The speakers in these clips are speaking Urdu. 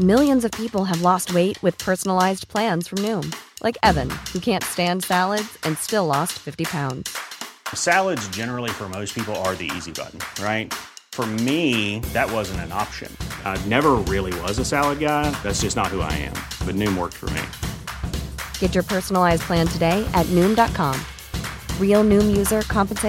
People way with personalize name like نیوزرڈ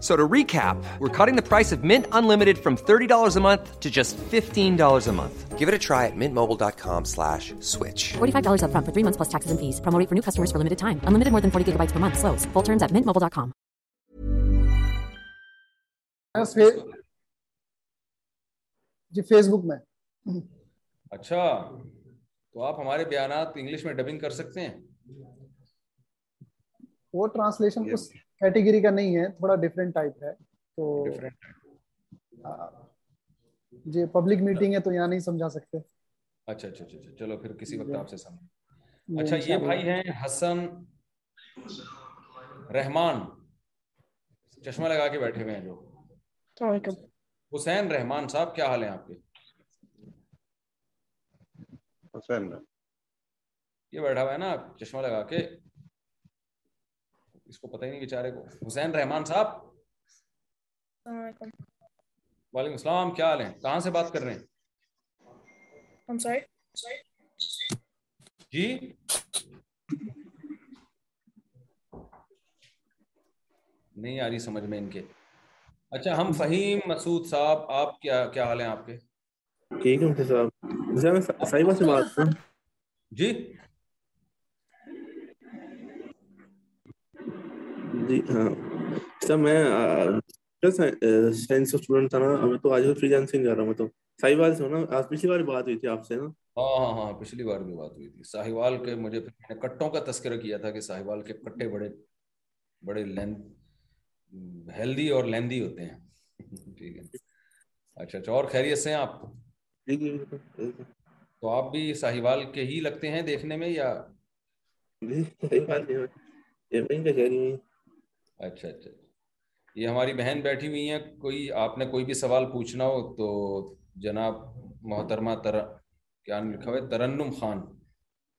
So to recap, we're cutting the price of Mint Unlimited from $30 a month to just $15 a month. Give it a try at mintmobile.com slash switch. $45 up front for three months plus taxes and fees. Promo for new customers for limited time. Unlimited more than 40 gigabytes per month. Slows. Full terms at mintmobile.com. جی فیس بک میں اچھا تو آپ ہمارے بیانات انگلش میں ڈبنگ کر سکتے ہیں وہ ٹرانسلیشن اس کا نہیں ہے ٹائپ ہے تو یہاں رحمان چشمہ لگا کے بیٹھے ہوئے ہیں جو حسین رحمان صاحب کیا حال ہے آپ کے بیٹھا ہوا ہے نا چشمہ لگا کے اس کو پتہ ہی نہیں بیچارے کو حسین رحمان صاحب وعلیکم السلام کیا حال ہے کہاں سے بات کر رہے ہیں جی نہیں آ رہی سمجھ میں ان کے اچھا ہم فہیم مسعود صاحب آپ کیا کیا حال ہیں آپ کے ٹھیک ہے صاحب جی جی ہاں سر میں میں سائنس کا کا اسٹوڈنٹ تھا تھا نا نا نا تو تو آج آج فری لانسنگ کر رہا ہوں ہوں ساہیوال ساہیوال ساہیوال سے سے پچھلی پچھلی بار بار بات بات ہوئی ہوئی تھی تھی آپ ہاں ہاں بھی کے کے مجھے نے کٹوں تذکرہ کیا کہ کٹے بڑے بڑے ہیلدی اور لیندی ہوتے ہیں ٹھیک ہے اچھا اچھا اور خیریت سے ہیں آپ جی، جی، تو آپ بھی ساہیوال کے ہی لگتے ہیں دیکھنے میں یا جی، اچھا،, اچھا اچھا یہ ہماری بہن بیٹھی ہوئی ہیں کوئی آپ نے کوئی بھی سوال پوچھنا ہو تو جناب محترمہ تر کیا لکھا ہوا ہے ترنم خان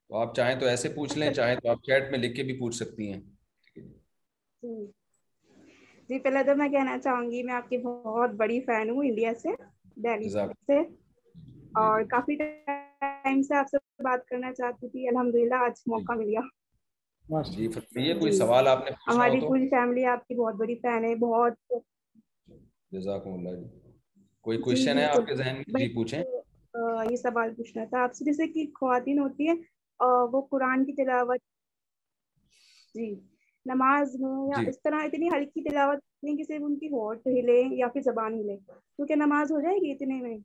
تو آپ چاہیں تو ایسے پوچھ لیں چاہیں تو آپ چیٹ میں لکھ کے بھی پوچھ سکتی ہیں جی۔, جی۔, جی پہلے تو میں کہنا چاہوں گی میں آپ کی بہت بڑی فین ہوں انڈیا سے دہلی سے اور کافی ٹائم سے سے آپ بات کرنا چاہتی تھی الحمدللہ آج موقع مل گیا جی، ہماری جیسے کہ خواتین ہوتی ہے وہ قرآن کی تلاوت جی نماز میں یا جی۔ اس طرح اتنی ہلکی تلاوت ان کی ہوٹ ہلے یا پھر زبان ہلے تو کیا نماز ہو جائے گی اتنے میں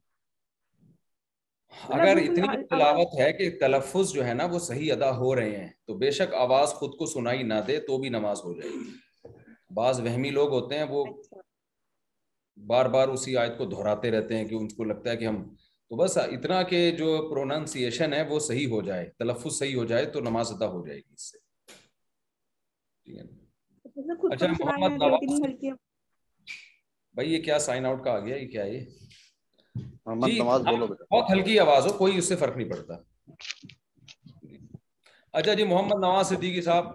اگر اتنی تلاوت ہے کہ تلفظ جو ہے نا وہ صحیح ادا ہو رہے ہیں تو بے شک آواز خود کو سنائی نہ دے تو بھی نماز ہو جائے گی بعض وہمی لوگ ہوتے ہیں وہ اچھا۔ بار بار اسی آیت کو دہراتے رہتے ہیں کہ ان کو لگتا ہے کہ ہم تو بس اتنا کہ جو پروننسیشن ہے وہ صحیح ہو جائے تلفظ صحیح ہو جائے تو نماز ادا ہو جائے گی اس سے اچھا, اچھا، محمد بھائی یہ کیا سائن آؤٹ کا آ گیا یہ کیا یہ جی، نماز بولو بہت ہلکی آواز ہو کوئی اس سے فرق نہیں پڑتا اچھا جی محمد نواز صدیقی صاحب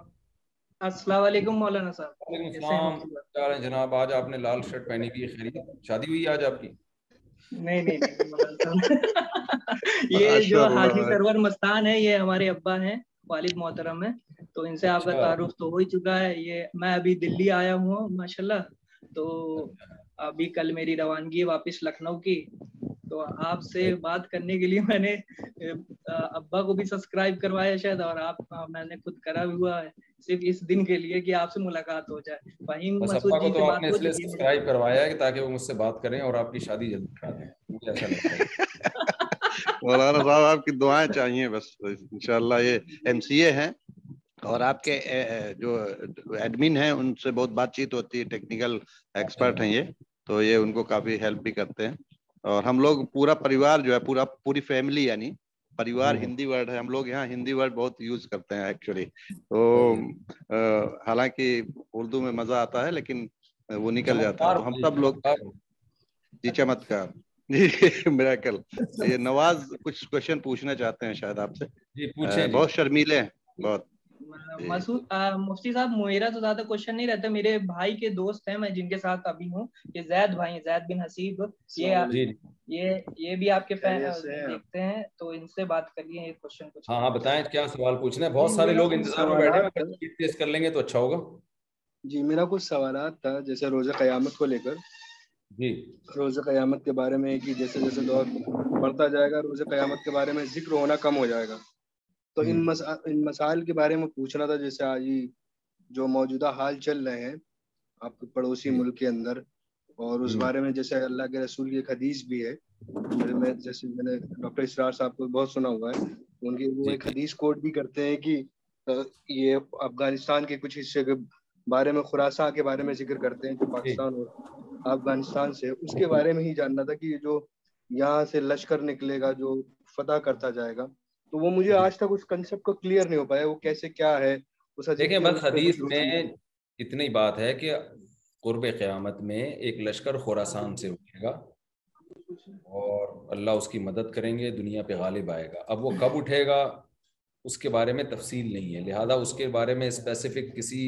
السلام علیکم مولانا صاحب علیکم السلام جناب آج آپ نے لال شرٹ پہنی ہوئی خیریت شادی ہوئی آج آپ کی نہیں نہیں یہ جو حاجی سرور مستان ہے یہ ہمارے ابا ہیں والد محترم ہیں تو ان سے آپ کا اچھا۔ تعارف تو ہو ہی چکا ہے یہ میں ابھی دلی آیا ہوں ماشاءاللہ تو اچھا۔ ابھی کل میری روانگی ہے واپس لکھنؤ کی تو آپ سے جی۔ بات کرنے کے لیے میں نے ابا کو بھی سبسکرائب کروایا شاید اور آپ میں نے خود کرا بھی صرف اس دن کے لیے کہ آپ سے ملاقات ہو جائے فہیم جی سبسکرائب کروایا تاکہ وہ مجھ سے بات کریں اور آپ کی شادی جلد کرا دیں مولانا صاحب آپ کی دعائیں چاہیے بس ان شاء اللہ یہ ایم سی اے ہیں اور آپ کے جو ایڈمن ہیں ان سے بہت بات چیت ہوتی ہے ٹیکنیکل ایکسپرٹ ہیں یہ تو یہ ان کو کافی ہیلپ بھی کرتے ہیں اور ہم لوگ پورا پریوار جو ہے پورا پوری فیملی یعنی پریوار ہندی ورڈ ہے ہم لوگ یہاں ہندی ورڈ بہت یوز کرتے ہیں ایکچولی تو حالانکہ اردو میں مزہ آتا ہے لیکن وہ نکل جاتا ہے تو ہم سب لوگ جی چمتکار جی میراکل یہ نواز کچھ کوشچن پوچھنا چاہتے ہیں شاید آپ سے جی، جی۔ بہت شرمیلے ہیں بہت جی۔ مسعود مفتی صاحب میرا تو زیادہ کوشچن نہیں رہتا میرے بھائی کے دوست ہیں میں جن کے ساتھ ابھی ہوں یہ زید بھائی ہیں زید بن حسیب یہ یہ یہ بھی آپ کے فین دیکھتے ہیں تو ان سے بات کر لیے کوشچن کچھ ہاں ہاں بتائیں کیا سوال پوچھنا ہے بہت جی، سارے لوگ انتظار میں بیٹھے ہیں ٹیسٹ کر لیں گے تو اچھا ہوگا جی میرا کچھ سوالات تھا جیسے روزہ قیامت کو لے کر جی روز قیامت کے بارے میں کہ جیسے جیسے دور بڑھتا جائے گا روز قیامت کے بارے میں ذکر ہونا کم ہو جائے گا تو ان مسائل ان مسائل کے بارے میں پوچھنا تھا جیسے آج جو موجودہ حال چل رہے ہیں آپ کے پڑوسی جی۔ ملک کے اندر اور اس بارے میں جیسے اللہ کے رسول کی ایک حدیث بھی ہے میں جیسے میں نے ڈاکٹر اسرار صاحب کو بہت سنا ہوا ہے ان کی وہ جی۔ ایک حدیث کوٹ بھی کرتے ہیں کہ یہ افغانستان کے کچھ حصے کے بارے میں خراصہ کے بارے میں ذکر کرتے ہیں جو جی۔ پاکستان اور افغانستان سے اس کے بارے میں ہی جاننا تھا کہ یہ جو یہاں سے لشکر نکلے گا جو فتح کرتا جائے گا تو وہ مجھے جی۔ آج تک اس کنسپٹ کو کلیئر نہیں ہو پایا وہ کیسے کیا ہے دیکھیں بس حدیث میں اتنی بات ہے کہ قرب قیامت میں ایک لشکر خوراسان سے اٹھے گا اور اللہ اس کی مدد کریں گے دنیا پہ غالب آئے گا اب وہ کب اٹھے گا اس کے بارے میں تفصیل نہیں ہے لہذا اس کے بارے میں اسپیسیفک کسی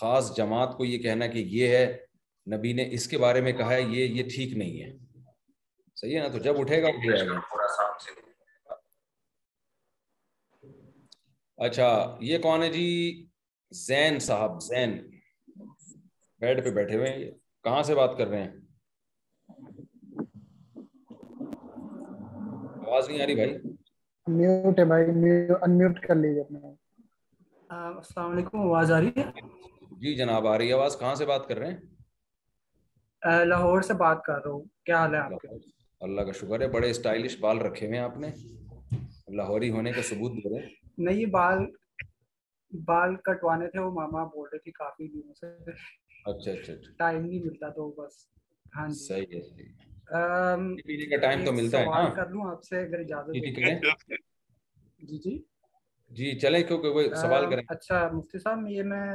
خاص جماعت کو یہ کہنا کہ یہ ہے نبی نے اس کے بارے میں کہا ہے یہ یہ ٹھیک نہیں ہے صحیح ہے نا تو جب اٹھے گا اٹھے گا اچھا یہ کون ہے جی زین صاحب زین بیڈ پہ بیٹھے ہوئے ہیں کہاں سے بات کر رہے ہیں آواز نہیں آ رہی بھائی میوٹ ہے بھائی انمیوٹ کر لیجیے اپنا السلام علیکم آواز آ رہی ہے جی جناب آ رہی ہے آواز کہاں سے بات کر رہے ہیں لاہور سے بات کر رہا ہوں کیا حال ہے آپ کے اللہ کا شکر ہے بڑے اسٹائلش بال رکھے ہوئے ہیں آپ نے لاہوری ہونے کا ثبوت دے رہے ہیں نہیں بال بال کٹوانے تھے وہ ماما بول رہے تھے کافی ٹائم سے اچھا مفتی صاحب یہ میں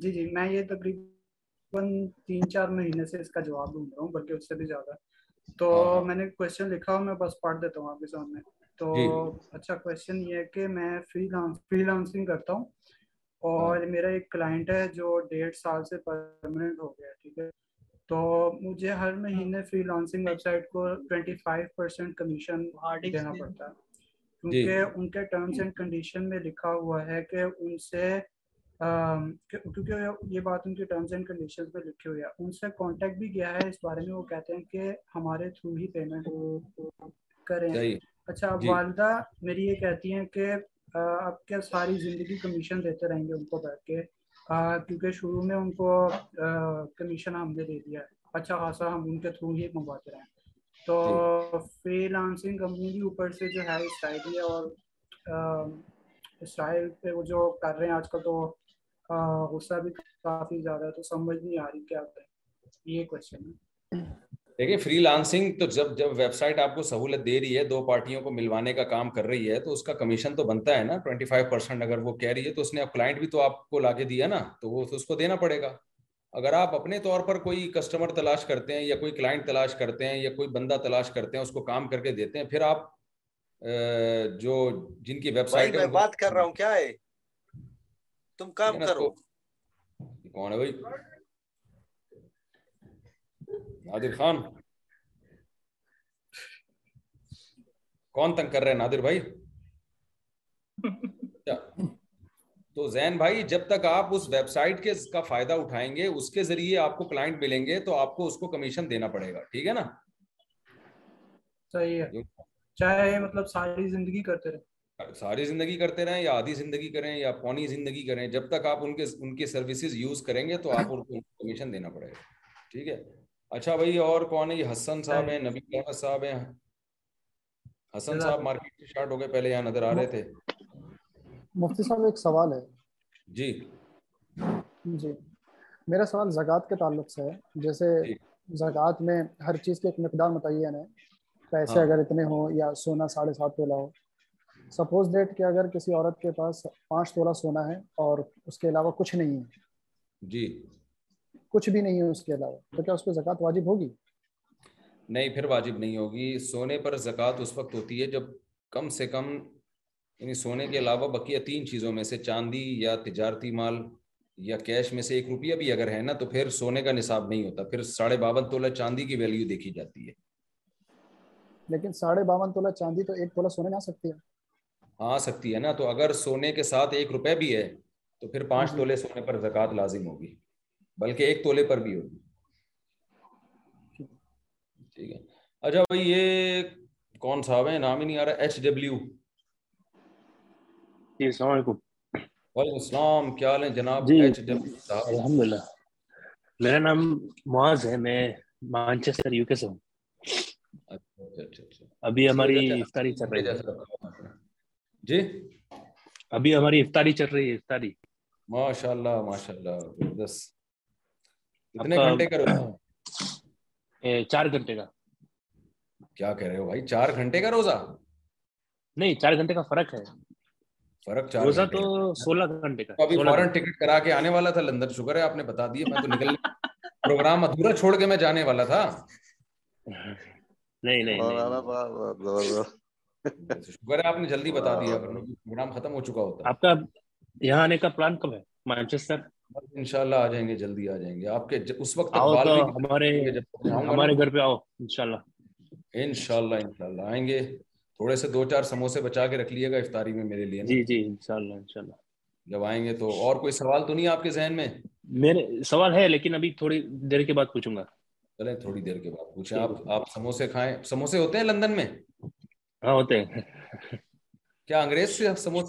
جی جی میں یہ تقریباً تین چار مہینے سے اس کا جواب ڈھونڈ رہا ہوں بلکہ اس سے بھی زیادہ تو ہاں، ہاں۔ میں نے کوشچن لکھا میں بس پڑھ دیتا ہوں آپ کے سامنے تو جی۔ اچھا کوشچن یہ ہے کہ میں فری لانس فری لانسنگ کرتا ہوں اور ہاں۔ میرا ایک کلائنٹ ہے جو ڈیڑھ سال سے پرماننٹ ہو گیا ٹھیک ہے تو مجھے ہر مہینے فری لانسنگ ویب سائٹ کو ٹوینٹی فائیو پرسینٹ کمیشن دینا پڑتا ہے جی۔ کیونکہ ان کے ٹرمس اینڈ کنڈیشن میں لکھا ہوا ہے کہ ان سے کیونکہ یہ بات ان کے ٹرمس اینڈ کنڈیشن میں لکھی ہوئی ہے ان سے کانٹیکٹ بھی گیا ہے اس بارے میں وہ کہتے ہیں کہ ہمارے تھرو ہی پیمنٹ کریں اچھا اب جی۔ والدہ میری یہ کہتی ہیں کہ آپ کیا ساری زندگی کمیشن دیتے رہیں گے ان کو بیٹھ کے کیونکہ شروع میں ان کو کمیشن ہم نے دے دیا ہے اچھا خاصا ہم ان کے تھرو ہی منگواتے رہے ہیں تو فری لانسنگ کمپنی کے اوپر سے جو ہے اسرائیلی اور اسرائیل پہ وہ جو کر رہے ہیں آج کل تو غصہ بھی کافی زیادہ ہے تو سمجھ نہیں آ رہی کیا یہ کوشچن ہے دیکھیں فری لانسنگ تو جب جب ویب سائٹ آپ کو سہولت دے رہی ہے دو پارٹیوں کو ملوانے کا کام کر رہی ہے تو اس کا کمیشن تو بنتا ہے نا ٹوئنٹی فائیو پرسینٹ اگر وہ کہہ رہی ہے تو اس نے اب کلائنٹ بھی تو آپ کو لا کے دیا نا تو وہ تو اس کو دینا پڑے گا اگر آپ اپنے طور پر کوئی کسٹمر تلاش کرتے ہیں یا کوئی کلائنٹ تلاش کرتے ہیں یا کوئی بندہ تلاش کرتے ہیں اس کو کام کر کے دیتے ہیں پھر آپ جو جن کی ویب سائٹ میں بات کر رہا ہوں کیا ہے تم کام کرو کون ہے بھائی نادر خان کون تنگ کر رہے نادر بھائی اچھا۔ تو زین بھائی جب تک آپ اس ویب سائٹ کے کا فائدہ اٹھائیں گے اس کے ذریعے آپ کو کلائنٹ ملیں گے تو آپ کو اس کو کمیشن دینا پڑے گا ٹھیک ہے نا چاہے مطلب ساری زندگی کرتے رہے یا آدھی زندگی کریں یا پونی زندگی کریں جب تک آپ ان کے ان کی سروسز یوز کریں گے تو آپ ان کو کمیشن دینا پڑے گا ٹھیک ہے اچھا بھائی اور کون ہے یہ حسن صاحب ہیں نبی احمد صاحب ہیں حسن صاحب مارکیٹ سے شارٹ ہو گئے پہلے یہاں نظر آ رہے تھے مفتی صاحب ایک سوال ہے جی جی میرا سوال زکوٰۃ کے تعلق سے ہے جیسے جی۔ زکوٰۃ میں ہر چیز کی ایک مقدار متعین ہے پیسے ہاں۔ اگر اتنے ہوں یا سونا ساڑھے سات تولہ ہو سپوز ڈیٹ کہ اگر کسی عورت کے پاس پانچ تولہ سونا ہے اور اس کے علاوہ کچھ نہیں ہے جی کچھ بھی نہیں ہے اس کے علاوہ تو کیا اس پہ واجب ہوگی نہیں پھر واجب نہیں ہوگی سونے پر زکوٰۃ اس وقت ہوتی ہے جب کم سے کم یعنی سونے کے علاوہ بقیہ تین چیزوں میں سے چاندی یا تجارتی مال یا کیش میں سے ایک روپیہ بھی اگر ہے نا تو پھر سونے کا نصاب نہیں ہوتا پھر ساڑھے باون تولہ چاندی کی ویلیو دیکھی جاتی ہے لیکن ساڑھے باون تولہ چاندی تو ایک تولہ سونے ہاں سکتی ہے نا تو اگر سونے کے ساتھ ایک روپیہ بھی ہے تو پھر پانچ جی۔ تولے سونے پر زکوٰۃ لازم ہوگی بلکہ ایک تولے پر بھی ہوگی ٹھیک ہے اچھا بھائی یہ کون صاحب ہے نام ہی نہیں آ رہا ایچ جی، ڈبلو السلام علیکم وعلیکم السلام کیا حال ہے جناب جی، ایچ ڈبلو الحمد للہ میرا نام معاذ ہے میں مانچسٹر یو کے سے ہوں اچھا، اچھا، اچھا۔ ابھی ہماری افطاری چل رہی ہے جی ابھی ہماری افطاری چل رہی ہے افطاری ماشاء اللہ ماشاء اللہ زبردست روزہ چار گھنٹے کا کیا کہہ رہے ہو بھائی چار گھنٹے کا روزہ نہیں چار گھنٹے کا فرق ہے میں جانے والا تھا ان شاء اللہ آ جائیں گے جلدی آ جائیں گے آپ کے اس وقت ہمارے گھر ان شاء اللہ انشاءاللہ اللہ آئیں گے تھوڑے سے دو چار سموسے بچا کے رکھ لیے گا افطاری میں میرے لیے جی جی جب آئیں گے تو اور کوئی سوال تو نہیں آپ کے ذہن میں سوال ہے لیکن ابھی تھوڑی دیر کے بعد پوچھوں گا تھوڑی دیر کے بعد آپ آپ سموسے سموسے کھائیں ہوتے ہیں لندن میں ہاں ہوتے ہیں کیا انگریز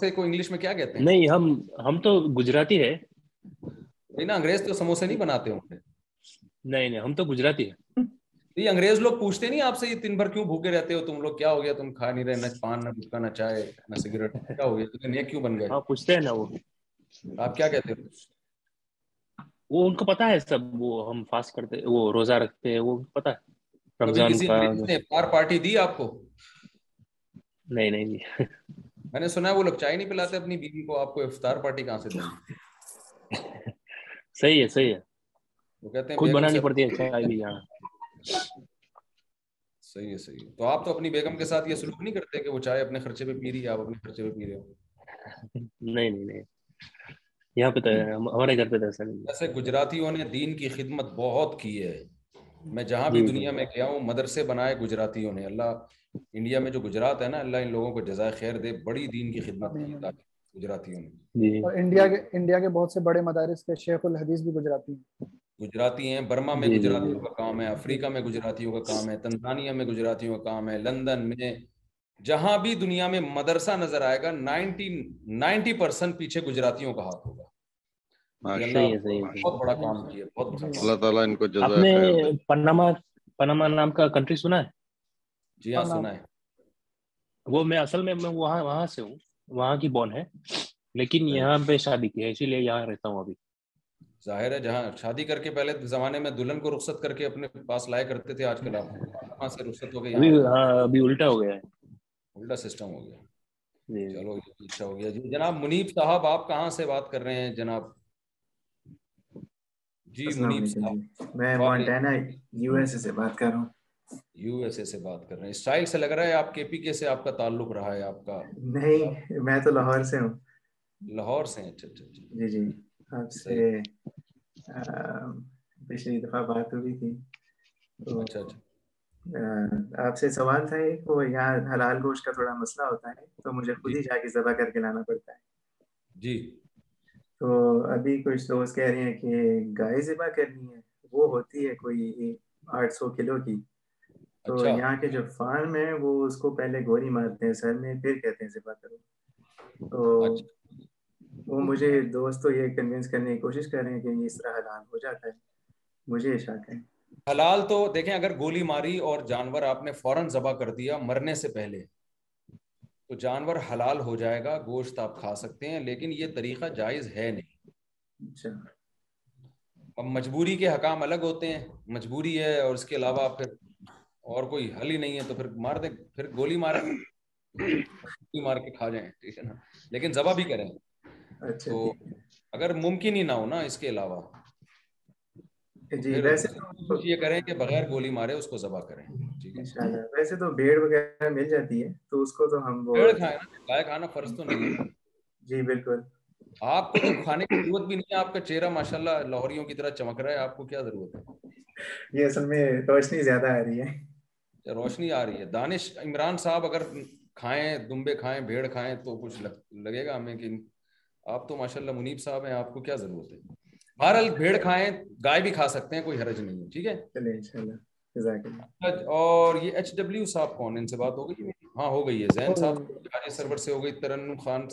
سے انگلش میں کیا کہتے ہیں نہیں ہم ہم تو گجراتی ہے نہیں نا انگریز تو سموسے نہیں بناتے ہوں گے نہیں نہیں ہم تو گجراتی ہیں یہ انگریز لوگ پوچھتے نہیں آپ سے یہ دن بھر کیوں بھوکے رہتے ہو تم لوگ کیا ہو گیا تم کھا نہیں رہے نہ پان نہ گٹکا نہ چائے نہ سگریٹ کیا ہو گیا یہ کیوں بن گئے ہاں، پوچھتے ہیں نا وہ آپ کیا کہتے ہو وہ ان کو پتا ہے سب وہ ہم فاسٹ کرتے وہ روزہ رکھتے ہیں وہ پتا ہے رمضان کا پار پارٹی دی آپ کو نہیں نہیں میں نے سنا ہے وہ لوگ چائے نہیں پلاتے اپنی بیوی کو آپ کو افطار پارٹی کہاں سے دیں صحیح ہے صحیح ہے خود بنانی پڑتی ہے چائے بھی یہاں صحیح ہے صحیح ہے تو آپ تو اپنی بیگم کے ساتھ یہ سلوک نہیں کرتے کہ وہ چائے اپنے خرچے پہ پی رہی ہے آپ اپنے خرچے پہ پی رہے ہو نہیں نہیں یہاں پہ تو ہمارے گھر پہ تو ایسا نہیں ویسے گجراتیوں نے دین کی خدمت بہت کی ہے میں جہاں بھی دنیا میں گیا ہوں مدرسے بنائے گجراتیوں نے اللہ انڈیا میں جو گجرات ہے نا اللہ ان لوگوں کو جزائے خیر دے بڑی دین کی خدمت کی گجراتیوں میں جی۔ اور انڈیا کے انڈیا کے بہت سے بڑے مدارس کے شیخ الحدیث بھی گجراتی ہیں گجراتی ہیں برما میں جی، جی، گجراتیوں کا کام ہے افریقہ میں گجراتیوں کا کام ہے تنزانیہ میں گجراتیوں کا کام ہے لندن میں جہاں بھی دنیا میں مدرسہ نظر آئے گا نائنٹی نائنٹی پرسینٹ پیچھے گجراتیوں کا ہاتھ ہوگا بہت بڑا کام کیا بہت اللہ تعالیٰ ان کو جزا نے پنما پنما نام کا کنٹری سنا ہے جی ہاں سنا ہے وہ میں اصل میں میں وہاں وہاں سے ہوں وہاں کی بون ہے لیکن یہاں پہ شادی کی ہے اسی لیے یہاں رہتا ہوں ابھی ظاہر ہے جہاں شادی کر کے پہلے زمانے میں دلہن کو رخصت کر کے اپنے پاس لائے کرتے تھے آج کل آپ وہاں سے رخصت ہو گئی ابھی ہاں، ابھی الٹا ہو گیا ہے الٹا سسٹم ہو گیا جی۔ چلو اچھا ہو گیا جی جناب منیب صاحب آپ کہاں سے بات کر رہے ہیں جناب جی منیب صاحب جی۔ میں مونٹینا یو ایس اے سے بات کر رہا ہوں یو ایس اے سے بات کر رہے ہیں اسٹائل سے لگ رہا ہے آپ کے پی کے سے آپ کا تعلق رہا ہے آپ کا نہیں میں تو لاہور سے ہوں لاہور سے اچھا اچھا اچھا جی جی آپ سے پچھلی دفعہ بات ہو گئی تھی اچھا اچھا آپ سے سوال تھا ایک وہ یہاں حلال گوشت کا تھوڑا مسئلہ ہوتا ہے تو مجھے خود ہی جی۔ جا کے ذبح کر کے لانا پڑتا ہے جی تو ابھی کچھ دوست کہہ رہے ہیں کہ گائے ذبح کرنی ہے وہ ہوتی ہے کوئی آٹھ سو کلو کی تو اچھا۔ یہاں کے جو فارم ہیں وہ اس کو پہلے گولی مارتے ہیں سر میں پھر کہتے ہیں ذبح کرو تو اچھا۔ وہ مجھے دوست تو یہ کنوینس کرنے کی کوشش کر رہے ہیں کہ اس طرح حلال ہو جاتا ہے مجھے یہ شاک ہے حلال تو دیکھیں اگر گولی ماری اور جانور آپ نے فوراً ذبح کر دیا مرنے سے پہلے تو جانور حلال ہو جائے گا گوشت آپ کھا سکتے ہیں لیکن یہ طریقہ جائز ہے نہیں اچھا۔ اب مجبوری کے حکام الگ ہوتے ہیں مجبوری ہے اور اس کے علاوہ پھر اور کوئی حل ہی نہیں ہے تو پھر مار دے پھر گولی مارے گولی مار کے کھا جائیں ٹھیک ہے نا لیکن ذبح بھی کریں اچھا، تو اگر ممکن ہی نہ ہو نا اس کے علاوہ جی ویسے یہ کریں کہ بغیر گولی مارے اس کو ذبح کریں ویسے تو بھیڑ وغیرہ مل جاتی ہے تو اس کو تو ہم بھیڑ کھائیں گائے کھانا فرض تو نہیں ہے جی بالکل آپ کو تو کھانے کی ضرورت بھی نہیں ہے آپ کا چہرہ ماشاءاللہ لاہوریوں کی طرح چمک رہا ہے آپ کو کیا ضرورت ہے یہ اصل میں روشنی زیادہ آ رہی ہے روشنی آ رہی ہے دانش عمران صاحب اگر کھائیں دمبے کھائیں بھیڑ کھائیں تو کچھ لگے گا ہمیں کہ آپ تو ماشاء اللہ منیب صاحب ہیں آپ کو کیا ضرورت ہے بہرحال بھیڑ کھائیں گائے بھی کھا سکتے ہیں کوئی حرج نہیں ہے ٹھیک ہے اور یہ ایچ ڈبلیو صاحب کون ان سے بات ہو گئی ہاں ہو گئی ہے زین صاحب سرور سے ہو گئی ترن خان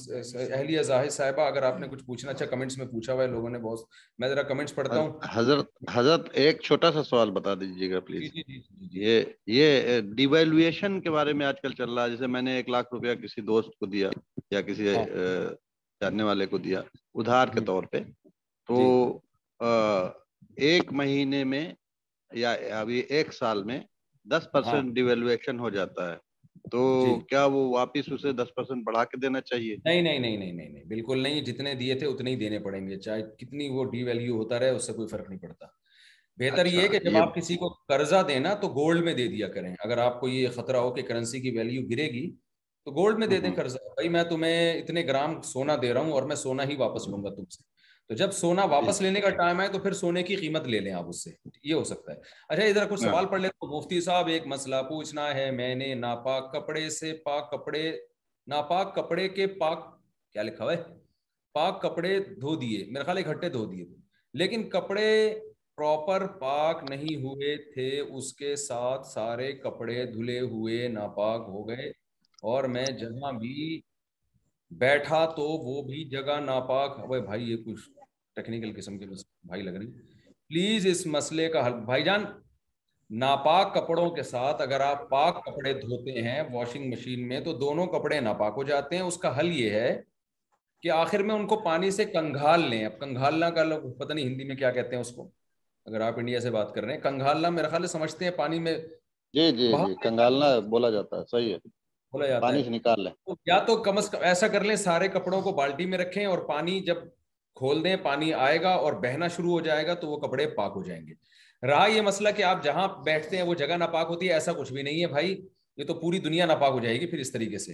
اہلیہ زاہد صاحبہ اگر آپ نے کچھ پوچھنا اچھا کمنٹس میں پوچھا ہوا ہے لوگوں نے بہت میں ذرا کمنٹس پڑھتا ہوں حضرت حضرت ایک چھوٹا سا سوال بتا دیجیے گا پلیز جی، جی، جی، یہ یہ ڈیویلویشن کے بارے میں آج کل چل رہا ہے جیسے میں نے ایک لاکھ روپیہ کسی دوست کو دیا یا کسی ہاں۔ جاننے والے کو دیا ادھار کے ہاں۔ طور پہ تو ایک مہینے میں چاہے کتنی وہ ڈی ویلیو ہوتا رہے اس سے کوئی فرق نہیں پڑتا بہتر اچھا، یہ کہ جب آپ کسی کو قرضہ دینا تو گولڈ میں دے دیا کریں اگر آپ کو یہ خطرہ ہو کہ کرنسی کی ویلیو گرے گی تو گولڈ میں دے دیں ہاں۔ قرضہ تمہیں اتنے گرام سونا دے رہا ہوں اور میں سونا ہی واپس لوں گا تم سے تو جب سونا واپس جی۔ لینے کا ٹائم ہے تو پھر سونے کی قیمت لے لیں آپ اس سے یہ ہو سکتا ہے اچھا ادھر کچھ ہاں۔ سوال پڑھ لیں تو مفتی صاحب ایک مسئلہ پوچھنا ہے میں نے ناپاک کپڑے سے پاک کپڑے ناپاک کپڑے کے پاک کیا لکھا ہوا ہے پاک کپڑے دھو دیے میرے خیال اکٹھے دھو دیے لیکن کپڑے پراپر پاک نہیں ہوئے تھے اس کے ساتھ سارے کپڑے دھلے ہوئے ناپاک ہو گئے اور میں جہاں بھی بیٹھا تو وہ بھی جگہ ناپاک بھائی یہ کچھ ٹیکنیکل قسم کے بھائی لگ رہی ہیں پلیز اس مسئلے کا حل بھائی جان ناپاک کپڑوں کے ساتھ اگر آپ پاک کپڑے دھوتے ہیں واشنگ مشین میں تو دونوں کپڑے ناپاک ہو جاتے ہیں اس کا حل یہ ہے کہ آخر میں ان کو پانی سے کنگھال لیں اب کنگھالنا کا لوگ پتہ نہیں ہندی میں کیا کہتے ہیں اس کو اگر آپ انڈیا سے بات کر رہے ہیں کنگھالنا میرا خیال سمجھتے ہیں پانی میں جی جی کنگھالنا بولا جاتا ہے صحیح ہے بولا جاتا پانی سے نکال لیں یا تو کم از کم ایسا کر لیں سارے کپڑوں کو بالٹی میں رکھیں اور پانی جب کھول دیں پانی آئے گا اور بہنا شروع ہو جائے گا تو وہ کپڑے پاک ہو جائیں گے رہا یہ مسئلہ کہ آپ جہاں بیٹھتے ہیں وہ جگہ ناپاک ہوتی ہے ایسا کچھ بھی نہیں ہے بھائی یہ تو پوری دنیا ناپاک ہو جائے گی پھر اس طریقے سے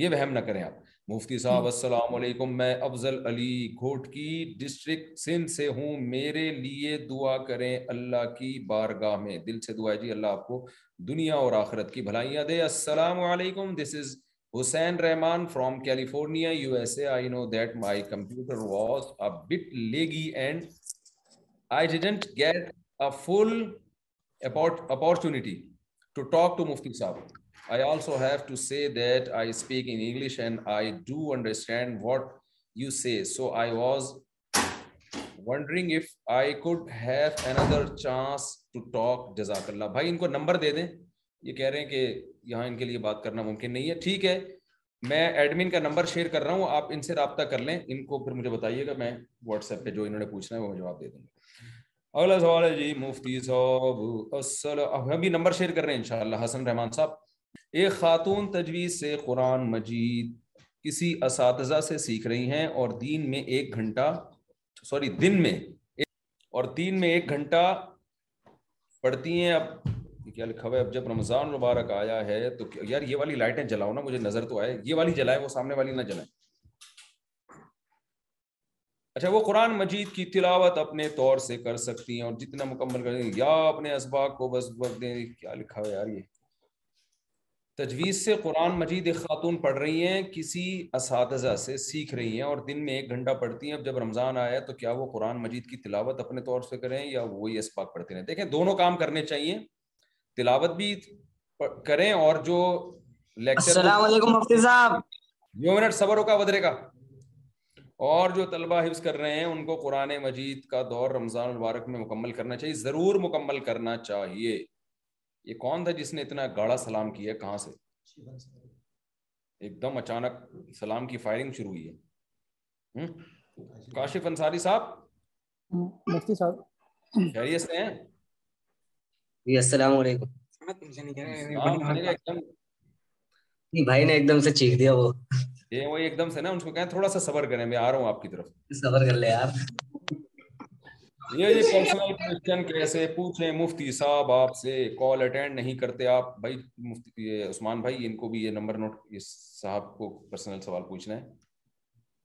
یہ وہم نہ کریں آپ مفتی صاحب السلام علیکم میں افضل علی گھوٹ کی ڈسٹرکٹ سندھ سے ہوں میرے لیے دعا کریں اللہ کی بارگاہ میں دل سے دعا جی اللہ آپ کو دنیا اور آخرت کی بھلائیاں دے السلام علیکم this is Hussain Rahman from California U S A I know that my computer bit laggy and I didn't get full opportunity to to talk مفتی صاحب I also have to say that I speak English and I do understand what you say so I was wondering if I could another chance to talk جزاک اللہ بھائی ان کو نمبر دے دیں یہ کہہ رہے ہیں کہ یہاں ان کے لیے بات کرنا ممکن نہیں ہے ٹھیک ہے میں ایڈمن کا نمبر شیئر کر رہا ہوں آپ ان سے رابطہ کر لیں ان کو پھر مجھے بتائیے گا میں واٹس ایپ پہ جو انہوں نے پوچھنا ہے وہ جواب دے دوں گا ان شاء اللہ حسن رحمان صاحب ایک خاتون تجویز سے قرآن مجید کسی اساتذہ سے سیکھ رہی ہیں اور دین میں ایک گھنٹہ سوری دن میں اور دین میں ایک گھنٹہ پڑھتی ہیں اب کیا لکھا ہوا ہے اب جب رمضان مبارک آیا ہے تو یار یہ والی لائٹیں جلاؤ نا مجھے نظر تو آئے یہ والی جلائے وہ سامنے والی نہ جلائے اچھا وہ قرآن مجید کی تلاوت اپنے طور سے کر سکتی ہیں اور جتنا مکمل کر یا اپنے اسباق کو بس دیں کیا لکھا ہوا یار یہ تجویز سے قرآن مجید ایک خاتون پڑھ رہی ہیں کسی اساتذہ سے سیکھ رہی ہیں اور دن میں ایک گھنٹہ پڑھتی ہیں اب جب رمضان آیا تو کیا وہ قرآن مجید کی تلاوت اپنے طور سے کریں یا وہی اسباق پڑھتے رہیں دیکھیں دونوں کام کرنے چاہیے تلاوت بھی کریں اور جو لیکچر السلام علیکم مفتی صاحب یو منٹ صبر ہوگا ودرے کا اور جو طلبہ حفظ کر رہے ہیں ان کو قرآن مجید کا دور رمضان المبارک میں مکمل کرنا چاہیے ضرور مکمل کرنا چاہیے یہ کون تھا جس نے اتنا گاڑا سلام کیا کہاں سے ایک دم اچانک سلام کی فائرنگ شروع ہوئی ہے کاشف انصاری صاحب مفتی صاحب خیریت سے ہیں جی السلام علیکم جی، بھائی نے ایک دم سے چیخ دیا وہ جی، ایک دم سے نا ان کو تھوڑا سا کریں میں آ رہا ہوں آپ آپ کی طرف کر لے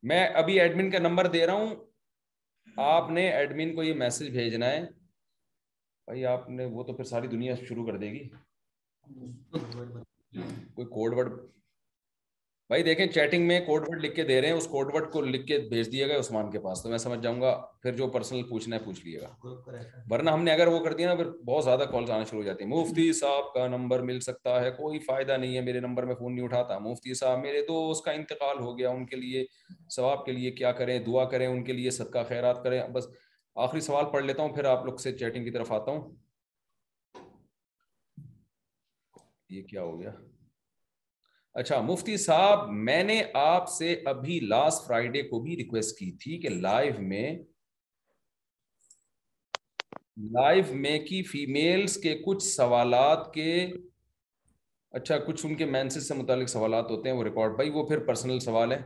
میں ابھی ایڈمن کا نمبر دے رہا ہوں آپ نے ایڈمن کو یہ میسج بھیجنا ہے بھائی آپ نے وہ تو پھر ساری دنیا شروع کر دے گی کوئی کوڈ ورڈ بھائی دیکھیں چیٹنگ میں کوڈ ورڈ لکھ کے دے رہے ہیں اس کوڈ ورڈ کو لکھ کے بھیج دیا گیا جو پرسنل پوچھنا ہے پوچھ لیے گا ورنہ ہم نے اگر وہ کر دیا نا پھر بہت زیادہ کالز آنا شروع ہو جاتی ہیں مفتی صاحب کا نمبر مل سکتا ہے کوئی فائدہ نہیں ہے میرے نمبر میں فون نہیں اٹھاتا مفتی صاحب میرے دوست کا انتقال ہو گیا ان کے لیے ثواب کے لیے کیا کریں دعا کریں ان کے لیے صدقہ خیرات کریں بس آخری سوال پڑھ لیتا ہوں پھر آپ لوگ سے چیٹنگ کی طرف آتا ہوں یہ کیا ہو گیا اچھا مفتی صاحب میں نے آپ سے ابھی لاسٹ فرائیڈے کو بھی ریکویسٹ کی تھی کہ لائیو میں لائیو میں کی فیمیلز کے کچھ سوالات کے اچھا کچھ ان کے مینسز سے متعلق سوالات ہوتے ہیں وہ ریکارڈ بھائی وہ پھر پرسنل سوال ہے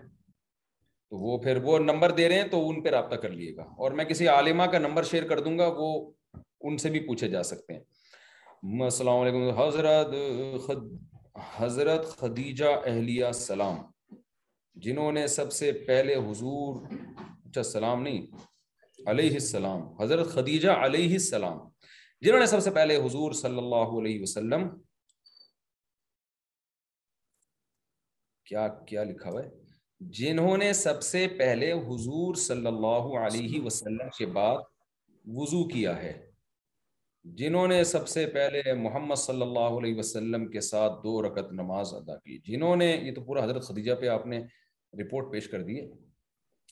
تو وہ پھر وہ نمبر دے رہے ہیں تو ان پہ رابطہ کر لیے گا اور میں کسی عالمہ کا نمبر شیئر کر دوں گا وہ ان سے بھی پوچھے جا سکتے ہیں السلام علیکم حضرت خد حضرت خدیجہ اہلیہ سلام جنہوں نے سب سے پہلے حضور اچھا سلام نہیں علیہ السلام حضرت خدیجہ علیہ السلام جنہوں نے سب سے پہلے حضور صلی اللہ علیہ وسلم کیا کیا لکھا ہوا ہے جنہوں نے سب سے پہلے حضور صلی اللہ علیہ وسلم کے بعد وضو کیا ہے جنہوں نے سب سے پہلے محمد صلی اللہ علیہ وسلم کے ساتھ دو رکت نماز ادا کی جنہوں نے یہ تو پورا حضرت خدیجہ پہ آپ نے رپورٹ پیش کر دی ہے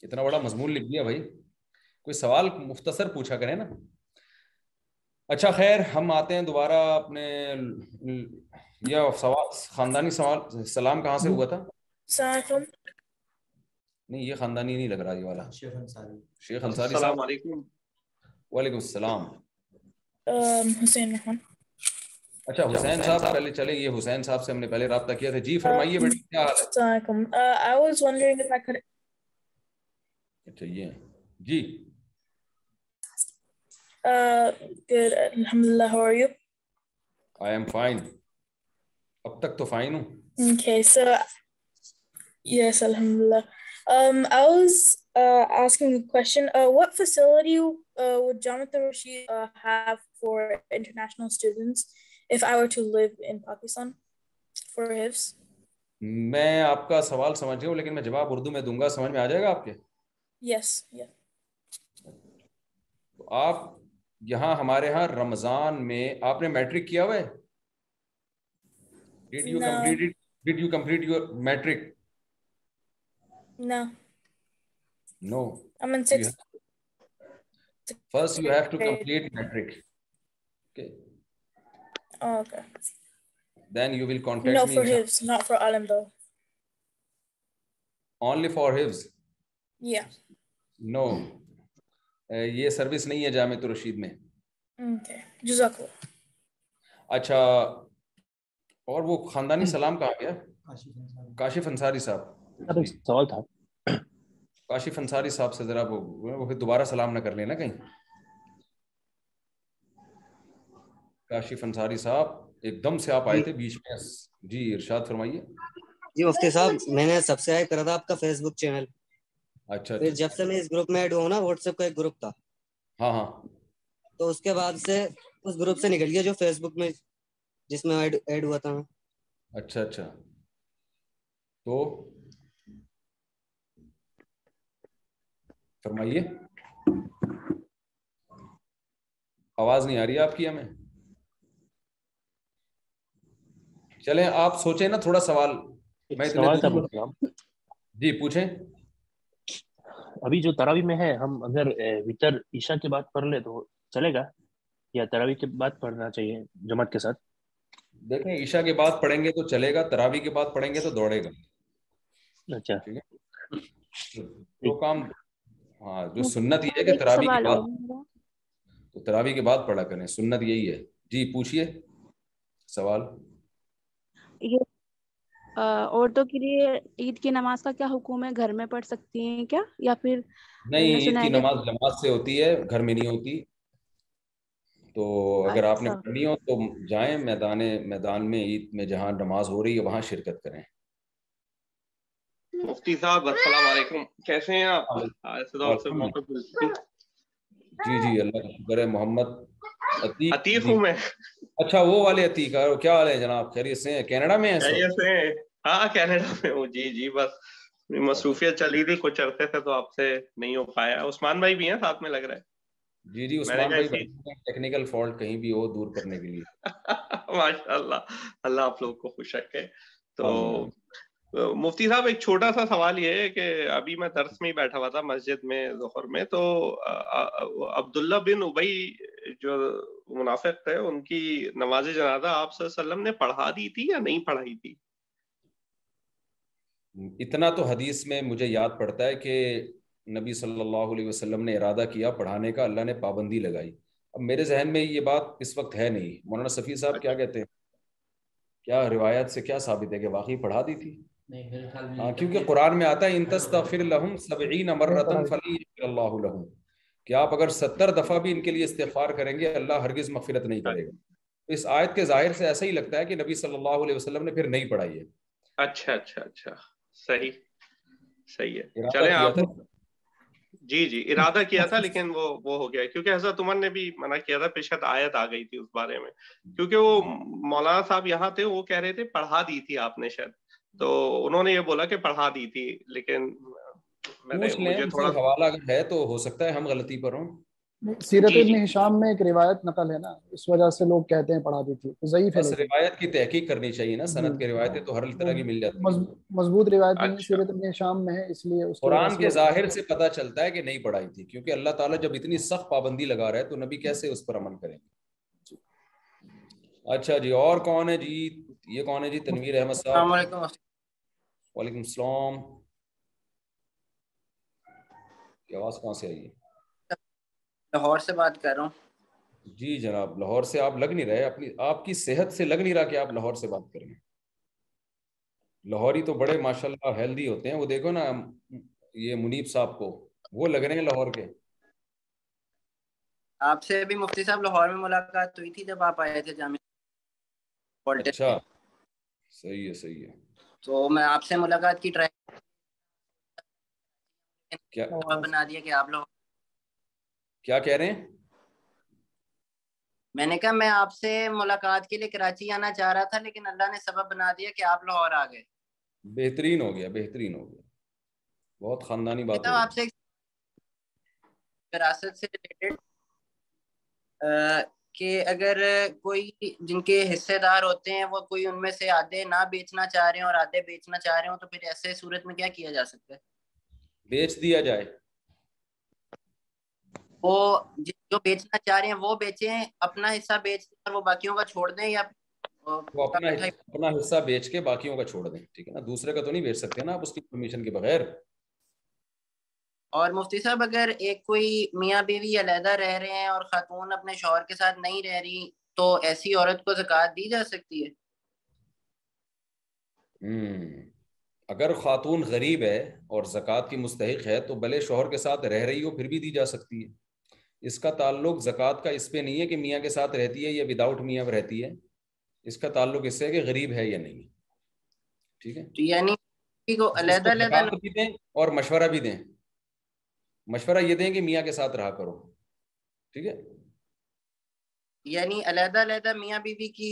اتنا بڑا مضمون لکھ دیا بھائی کوئی سوال مختصر پوچھا کریں نا اچھا خیر ہم آتے ہیں دوبارہ اپنے یا سوال خاندانی سوال سلام کہاں سے ہوا تھا نہیں یہ خاندانی نہیں لگ رہا یہ والا شیخ انصاری السلام علیکم وعلیکم السلام حسین اچھا، حسین اچھا صاحب پہلے چلے یہ حسین صاحب سے ہم نے پہلے رابطہ کیا کیا تھا جی جی فرمائیے حال ہے السلام علیکم اچھا یہ فائن جی۔ اب تک تو ہوں Um, I I was uh, Uh, uh, uh, asking a question. what facility would Jonathan have for for international students if were to live in Pakistan HIFS? میں آپ کا سوال سمجھ گیا ہوں لیکن میں جواب اردو میں دوں گا سمجھ میں آ جائے گا آپ کے ہمارے ہاں رمضان میں آپ نے میٹرک کیا ہوا ہے No. No. no, No, No. I'm in sixth. first, You you have, to Okay. okay. complete metric. Oh, Then will contact me. for for for not though. Only Yeah. Service نہیں ہے جامع رشید میں اچھا اور وہ خاندانی سلام کاشف انصاری صاحب سوال تھا کاشف انصاری صاحب سے ذرا وہ دوبارہ سلام نہ کر لینا کہیں کاشف انصاری صاحب ایک دم سے آپ آئے تھے بیچ میں جی ارشاد فرمائیے جی مفتی صاحب میں نے سب سے کرا تھا آپ کا فیس بک چینل اچھا پھر اچھا۔ جب سے میں اس گروپ میں ایڈ ہوا نا واٹس ایپ کا ایک گروپ تھا ہاں ہاں تو اس کے بعد سے اس گروپ سے نکل گیا جو فیس بک میں جس میں ایڈ ہوا تھا اچھا اچھا تو فرمائیے آواز نہیں آ رہی آپ کی ہمیں چلیں آپ سوچیں نا تھوڑا سوال میں مطلب۔ جی پوچھیں ابھی جو تراوی میں ہے ہم اگر وطر عشاء کی بات پڑھ لیں تو چلے گا یا تراوی کی بات پڑھنا چاہیے جماعت کے ساتھ دیکھیں عشاء کے بعد پڑھیں گے تو چلے گا تراوی کے بعد پڑھیں گے تو دوڑے گا اچھا ٹھیک تو کام ہاں جو سنت یہ ہے کہ تراوی تراوی کے کے بعد تو بعد پڑھا کریں سنت یہی ہے جی پوچھئے سوال عورتوں کے لیے عید کی نماز کا کیا حکم ہے گھر میں پڑھ سکتی ہیں کیا یا پھر نہیں عید کی نماز جماعت سے ہوتی ہے گھر میں نہیں ہوتی تو اگر آپ نے اچھا۔ پڑھنی ہو تو جائیں میدان میں عید میں جہاں نماز ہو رہی ہے وہاں شرکت کریں مفتی صاحب السلام علیکم کیسے ہیں آپ جی جی اللہ کا شکر ہے محمد عطیق جی۔ ہوں میں اچھا وہ والے عتیق ہے کیا والے جناب خیریت سے ہیں کینیڈا میں ہیں خیریت سے ہیں ہاں کینیڈا میں ہوں جی جی بس مصروفیت چلی تھی کچھ عرصے سے تو آپ سے نہیں ہو پایا عثمان بھائی بھی ہیں ساتھ میں لگ رہا ہے جی جی عثمان بھائی ٹیکنیکل فالٹ کہیں بھی ہو دور کرنے کے لیے ماشاءاللہ اللہ آپ لوگ کو خوش رکھے تو مفتی صاحب ایک چھوٹا سا سوال یہ ہے کہ ابھی میں درس میں ہی بیٹھا ہوا تھا مسجد میں ظہر میں تو عبداللہ بن جو منافق تھے ان کی نماز جنازہ آپ صلی اللہ علیہ وسلم نے پڑھا دی تھی تھی یا نہیں پڑھائی اتنا تو حدیث میں مجھے یاد پڑتا ہے کہ نبی صلی اللہ علیہ وسلم نے ارادہ کیا پڑھانے کا اللہ نے پابندی لگائی اب میرے ذہن میں یہ بات اس وقت ہے نہیں مولانا صفی صاحب کیا کہتے ہیں کیا روایت سے کیا ثابت ہے کہ واقعی پڑھا دی تھی ہاں، کیونکہ قرآن میں آتا ہے ان تستغفر لہم سبعین مرتن ہاں۔ فلی یغفر اللہ لہم کہ آپ اگر ستر دفعہ بھی ان کے لیے استغفار کریں گے اللہ ہرگز مغفرت نہیں کرے گا اس آیت کے ظاہر سے ایسا ہی لگتا ہے کہ نبی صلی اللہ علیہ وسلم نے پھر نہیں پڑھائی ہے اچھا اچھا اچھا صحیح صحیح ہے چلیں آپ جی جی ارادہ کیا تھا لیکن وہ وہ ہو گیا کیونکہ حضرت عمر نے بھی منع کیا تھا پیشت آیت آ گئی تھی اس بارے میں کیونکہ وہ مولانا صاحب یہاں تھے وہ کہہ رہے تھے پڑھا دی تھی آپ نے شاید تو انہوں نے یہ بولا کہ پڑھا دی تھی لیکن ظاہر سے پتا چلتا ہے کہ نہیں پڑھائی تھی کیونکہ اللہ تعالیٰ جب اتنی سخت پابندی لگا رہا ہے تو نبی کیسے اس پر عمل کریں گے جی۔ اچھا جی اور کون ہے جی یہ کون ہے جی تنویر احمد صاحب السلام علیکم وعلیکم السلام کی آواز کہاں سے آئی ہے لاہور سے بات کر رہا ہوں جی جناب لاہور سے آپ لگ نہیں رہے اپنی آپ کی صحت سے لگ نہیں رہا کہ آپ لاہور سے بات کریں لاہوری تو بڑے ماشاء اللہ ہیلدی ہوتے ہیں وہ دیکھو نا یہ منیب صاحب کو وہ لگ رہے ہیں لاہور کے آپ سے بھی مفتی صاحب لاہور میں ملاقات ہوئی تھی جب آپ آئے تھے جامعہ اچھا صحیح ہے صحیح ہے تو میں آپ سے ملاقات کی ٹرائی بنا دیا کہ آپ لوگ کیا کہہ رہے ہیں میں نے کہا میں آپ سے ملاقات کے لیے کراچی آنا چاہ رہا تھا لیکن اللہ نے سبب بنا دیا کہ آپ لاہور آ گئے بہترین ہو گیا بہترین ہو گیا بہت خاندانی بات آپ سے وراثت سے ریلیٹڈ کہ اگر کوئی جن کے حصے دار ہوتے ہیں وہ کوئی ان میں سے آدھے نہ بیچنا چاہ رہے ہیں اور آدھے بیچنا چاہ رہے ہوں تو پھر ایسے صورت میں کیا کیا جا سکتا ہے بیچ دیا جائے وہ جو بیچنا چاہ رہے ہیں وہ بیچیں اپنا حصہ بیچ دیں اور وہ باقیوں کا چھوڑ دیں یا وہ اپنا حصہ بیچ کے باقیوں کا چھوڑ دیں ٹھیک ہے نا دوسرے کا تو نہیں بیچ سکتے نا آپ اس کی پرمیشن کے بغیر اور مفتی صاحب اگر ایک کوئی میاں بیوی علیحدہ رہ رہے ہیں اور خاتون اپنے شوہر کے ساتھ نہیں رہ رہی تو ایسی عورت کو دی جا سکتی ہے ہے اگر خاتون غریب اور زکوٰۃ کی مستحق ہے تو بھلے شوہر کے ساتھ رہ رہی ہو پھر بھی دی جا سکتی ہے اس کا تعلق زکوٰۃ کا اس پہ نہیں ہے کہ میاں کے ساتھ رہتی ہے یا وداؤٹ میاں رہتی ہے اس کا تعلق اس سے کہ غریب ہے یا نہیں ٹھیک ہے یعنی کو علیحدہ علیحدہ اور مشورہ بھی دیں مشورہ یہ دیں کہ میاں کے ساتھ رہا کرو ٹھیک ہے یعنی علیحدہ علیحدہ میاں بیوی کی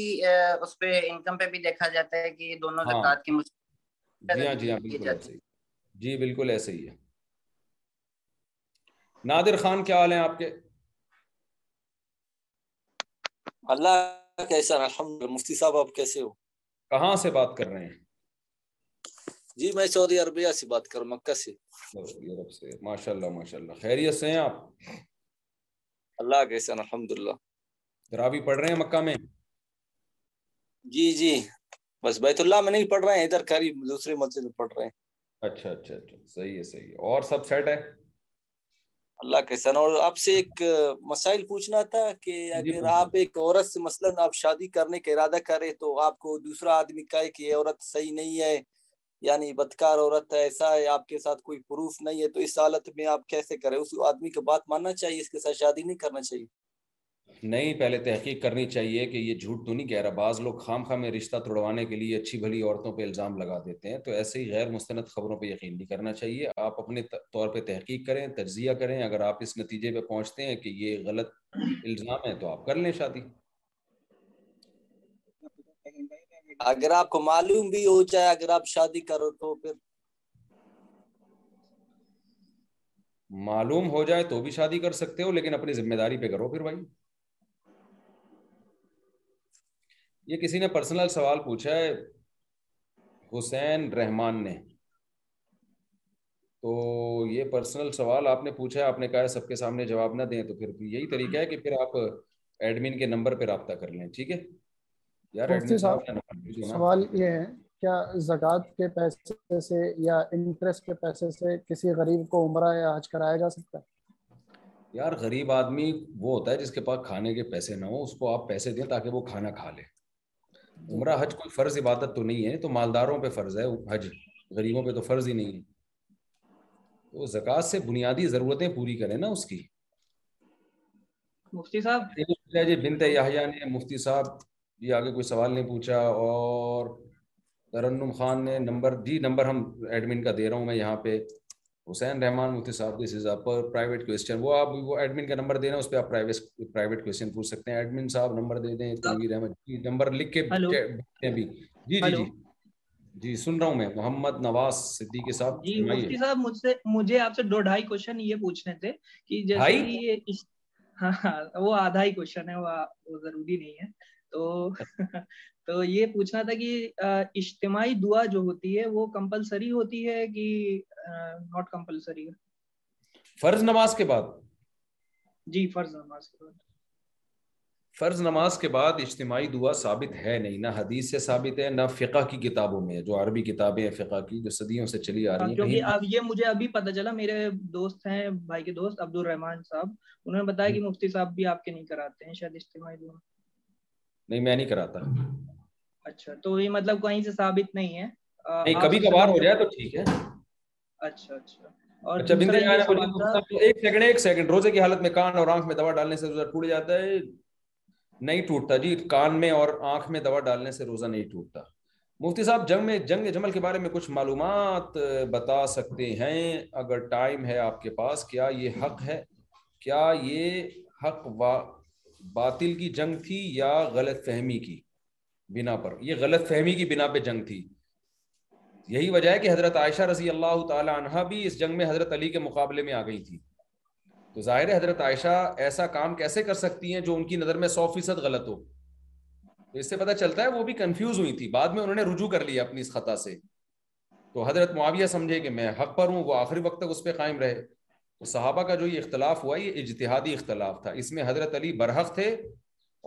اس پہ انکم پہ بھی دیکھا جاتا ہے کہ دونوں ہاں۔ زکات کی مشورہ جی ہاں جی ہاں جی بالکل ایسے ہی ہے نادر خان کیا حال ہیں آپ کے اللہ کیسا الحمد مفتی صاحب آپ کیسے ہو کہاں سے بات کر رہے ہیں جی میں سعودی عربیہ سے بات کر مکہ سے سعودی عرب سے ماشاء اللہ ماشاء اللہ خیریت سے ہیں آپ اللہ کے سن الحمد للہ رابی پڑھ رہے ہیں مکہ میں جی جی بس بیت اللہ میں نہیں پڑھ رہے ہیں ادھر خیری دوسرے مسجد میں پڑھ رہے ہیں اچھا اچھا اچھا صحیح ہے صحیح ہے اور سب سیٹ ہے اللہ کے سن اور آپ سے ایک مسائل پوچھنا تھا کہ جی، اگر آپ ایک عورت سے مثلا آپ شادی کرنے کا ارادہ کرے تو آپ کو دوسرا آدمی کہے کہ یہ عورت صحیح نہیں ہے یعنی بدکار عورت ہے ایسا ہے آپ کے ساتھ کوئی پروف نہیں ہے تو اس حالت میں آپ کیسے کریں اس اس آدمی کے بات ماننا چاہیے چاہیے ساتھ شادی نہیں نہیں کرنا پہلے تحقیق کرنی چاہیے کہ یہ جھوٹ تو نہیں کہہ رہا بعض لوگ خام خواہ میں رشتہ توڑوانے کے لیے اچھی بھلی عورتوں پہ الزام لگا دیتے ہیں تو ایسے ہی غیر مستند خبروں پہ یقین نہیں کرنا چاہیے آپ اپنے طور پہ تحقیق کریں تجزیہ کریں اگر آپ اس نتیجے پہ پہنچتے ہیں کہ یہ غلط الزام ہے تو آپ کر لیں شادی اگر آپ کو معلوم بھی ہو جائے اگر آپ شادی کرو تو پھر معلوم ہو جائے تو بھی شادی کر سکتے ہو لیکن اپنی ذمہ داری پہ کرو پھر بھائی یہ کسی نے پرسنل سوال پوچھا ہے حسین رحمان نے تو یہ پرسنل سوال آپ نے پوچھا ہے آپ نے کہا ہے سب کے سامنے جواب نہ دیں تو پھر یہی طریقہ ہے کہ پھر آپ ایڈمن کے نمبر پہ رابطہ کر لیں ٹھیک ہے یار ایڈمن صاحب نے جی ہاں۔ سوال یہ ہے کیا زکوٰۃ کے پیسے سے یا انٹرسٹ کے پیسے سے کسی غریب کو عمرہ یا حج کرایا جا سکتا ہے یار غریب آدمی وہ ہوتا ہے جس کے پاس کھانے کے پیسے نہ ہو اس کو آپ پیسے دیں تاکہ وہ کھانا کھا لے عمرہ حج کوئی فرض عبادت تو نہیں ہے تو مالداروں پہ فرض ہے حج غریبوں پہ تو فرض ہی نہیں ہے تو زکوٰۃ سے بنیادی ضرورتیں پوری کریں نا اس کی مفتی صاحب بنت یحییٰ نے مفتی صاحب یہ آگے کوئی سوال نہیں پوچھا اور ترنم خان نے نمبر دی نمبر ہم ایڈمن کا دے رہا ہوں میں یہاں پہ حسین رحمان مفتی صاحب دس از پر پرائیویٹ کوشچن وہ آپ وہ ایڈمن کا نمبر دے رہے ہیں اس پہ آپ پرائیویٹ پرائیویٹ کوشچن پوچھ سکتے ہیں ایڈمن صاحب نمبر دے دیں تنویر احمد جی نمبر لکھ کے بھی جی جی جی جی سن رہا ہوں میں محمد نواز صدیقی صاحب جی مفتی صاحب مجھ سے مجھے آپ سے دو ڈھائی کوشچن یہ پوچھنے تھے کہ جیسے یہ ہاں، ہاں، وہ آدھا ہی کوشچن ہے وہ ضروری نہیں ہے تو تو یہ پوچھنا تھا کہ اجتماعی دعا جو ہوتی ہے وہ کمپلسری ہوتی ہے کہ ناٹ کمپلسری ہے فرض فرض جی، فرض نماز نماز نماز کے کے کے بعد بعد بعد جی اجتماعی دعا ثابت نہیں نہ حدیث سے ثابت ہے نہ فقہ کی کتابوں میں جو عربی کتابیں ہیں فقہ کی جو صدیوں سے چلی آ رہی ہیں ہاں، یہ مجھے ابھی پتہ چلا میرے دوست ہیں بھائی کے دوست عبد الرحمان صاحب انہوں نے بتایا کہ مفتی صاحب بھی آپ کے نہیں کراتے ہیں شاید اجتماعی دعا نہیں میں نہیں اچھا، مطلب کہیں سے نہیں ٹوٹتا جی کان میں اور آنکھ میں دوا ڈالنے سے روزہ نہیں ٹوٹتا مفتی صاحب جنگ میں جنگ جمل کے بارے میں کچھ معلومات بتا سکتے ہیں اگر ٹائم ہے آپ کے پاس کیا یہ حق ہے کیا یہ حق باطل کی جنگ تھی یا غلط فہمی کی بنا پر یہ غلط فہمی کی بنا پہ جنگ تھی یہی وجہ ہے کہ حضرت عائشہ رضی اللہ تعالی عنہ بھی اس جنگ میں حضرت علی کے مقابلے میں آ گئی تھی تو ظاہر ہے حضرت عائشہ ایسا کام کیسے کر سکتی ہیں جو ان کی نظر میں سو فیصد غلط ہو تو اس سے پتہ چلتا ہے وہ بھی کنفیوز ہوئی تھی بعد میں انہوں نے رجوع کر لیا اپنی اس خطا سے تو حضرت معاویہ سمجھے کہ میں حق پر ہوں وہ آخری وقت تک اس پہ قائم رہے صحابہ کا جو یہ اختلاف ہوا یہ اجتہادی اختلاف تھا اس میں حضرت علی برحق تھے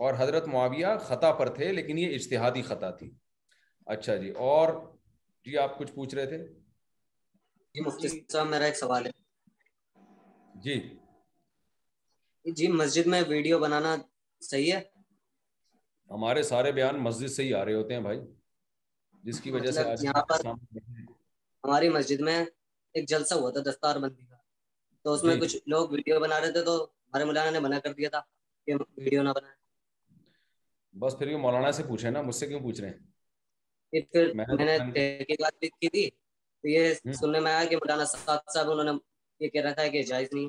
اور حضرت معاویہ خطا پر تھے لیکن یہ اجتہادی خطا تھی اچھا جی اور جی جی جی آپ کچھ پوچھ رہے تھے جی، جی۔ جی، مسجد میں ویڈیو بنانا صحیح ہے ہمارے سارے بیان مسجد سے ہی آ رہے ہوتے ہیں بھائی جس کی وجہ سے مطلب ہماری مسجد میں ایک جلسہ ہوا تھا دستار بندی کا تو تو اس میں جی۔ کچھ لوگ ویڈیو بنا رہے تھے ہمارے مولانا نے منع کر دیا یہ کہہ رہا جائز نہیں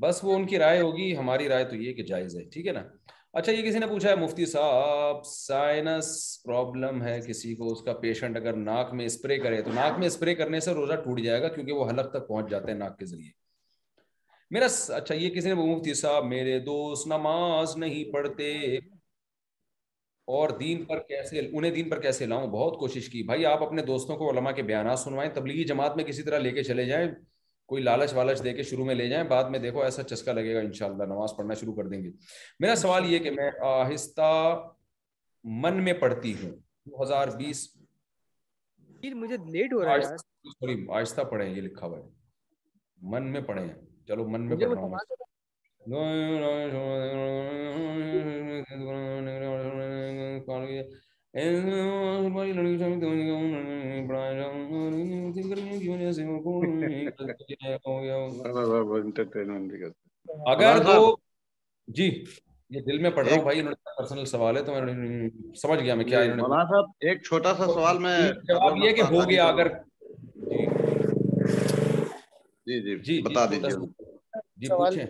بس وہ ان کی رائے ہوگی ہماری رائے تو یہ کہ جائز ہے ہے ٹھیک نا اچھا یہ کسی نے پوچھا ہے مفتی صاحب سائنس پرابلم ہے کسی کو اس کا پیشنٹ اگر ناک میں اسپرے کرے تو ناک میں اسپرے کرنے سے روزہ ٹوٹ جائے گا کیونکہ وہ حلق تک پہنچ جاتے ہیں ناک کے ذریعے میرا اچھا یہ کسی نے مفتی صاحب میرے دوست نماز نہیں پڑھتے اور دین پر کیسے انہیں دین پر کیسے لاؤں بہت کوشش کی بھائی آپ اپنے دوستوں کو علماء کے بیانات سنوائیں تبلیغی جماعت میں کسی طرح لے کے چلے جائیں کوئی لالچ والچ دے کے شروع میں لے جائیں بعد میں دیکھو ایسا چسکا لگے گا انشاءاللہ نماز پڑھنا شروع کر دیں گے میرا سوال یہ کہ میں آہستہ من میں پڑھتی ہوں دو ہزار بیس مجھے لیٹ ہو رہا ہے سوری آہستہ پڑھیں یہ لکھا ہوا ہے من میں پڑھیں چلو من میں پڑھ رہا ہوں اگر تو ہاں، ہاں۔ جی یہ دل میں پڑھ رہا ہوں بھائی انہوں نے پرسنل سوال ہے تو میں سمجھ گیا میں کیا جی، انہوں نے مولانا صاحب ایک چھوٹا سا سوال میں جواب یہ کہ ہو جی، جی، گیا اگر جی جی بتا دیجیے جی پوچھیں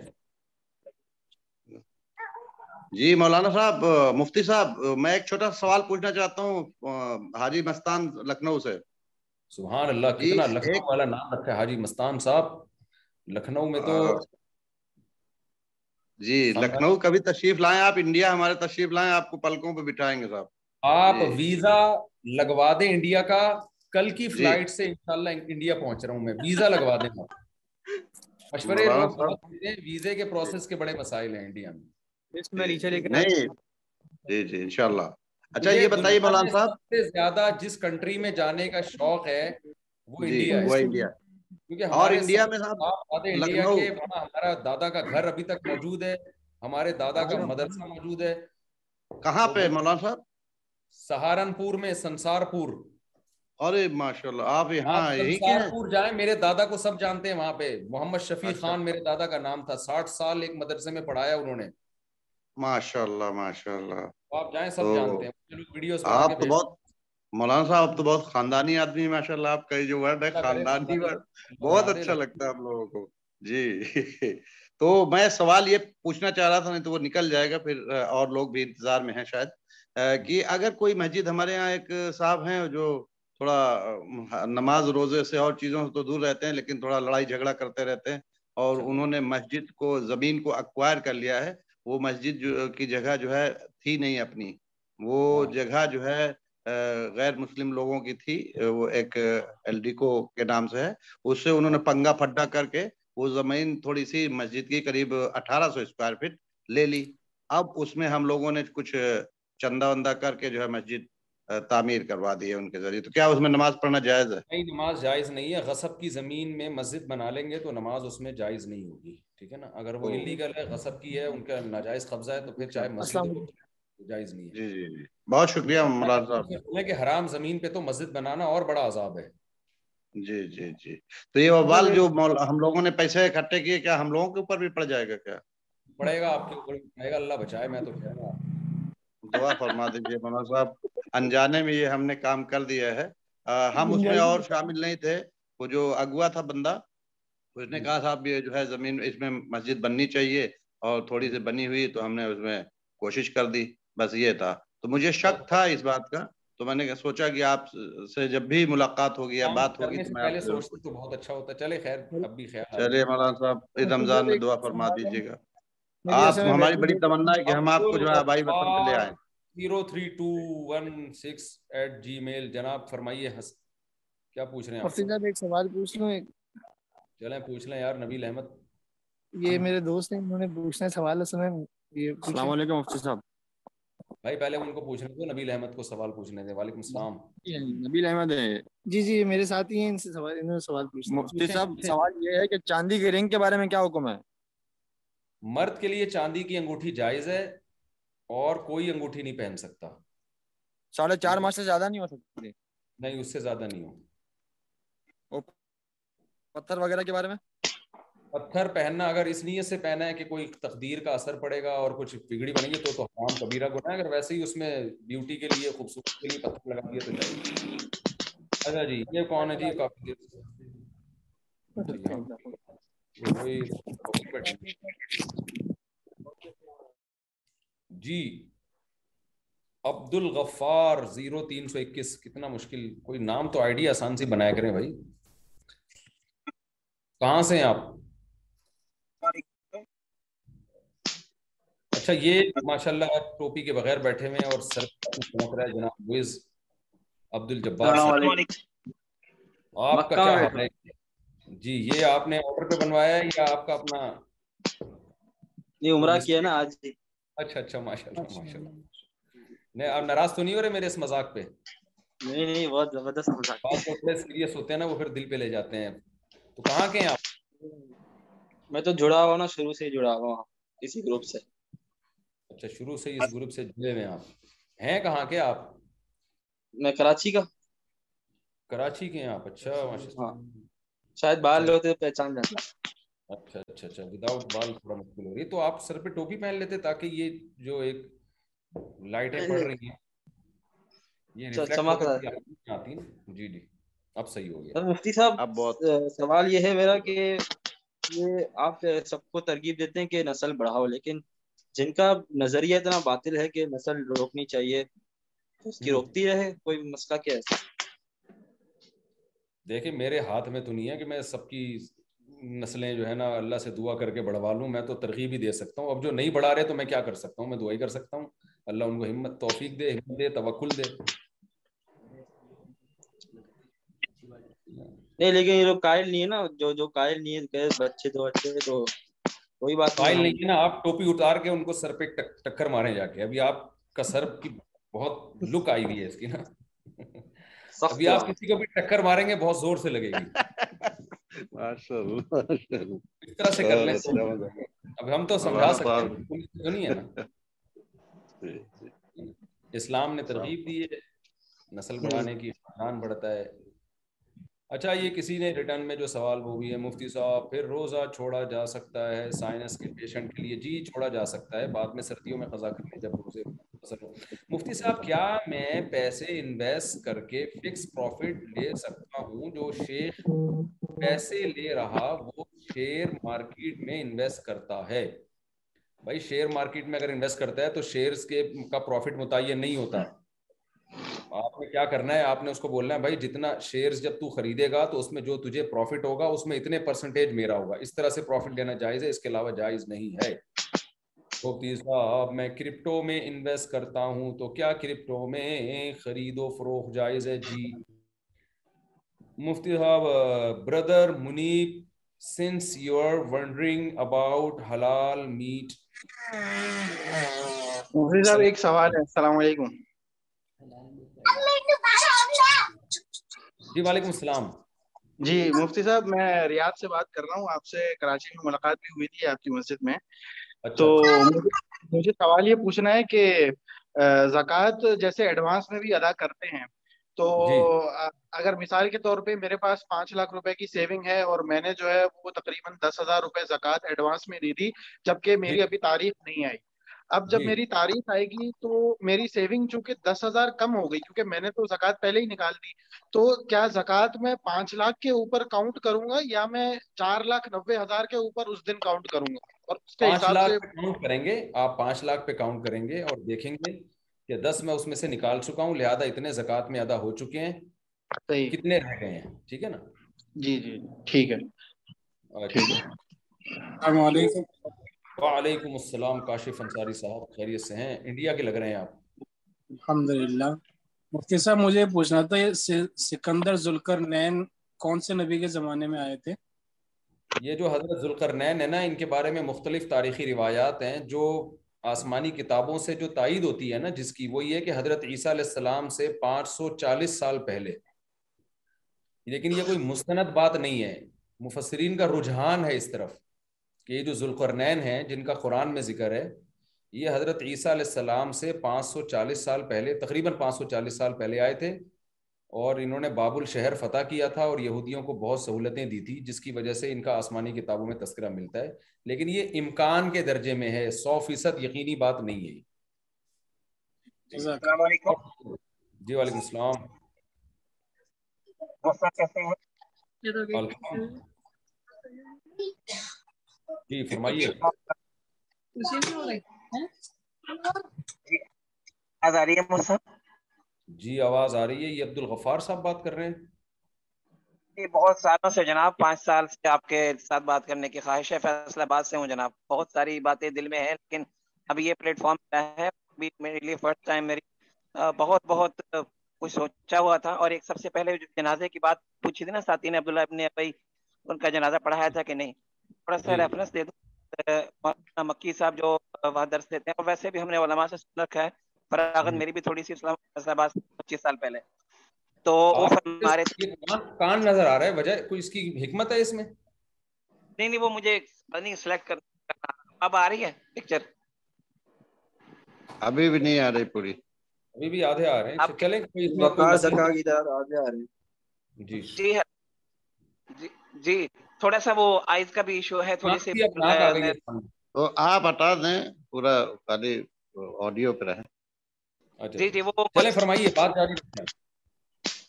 جی مولانا صاحب مفتی صاحب میں ایک چھوٹا سوال پوچھنا چاہتا ہوں حاجی مستان لکھنؤ سے سبحان اللہ جی، کتنا لکھنؤ والا نام رکھا ہے حاجی مستان صاحب لکھنؤ میں تو جی لکھنؤ کبھی تشریف لائیں آپ انڈیا ہمارے تشریف لائیں آپ کو پلکوں پہ بٹھائیں گے صاحب آپ جی۔ ویزا لگوا دیں انڈیا کا کل کی جی۔ فلائٹ سے انشاءاللہ انڈیا پہنچ رہا ہوں میں ویزا لگوا دیں مشورے ویزے کے پروسیس کے بڑے مسائل ہیں انڈیا میں نہیں جی، جی، اچھا یہ بتائیے مولانا صاحب جس کنٹری میں جانے کا شوق ہے وہ انڈیا جی، اور انڈیا میں ہمارا دادا کا گھر ابھی تک موجود ہے ہمارے دادا کا اچھا۔ مدرسہ موجود ہے کہاں پہ مولانا صاحب سہارنپور میں سنسار جائیں میرے دادا کو سب جانتے ہیں وہاں پہ محمد شفیع اچھا۔ خان میرے دادا کا نام تھا ساٹھ سال ایک مدرسے میں پڑھایا انہوں نے ماشاء اللہ ماشاء اللہ آپ تو بہت مولانا صاحب آپ تو بہت خاندانی آدمی ماشاء اللہ آپ کا جو ورڈ ہے خاندانی ورڈ بہت اچھا لگتا ہے آپ لوگوں کو جی تو میں سوال یہ پوچھنا چاہ رہا تھا نہیں تو وہ نکل جائے گا پھر اور لوگ بھی انتظار میں ہیں شاید کہ اگر کوئی مسجد ہمارے یہاں ایک صاحب ہیں جو تھوڑا نماز روزے سے اور چیزوں سے تو دور رہتے ہیں لیکن تھوڑا لڑائی جھگڑا کرتے رہتے ہیں اور اچھا۔ انہوں نے مسجد کو زمین کو اکوائر کر لیا ہے وہ مسجد جو کی جگہ جو ہے تھی نہیں اپنی وہ جگہ جو ہے غیر مسلم لوگوں کی تھی وہ ایک کو کے نام سے ہے اس سے انہوں نے پنگا پھڈا کر کے وہ زمین تھوڑی سی مسجد کی قریب اٹھارہ سو اسکوائر فٹ لے لی اب اس میں ہم لوگوں نے کچھ چندہ وندہ کر کے جو ہے مسجد تعمیر کروا دی ہے ان کے ذریعے تو کیا اس میں نماز پڑھنا جائز ہے نہیں نماز جائز نہیں ہے غصب کی زمین میں مسجد بنا لیں گے تو نماز اس میں جائز نہیں ہوگی ٹھیک ہے نا اگر وہ انلیگل ہے غصب کی ہے ان کا ناجائز قبضہ ہے تو پھر چاہے اچھا، مسجد جائز نہیں ہے جی جی جی بہت شکریہ مولانا صاحب کہ حرام زمین پہ تو مسجد بنانا اور بڑا عذاب ہے جی جی جی تو یہ وبال جو ہم لوگوں نے پیسے اکٹھے کیے کیا ہم لوگوں کے اوپر بھی پڑ جائے گا کیا پڑے گا آپ کے اوپر پڑے گا اللہ بچائے میں تو کہہ رہا دعا فرما دیجیے مولانا صاحب انجانے میں یہ ہم نے کام کر دیا ہے ہم اس میں اور شامل نہیں تھے وہ جو اگوا تھا بندہ اس نے کہا صاحب یہ جو ہے زمین اس میں مسجد بننی چاہیے اور تھوڑی سی بنی ہوئی تو ہم نے اس میں کوشش کر دی بس یہ تھا تو مجھے شک تھا اس بات کا تو میں نے سوچا کہ آپ سے جب بھی ملاقات ہوگی یا بات ہوگی تو بہت اچھا ہوتا مولانا صاحب رمضان میں دعا فرما دیجیے گا آپ ہماری بڑی تمنا ہے کہ ہم آپ کو جو ہے آبائی وفر لے آئیں zero three two one six جی جناب فرمائیے نبیل احمد کو سوال پوچھنے دیں وعلیکم السلام جی ہاں، نبیل احمد جی جی میرے ساتھ سوال یہ ہے کہ چاندی کے رنگ کے بارے میں کیا حکم ہے مرد کے لیے چاندی کی انگوٹھی جائز ہے اور کوئی انگوٹھی نہیں پہن سکتا ساڑھے چار ماہ سے زیادہ نہیں ہو سکتے نہیں اس سے زیادہ نہیں ہو پتھر وغیرہ کے بارے میں پتھر پہننا اگر اس نیت سے پہنا ہے کہ کوئی تقدیر کا اثر پڑے گا اور کچھ بگڑی بنے گی تو تو حرام کبیرہ گناہ ہے اگر ویسے ہی اس میں بیوٹی کے لیے خوبصورتی کے لیے پتھر لگا دیا تو جائے گی اچھا جی یہ کون ہے جی کافی دیر سے جی عبد الغفار زیرو تین سو اکیس کتنا مشکل کوئی نام تو آئیڈیا آسان سے بنایا کریں بھائی کہاں سے ہیں آپ اچھا یہ ماشاء اللہ ٹوپی کے بغیر بیٹھے ہوئے ہیں اور سر پہنچ رہا ہے جناب ویز عبد الجبار آپ کا کیا حال ہے جی یہ آپ نے آرڈر پہ بنوایا ہے یا آپ کا اپنا یہ عمرہ کیا نا آج اچھا اچھا ماشاء اللہ ماشاء اللہ نہیں آپ ناراض تو نہیں ہو رہے میرے اس مذاق پہ نہیں نہیں بہت زبردست مذاق بات اتنے سیریس ہوتے ہیں نا وہ پھر دل پہ لے جاتے ہیں تو کہاں کے ہیں آپ میں تو جڑا ہوا نا شروع سے ہی جڑا ہوا اسی گروپ سے اچھا شروع سے اس گروپ سے جڑے ہوئے آپ ہیں کہاں کے آپ میں کراچی کا کراچی کے ہیں آپ اچھا ہاں، شاید باہر اچھا۔ لوگ پہچان جاتا سوال یہ ہے آپ سب کو ترغیب دیتے ہیں کہ نسل بڑھاؤ لیکن جن کا نظریہ اتنا باطل ہے کہ نسل روکنی چاہیے اس کی روکتی رہے کوئی مسئلہ کیا ہے دیکھیے میرے ہاتھ میں تو نہیں ہے کہ میں سب کی نسلیں جو ہے نا اللہ سے دعا کر کے بڑھوا لوں میں تو ترغیب بھی دے سکتا ہوں اب جو نہیں بڑھا رہے تو میں کیا کر سکتا ہوں میں دعا ہی کر سکتا ہوں اللہ ان کو ہمت توفیق دے ہمت دے توکل دے نہیں لیکن یہ لوگ قائل نہیں ہے نا جو جو قائل نہیں ہے بچے تو اچھے تو کوئی بات قائل نہیں ہے نا آپ ٹوپی اتار کے ان کو سر پہ ٹکر مارے جا کے ابھی آپ کا سر کی بہت لک آئی ہوئی ہے اس کی نا ابھی آپ کسی کو بھی ٹکر ماریں گے بہت زور سے لگے گی اسلام نے ترغیب دی ہے نسل بڑھانے کی بڑھتا ہے اچھا یہ کسی نے ریٹرن میں جو سوال وہ بھی ہے مفتی صاحب پھر روزہ چھوڑا جا سکتا ہے سائنس کے پیشنٹ کے لیے جی چھوڑا جا سکتا ہے بعد میں سردیوں میں خزا کر جب روزے مفتی صاحب کیا میں پیسے انویسٹ کر کے فکس پروفٹ لے سکتا ہوں جو شیخ پیسے لے رہا وہ شیئر مارکیٹ میں انویسٹ کرتا ہے بھائی شیئر مارکیٹ میں اگر انویسٹ کرتا ہے تو شیئر کے کا پروفٹ متعین نہیں ہوتا آپ نے کیا کرنا ہے آپ نے اس کو بولنا ہے بھائی جتنا شیئرز جب تو خریدے گا تو اس میں جو تجھے پروفٹ ہوگا اس میں اتنے پرسنٹیج میرا ہوگا اس طرح سے پروفٹ لینا جائز ہے اس کے علاوہ جائز نہیں ہے کیونکہ صاحب میں کرپٹو میں انویسٹ کرتا ہوں تو کیا کرپٹو میں خرید و فروخ جائز ہے جی مفتی صاحب brother Muneeb since you are wondering about حلال میٹ مفتی صاحب ایک سوال ہے السلام علیکم جی وعلیکم السلام جی مفتی صاحب میں ریاض سے بات کر رہا ہوں آپ سے کراچی میں ملاقات بھی ہوئی تھی آپ کی مسجد میں اچھا۔ تو مجھے سوال یہ پوچھنا ہے کہ زکوٰۃ جیسے ایڈوانس میں بھی ادا کرتے ہیں تو جی۔ اگر مثال کے طور پہ میرے پاس پانچ لاکھ روپے کی سیونگ ہے اور میں نے جو ہے وہ تقریباً دس ہزار روپے زکوٰۃ ایڈوانس میں دے دی تھی جبکہ میری جی۔ ابھی تاریخ نہیں آئی اب جب جی۔ میری تاریخ آئے گی تو میری سیونگ چونکہ دس ہزار کم ہو گئی کیونکہ میں نے تو زکوٰۃ پہلے ہی نکال دی تو کیا زکوٰۃ میں پانچ لاکھ کے اوپر کاؤنٹ کروں گا یا میں چار لاکھ نبے ہزار کے اوپر اس دن کاؤنٹ کروں گا اور پانچ لاکھ پہ کاؤنٹ کریں گے آپ پانچ لاکھ پہ کاؤنٹ کریں گے اور دیکھیں گے کہ دس میں میں میں اس سے نکال چکا ہوں لہذا اتنے ادا ہو چکے ہیں ہیں کتنے رہ گئے ٹھیک ٹھیک ہے نا جی جی لہٰذا اچھا۔ وعلیکم السلام کاشف انصاری صاحب خیریت سے ہیں انڈیا کے لگ رہے ہیں آپ الحمد للہ مفتی صاحب مجھے پوچھنا تھا سکندر نین کون سے نبی کے زمانے میں آئے تھے یہ جو حضرت ذوالقرنین ہے نا ان کے بارے میں مختلف تاریخی روایات ہیں جو آسمانی کتابوں سے جو تائید ہوتی ہے نا جس کی وہ ہے کہ حضرت عیسیٰ علیہ السلام سے پانچ سو چالیس سال پہلے لیکن یہ کوئی مستند بات نہیں ہے مفسرین کا رجحان ہے اس طرف کہ یہ جو ذوالقرنین ہیں جن کا قرآن میں ذکر ہے یہ حضرت عیسیٰ علیہ السلام سے پانچ سو چالیس سال پہلے تقریباً پانچ سو چالیس سال پہلے آئے تھے اور انہوں نے بابل شہر فتح کیا تھا اور یہودیوں کو بہت سہولتیں دی تھی جس کی وجہ سے ان کا آسمانی کتابوں میں تذکرہ ملتا ہے لیکن یہ امکان کے درجے میں ہے سو فیصد یقینی بات نہیں ہے جی, جی، وعلیکم السلام جی فرمائیے جی۔ جی آواز آ رہی ہے یہ صاحب بات کر رہے ہیں جی، بہت سالوں سے جناب پانچ سال سے آپ کے ساتھ بات کرنے کی خواہش ہے فیصلہ ہوں جناب بہت ساری باتیں دل میں ہیں لیکن اب یہ پلیٹ فارم ہے میرے ٹائم میری بہت بہت کچھ سوچا ہوا تھا اور ایک سب سے پہلے جنازے کی بات پوچھی تھی نا نے عبداللہ ابن ان کا جنازہ پڑھایا تھا کہ نہیں سا ریفرنس جی۔ دے مکی صاحب جو وہاں دیتے اور ویسے بھی ہم نے علماء سے سن رکھا ہے فراغت میری بھی تھوڑی سی اسلام آباد پچیس سال پہلے تو وہ کان نظر آ رہا ہے ہے اس اس کی حکمت میں نہیں نہیں نہیں وہ مجھے اب آ آ رہی رہی ہے پکچر ابھی بھی پوری اچھا، جی۔, جی, جی،, جی تھوڑا سا وہ کا بھی ایشو ہے آپ ہٹا دیں پورا خالی آڈیو پہ اچھا، جی اچھا۔ جی وہ فرمائیے بات جاری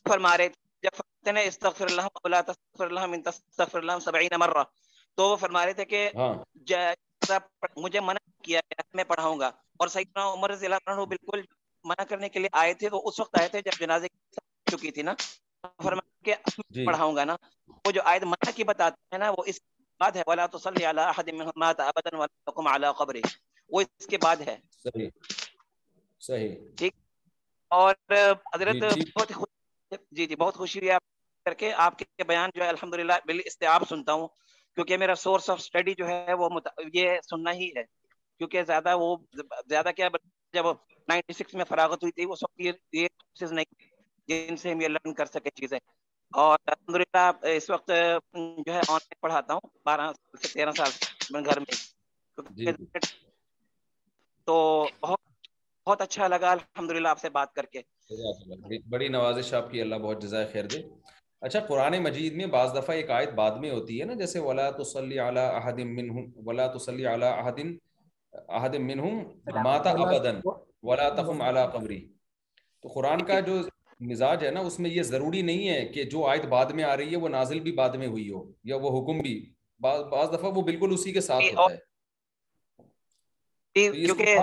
فرما رہے جب فرماتے ہیں استغفر اللہ ولا تستغفر اللہ من تستغفر اللہ 70 مرہ تو وہ فرما رہے تھے کہ ہاں۔ مجھے منع کیا گیا میں پڑھاؤں گا اور سیدنا عمر رضی اللہ عنہ بالکل منع کرنے کے لیے آئے تھے تو اس وقت آئے تھے جب جنازے کی چکی تھی نا فرمایا کہ جی. پڑھاؤں گا نا وہ جو آیت منع کی بتاتے ہیں نا وہ اس بعد ہے ولا تصلی علی احد منہم مات ابدا ولا تقم علی قبره وہ اس کے بعد ہے صحیح ٹھیک اور حضرت جی، جی۔ بہت جی جی بہت خوشی ہوئی آپ کر کے آپ کے بیان جو ہے الحمد للہ استعاب سنتا ہوں کیونکہ میرا سورس آف اسٹڈی جو ہے وہ یہ سننا ہی ہے کیونکہ زیادہ وہ زیادہ کیا جب نائنٹی سکس میں فراغت ہوئی تھی وہ سب یہ نہیں جن سے ہم یہ لرن کر سکے چیزیں اور الحمد للہ اس وقت جو ہے آن لائن پڑھاتا ہوں بارہ سے تیرہ سال گھر میں جی، تو بہت بہت اچھا لگا الحمدللہ آپ سے بات کر کے بڑی نوازش آپ کی اللہ بہت جزائے خیر دے اچھا قرآن مجید میں بعض دفعہ ایک آیت بعد میں ہوتی ہے نا جیسے ولا تصلی علی احد منہم ولا تصلی علی احد احد منہم ماتا ابدا ولا تقم علی قبری تو قرآن کا جو مزاج ہے نا اس میں یہ ضروری نہیں ہے کہ جو آیت بعد میں آ رہی ہے وہ نازل بھی بعد میں ہوئی ہو یا وہ حکم بھی بعض دفعہ وہ بالکل اسی کے ساتھ جی، ہوتا ہے جب جب کہ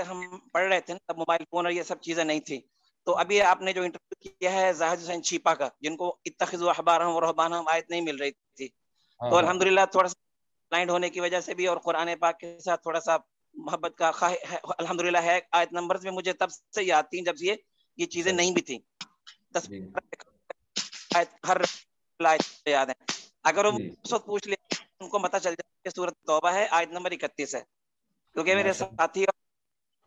ہم پڑھ رہے تھے تب موبائل فون اور یہ سب چیزیں نہیں تھی تو ابھی آپ نے جو انٹرویو کیا ہے زاہد حسین چھیپا کا جن کو و احبار و رحبان آیت نہیں مل رہی تھی ہاں، تو ہاں۔ الحمد للہ تھوڑا سا ہونے کی وجہ سے بھی اور قرآن پاک کے ساتھ تھوڑا سا محبت کا الحمد للہ ہے آیت نمبر میں مجھے تب سے یاد تھی جب یہ یہ چیزیں جی۔ نہیں بھی تھیں جی۔ ہر یاد ہے اگر وہ جی۔ اس وقت پوچھ لے ان کو پتا چل جائے سورت توبہ ہے آیت نمبر اکتیس ہے کیونکہ میرے ساتھی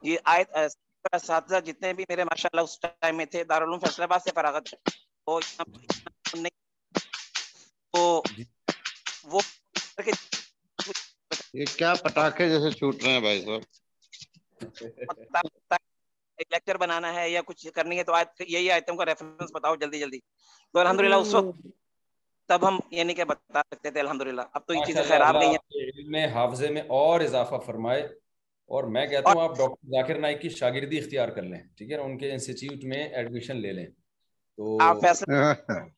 یہ آیت اساتذہ جتنے بھی میرے ماشاء اللہ اس ٹائم میں تھے دارالعلوم فیصل آباد سے فراغت وہ وہ کیا پٹاخے بنانا ہے اس وقت تب ہم یعنی کہ بتا سکتے اب تو نہیں حافظ میں اور اضافہ فرمائے اور میں کہتا ہوں آپ ڈاکٹر ذاکر نائک کی شاگردی اختیار کر لیں ٹھیک ہے ان کے انسٹیٹیوٹ میں ایڈمیشن لے لیں تو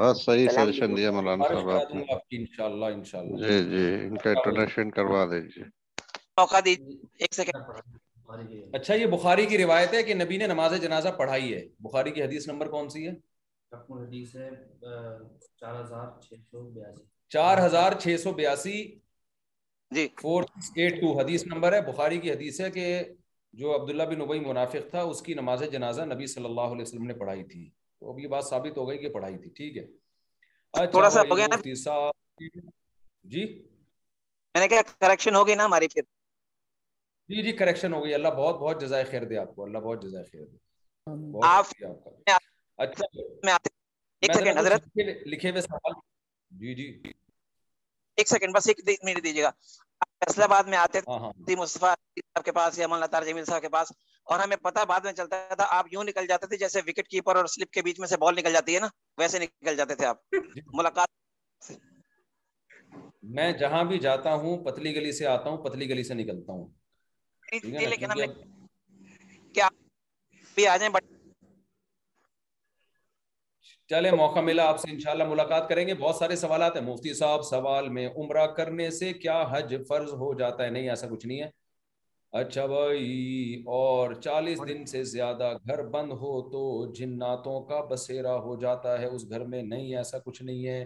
بہت صحیح سجیشن دیا مولانا صاحب آپ نے انشاءاللہ انشاءاللہ جی جی ان کا انٹرنیشن کروا دیجیے موقع دی ایک سیکنڈ اچھا یہ بخاری کی روایت ہے کہ نبی نے نماز جنازہ پڑھائی ہے بخاری کی حدیث نمبر کون سی ہے چار ہزار چھ سو بیاسی جی فور ایٹ ٹو حدیث نمبر ہے بخاری کی حدیث ہے کہ جو عبداللہ بن ابئی منافق تھا اس کی نماز جنازہ نبی صلی اللہ علیہ وسلم نے پڑھائی تھی تو اب پڑھائی تھی کریکشن اچھا، جی؟ ہو گئی نا ہماری جی جی کریکشن ہو گئی اللہ بہت بہت جزائے خیر دے آپ کو اللہ بہت جزائے خیر حضرت لکھے ہوئے سوال جی جی ایک سیکنڈ بس ایک دیجیے گا فیصلہ آباد میں آتے ہاں، ہاں، ہاں۔ تھے مصطفیٰ صاحب کے پاس یا مولانا تار جمیل صاحب کے پاس اور ہمیں پتہ بعد میں چلتا تھا آپ یوں نکل جاتے تھے جیسے وکٹ کیپر اور سلپ کے بیچ میں سے بال نکل جاتی ہے نا ویسے نکل جاتے تھے آپ جی۔ ملاقات میں جہاں بھی جاتا ہوں پتلی گلی سے آتا ہوں پتلی گلی سے نکلتا ہوں لیکن ہم لیکن کیا بھی آ جائیں بٹ چلے موقع ملا آپ سے انشاءاللہ ملاقات کریں گے بہت سارے سوالات ہیں مفتی صاحب سوال میں عمرہ کرنے سے کیا حج فرض ہو جاتا ہے نہیں ایسا کچھ نہیں ہے اچھا بھائی اور چالیس دن سے زیادہ گھر بسیرا ہو جاتا ہے اس گھر میں نہیں ایسا کچھ نہیں ہے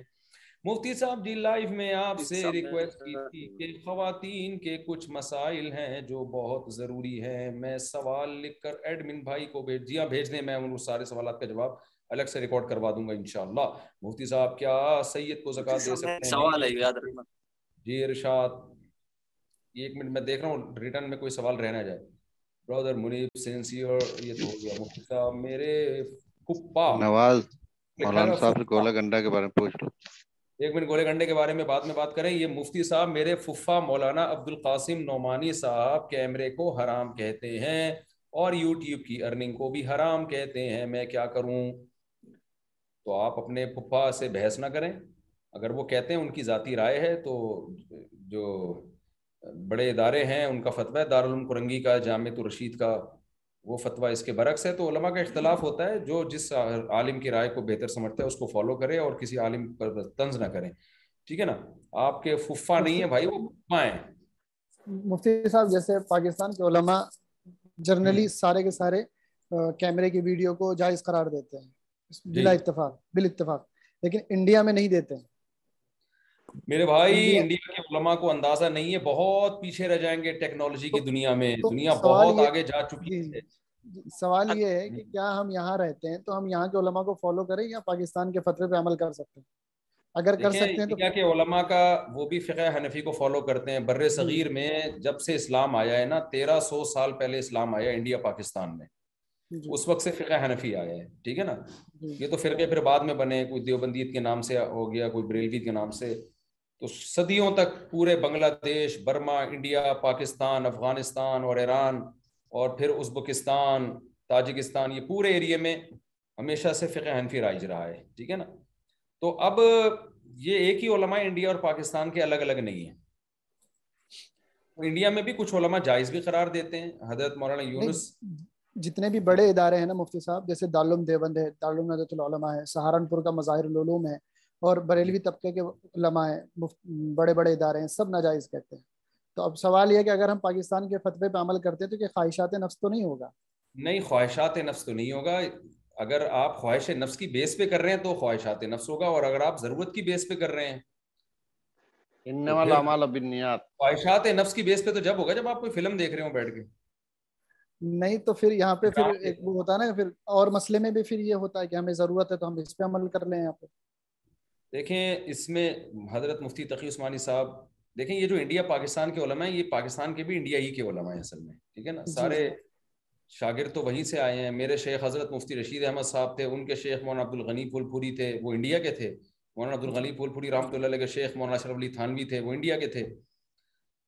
مفتی صاحب جی لائف میں آپ سے ریکویسٹ کی تھی کہ خواتین کے کچھ مسائل ہیں جو بہت ضروری ہیں میں سوال لکھ کر ایڈمن بھائی کو بھیج دیا جی ہاں، بھیج دیں میں سارے سوالات کا جواب الگ سے ریکارڈ کروا دوں گا انشاءاللہ مفتی صاحب کیا سید کو زکات دے سکتے ہیں سوال ہے یاد رکھنا جی ارشاد یہ ایک منٹ میں دیکھ رہا ہوں ریٹرن میں کوئی سوال رہنا جائے برادر منیب سینسیور یہ تو ہو گیا مفتی صاحب میرے پھپا نواز مولانا صاحب سے گولا گنڈا کے بارے میں پوچھ لو ایک منٹ گولے گنڈے کے بارے میں بعد میں بات کریں یہ مفتی صاحب میرے ففا مولانا عبد القاسم نعمانی صاحب کیمرے کو حرام کہتے ہیں اور یوٹیوب کی ارننگ کو بھی حرام کہتے ہیں میں کیا کروں تو آپ اپنے پھپھا سے بحث نہ کریں اگر وہ کہتے ہیں ان کی ذاتی رائے ہے تو جو بڑے ادارے ہیں ان کا فتویٰ ہے دارالعلوم کرنگی کا جامع رشید کا وہ فتویٰ اس کے برعکس ہے تو علماء کا اختلاف ہوتا ہے جو جس عالم کی رائے کو بہتر سمجھتا ہے اس کو فالو کرے اور کسی عالم پر طنز نہ کریں ٹھیک ہے نا آپ کے پھپا نہیں ہیں بھائی وہ ہیں مفتی صاحب جیسے پاکستان کے علماء جرنلی سارے کے سارے کیمرے کی ویڈیو کو جائز قرار دیتے ہیں جی۔ بلا اتفاق اتفاق لیکن انڈیا میں نہیں دیتے میرے بھائی انڈیا کے علماء کو اندازہ نہیں ہے بہت پیچھے رہ جائیں گے ٹیکنالوجی کی دنیا میں دنیا بہت آگے جا چکی جی، ہے جی، سوال یہ ہے کہ کیا ہم یہاں رہتے ہیں تو ہم یہاں کے علماء کو فالو کریں یا پاکستان کے فترے پہ عمل کر سکتے ہیں اگر کر سکتے ہیں تو علماء کا وہ بھی فقہ حنفی کو فالو کرتے ہیں بر صغیر میں جب سے اسلام آیا ہے نا تیرہ سو سال پہلے اسلام آیا انڈیا پاکستان میں جی۔ اس وقت سے فقہ حنفی آیا ہے ٹھیک ہے نا جی۔ یہ تو فرقے پھر بعد میں بنے کوئی دیوبندیت کے نام سے ہو گیا کوئی بریلوی کے نام سے تو صدیوں تک پورے Bangladesh Burma India Pakistan Afghanistan اور ایران اور پھر ازبکستان تاجکستان یہ پورے ایریے میں ہمیشہ سے فقہ حنفی رائج رہا ہے ٹھیک ہے نا تو اب یہ ایک ہی علماء انڈیا اور پاکستان کے الگ الگ نہیں ہیں انڈیا میں بھی کچھ علماء جائز بھی قرار دیتے ہیں حضرت مولانا یونس جتنے بھی بڑے ادارے ہیں نا مفتی صاحب جیسے دارالعلوم دیوبند ہے دارالعلوم العلماء ہے ہے سہارنپور کا مظاہر العلوم اور بریلوی طبقے کے علماء ہیں بڑے بڑے ادارے ہیں سب ناجائز کہتے ہیں تو اب سوال یہ کہ اگر ہم پاکستان کے فتوے پہ عمل کرتے تو کہ خواہشات نفس تو نہیں ہوگا نہیں خواہشات نفس تو نہیں ہوگا اگر آپ خواہش نفس کی بیس پہ کر رہے ہیں تو خواہشات نفس ہوگا اور اگر آپ ضرورت کی بیس پہ کر رہے ہیں خواہشات نفس کی بیس پہ تو جب جب ہوگا آپ کوئی فلم دیکھ رہے ہوں بیٹھ کے نہیں تو پھر یہاں پہ پھر پھر ایک ہوتا ہے نا اور مسئلے میں بھی پھر یہ ہوتا ہے کہ ہمیں ضرورت ہے تو ہم اس پہ عمل کر لیں یہاں پہ دیکھیں اس میں حضرت مفتی تقی عثمانی صاحب دیکھیں یہ جو انڈیا پاکستان کے علماء ہیں یہ پاکستان کے بھی انڈیا ہی کے علماء ہیں اصل میں ٹھیک ہے نا جی۔ سارے شاگرد تو وہیں سے آئے ہیں میرے شیخ حضرت مفتی رشید احمد صاحب تھے ان کے شیخ مولانا عبدالغنی پھول پوری تھے وہ انڈیا کے تھے مولانا عبدالغنی پھول پوری اللہ علیہ کے شیخ مولانا اشرف علی تھانوی تھے وہ انڈیا کے تھے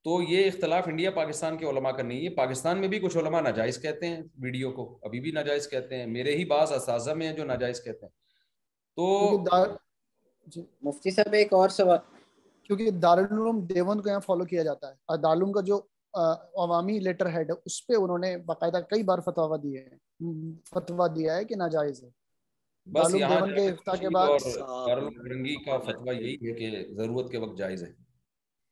تو یہ اختلاف انڈیا پاکستان کے علماء کا نہیں ہے پاکستان میں بھی کچھ علماء ناجائز کہتے ہیں ویڈیو کو ابھی بھی ناجائز کہتے ہیں میرے ہی بعض اساتذہ میں ہیں جو ناجائز کہتے ہیں تو جی۔ مفتی صاحب ایک اور سوال کیونکہ دارالعلوم دیوند کو یہاں فالو کیا جاتا ہے اور دارالعلوم کا جو عوامی لیٹر ہیڈ ہے اس پہ انہوں نے باقاعدہ کئی بار فتوا دیا ہے فتوا دیا ہے کہ ناجائز ہے بس یہاں کے افتا کے بعد دارالعلوم کا فتوا یہی ہے کہ ضرورت کے وقت جائز ہے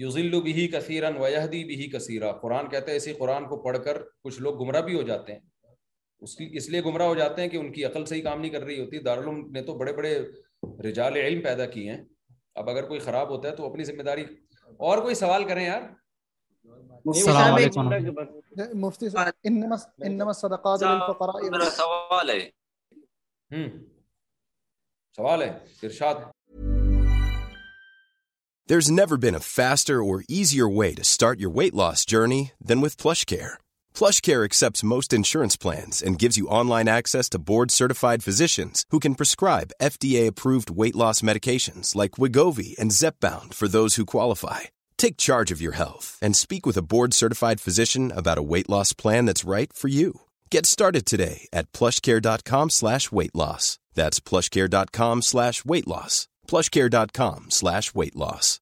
یوزل بھی کثیرن ویہدی بھی کثیرا قرآن کہتا ہے اسی قرآن کو پڑھ کر کچھ لوگ گمراہ بھی ہو جاتے ہیں اس کی اس لیے گمراہ ہو جاتے ہیں کہ ان کی عقل صحیح کام نہیں کر رہی ہوتی دارالعلوم نے تو بڑے بڑے رجال علم پیدا کیے ہیں اب اگر کوئی خراب ہوتا ہے تو اپنی ذمہ داری اور کوئی سوال کریں یار سوال ہے ارشاد There's never been a faster or easier way to start your weight loss journey than with PlushCare. PlushCare accepts most insurance plans and gives you online access to board-certified physicians who can prescribe FDA-approved weight loss medications like Wegovy and Zepbound for those who qualify. Take charge of your health and speak with a board-certified physician about a weight loss plan that's right for you. Get started today at PlushCare.com/weight-loss. That's PlushCare.com/weight-loss. Plush care dot com slash weight loss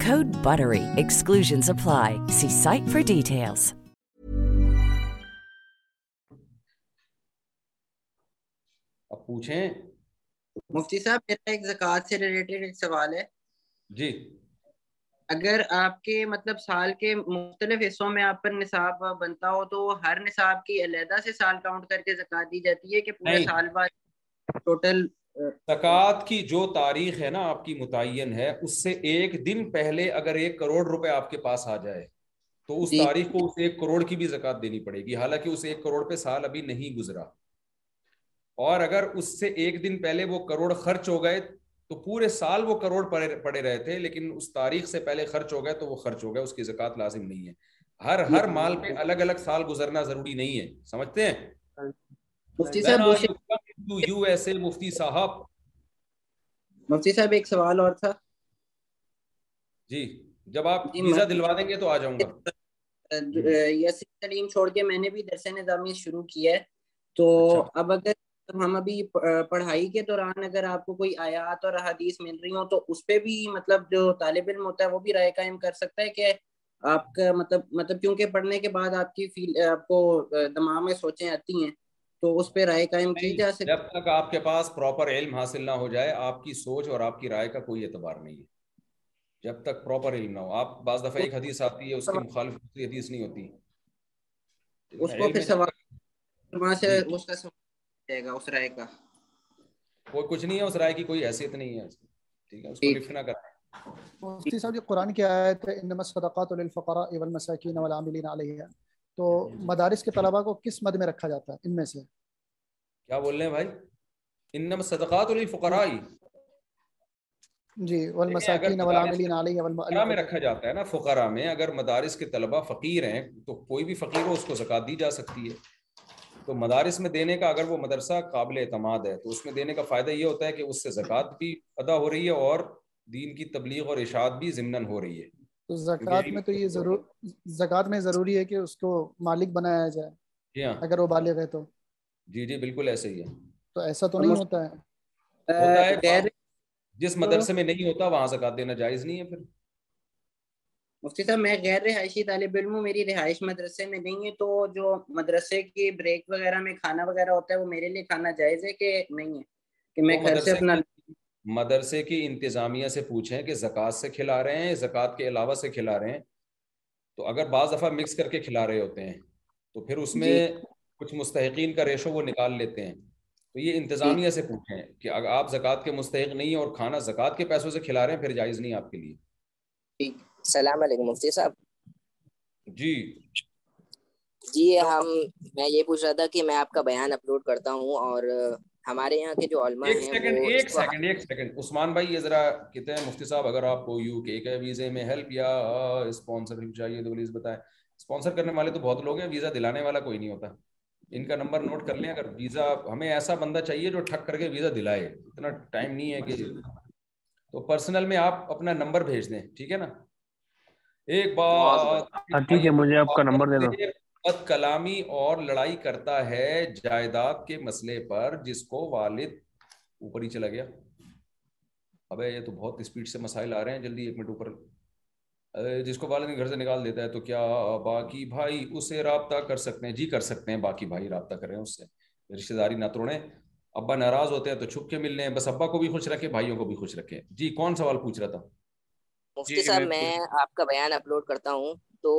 Code Buttery. Exclusions apply. See site for details. اب پوچھیں مفتی صاحب میرا ایک زکات سے ریلیٹڈ ایک سوال ہے جی اگر آپ کے مطلب سال کے مختلف حصوں میں آپ پر نصاب بنتا ہو تو ہر نصاب کی علیحدہ سے سال کاؤنٹ کر کے زکات دی جاتی ہے کہ پورے سال بعد ٹوٹل زکوٰۃ کی جو تاریخ ہے نا آپ کی متعین ہے اس سے ایک دن پہلے اگر ایک کروڑ روپے آپ کے پاس آ جائے تو اس جی۔ تاریخ کو ایک ایک کروڑ کروڑ کی بھی دینی پڑے گی حالانکہ پہ سال ابھی نہیں گزرا اور اگر اس سے ایک دن پہلے وہ کروڑ خرچ ہو گئے تو پورے سال وہ کروڑ پڑے رہے تھے لیکن اس تاریخ سے پہلے خرچ ہو گئے تو وہ خرچ ہو گئے اس کی زکات لازم نہیں ہے ہر جی۔ ہر مال پہ الگ الگ سال گزرنا ضروری نہیں ہے سمجھتے ہیں ہاں جی۔ ٹو یو ایس اے مفتی مفتی صاحب صاحب ایک سوال اور تھا جی جب آپ جی، ویزا دلوا دیں گے تو آ جاؤں گا جی۔ چھوڑ کے میں نے بھی درس نظامی شروع کیا ہے تو اچھا۔ اب اگر ہم ابھی پڑھائی کے دوران اگر آپ کو کوئی آیات اور احادیث مل رہی ہوں تو اس پہ بھی مطلب جو طالب علم ہوتا ہے وہ بھی رائے قائم کر سکتا ہے کہ آپ کا مطلب مطلب کیونکہ پڑھنے کے بعد آپ کی فیل آپ کو دماغ میں سوچیں آتی ہیں تو اس پہ رائے قائم کی جا سکتی جب تک آپ کے پاس پراپر علم حاصل نہ ہو جائے آپ کی سوچ اور آپ کی رائے کا کوئی اعتبار نہیں ہے جب تک پراپر علم نہ ہو آپ بعض دفعہ ایک حدیث آتی ہے اس کے مخالف حدیث نہیں ہوتی اس کو پھر سوال سے جی۔ اس کا سوال جائے گا اس رائے کا کوئی کچھ نہیں ہے اس رائے کی کوئی حیثیت نہیں ہے اس کو رفنا کرتا ہے مفتی صاحب یہ قرآن کی آیت ہے انما الصدقات للفقراء والمساکین والعاملین علیہ تو جی، جی، جی۔ مدارس کے طلبہ کو کس مد میں رکھا جاتا ہے ان میں سے کیا بول رہے ہیں بھائی انم صدقات للفقراء جی والمساکین والعاملین علیہ والمؤلفہ میں رکھا جاتا ہے نا فقراء میں اگر مدارس کے طلبہ فقیر ہیں تو کوئی بھی فقیر ہو اس کو زکات دی جا سکتی ہے تو مدارس میں دینے کا اگر وہ مدرسہ قابل اعتماد ہے تو اس میں دینے کا فائدہ یہ ہوتا ہے کہ اس سے زکات بھی ادا ہو رہی ہے اور دین کی تبلیغ اور اشاعت بھی ضمن ہو رہی ہے تو زکوٰۃ میں تو یہ ضرور زکوٰۃ میں ضروری ہے کہ اس کو مالک بنایا جائے جی ہاں۔ اگر وہ بالغ ہے ہے تو تو جی جی بالکل ایسے ہی ایسا تو نہیں ہوتا ہے جس مدرسے میں نہیں ہوتا وہاں زکوٰۃ دینا جائز نہیں ہے پھر مفتی صاحب میں غیر رہائشی طالب علم ہوں میری رہائش مدرسے میں نہیں ہے تو جو مدرسے کی بریک وغیرہ میں کھانا وغیرہ ہوتا ہے وہ میرے لیے کھانا جائز ہے کہ نہیں ہے کہ میں گھر سے اپنا مدرسے کی انتظامیہ سے پوچھیں کہ زکوٰۃ سے کھلا رہے ہیں زکوٰۃ کے علاوہ سے کھلا رہے ہیں تو اگر بعض دفعہ مکس کر کے کھلا رہے ہوتے ہیں تو پھر اس جی۔ میں کچھ مستحقین کا ریشو وہ نکال لیتے ہیں تو یہ انتظامیہ جی۔ سے پوچھیں کہ اگر آپ زکوٰۃ کے مستحق نہیں ہیں اور کھانا زکوٰۃ کے پیسوں سے کھلا رہے ہیں پھر جائز نہیں آپ کے لیے جی۔ السلام علیکم مفتی صاحب جی جی ہم میں یہ پوچھ رہا تھا کہ میں آپ کا بیان اپلوڈ کرتا ہوں اور ہمارے یہاں کے جو علماء ہیں ایک سیکنڈ ایک سیکنڈ عثمان بھائی یہ ذرا کہتے ہیں مفتی صاحب اگر آپ کو یو کے کے ویزے میں ہیلپ یا اسپانسرشپ چاہیے تو پلیز بتائیں اسپانسر کرنے والے تو بہت لوگ ہیں ویزا دلانے والا کوئی نہیں ہوتا ان کا نمبر نوٹ کر لیں اگر ویزا ہمیں ایسا بندہ چاہیے جو ٹھک کر کے ویزا دلائے اتنا ٹائم نہیں ہے کہ تو پرسنل میں آپ اپنا نمبر بھیج دیں ٹھیک ہے نا ایک بات ٹھیک ہے جی، مجھے آپ کا نمبر دے دو بد کلامی اور لڑائی کرتا ہے جائیداد کے مسئلے پر جس کو والد اوپر ہی چلا گیا ابے یہ تو بہت اسپیڈ سے مسائل آ رہے ہیں جلدی ایک منٹ اوپر جس کو والد گھر سے نکال دیتا ہے تو کیا باقی بھائی اسے رابطہ کر سکتے ہیں جی کر سکتے ہیں باقی بھائی رابطہ کر رہے ہیں اس سے رشتے داری نہ توڑیں ابا ناراض ہوتے ہیں تو چھپ کے مل لیں بس ابا کو بھی خوش رکھے بھائیوں کو بھی خوش رکھے جی کون سوال پوچھ رہا تھا مفتی جی، صاحب میں آپ کا بیان اپلوڈ کرتا ہوں تو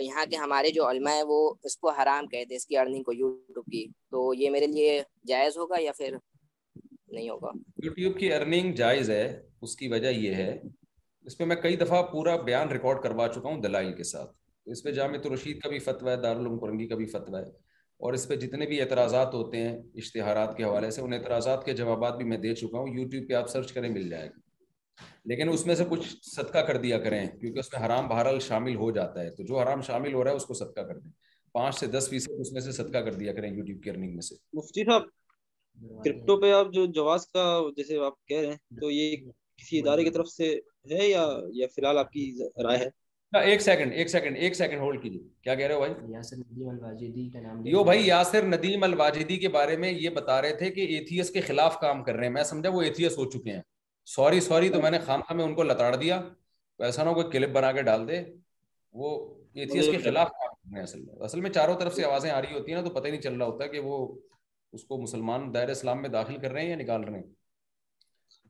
یہاں کے ہمارے جو علماء ہیں وہ اس اس کو کو حرام کی کی کی ارننگ ارننگ یوٹیوب یوٹیوب تو یہ میرے لیے جائز ہوگا ہوگا یا پھر نہیں جائز ہے اس کی وجہ یہ ہے اس پہ میں کئی دفعہ پورا بیان ریکارڈ کروا چکا ہوں دلائل کے ساتھ اس پہ جامع الرشید کا بھی فتویٰ ہے دارالعلوم کرنگی کا بھی فتویٰ ہے اور اس پہ جتنے بھی اعتراضات ہوتے ہیں اشتہارات کے حوالے سے ان اعتراضات کے جوابات بھی میں دے چکا ہوں یوٹیوب پہ آپ سرچ کریں مل جائے گا لیکن اس میں سے کچھ صدقہ کر دیا کریں کیونکہ اس میں حرام بہرحال شامل ہو جاتا ہے تو جو حرام شامل ہو رہا ہے اس کو صدقہ کر دیں پانچ سے دس فیصد اس میں سے صدقہ کر دیا کریں یوٹیوب کی ارننگ میں سے مفتی صاحب کرپٹو پہ آپ آپ جو جواز کا جیسے کہہ رہے ہیں تو یہ کسی ادارے کی طرف سے ہے یا یا فی الحال آپ کی رائے ہے ایک سیکنڈ ایک سیکنڈ ایک سیکنڈ ہولڈ کیجیے کیا کہہ رہے ہو بھائی یاسر ندیم الواجدی کے بارے میں یہ بتا رہے تھے کہ ایتھیس کے خلاف کام کر رہے ہیں میں سمجھا وہ ایتھیس ہو چکے ہیں سوری سوری تو میں نے خام خام میں ان کو لتاڑ دیا ایسا نہ کوئی کلپ بنا کے ڈال دے وہ ایتھیس کے خلاف اصل میں اصل میں چاروں طرف سے آوازیں آ رہی ہوتی ہیں نا تو پتہ ہی نہیں چل رہا ہوتا کہ وہ اس کو مسلمان دائر اسلام میں داخل کر رہے ہیں یا نکال رہے ہیں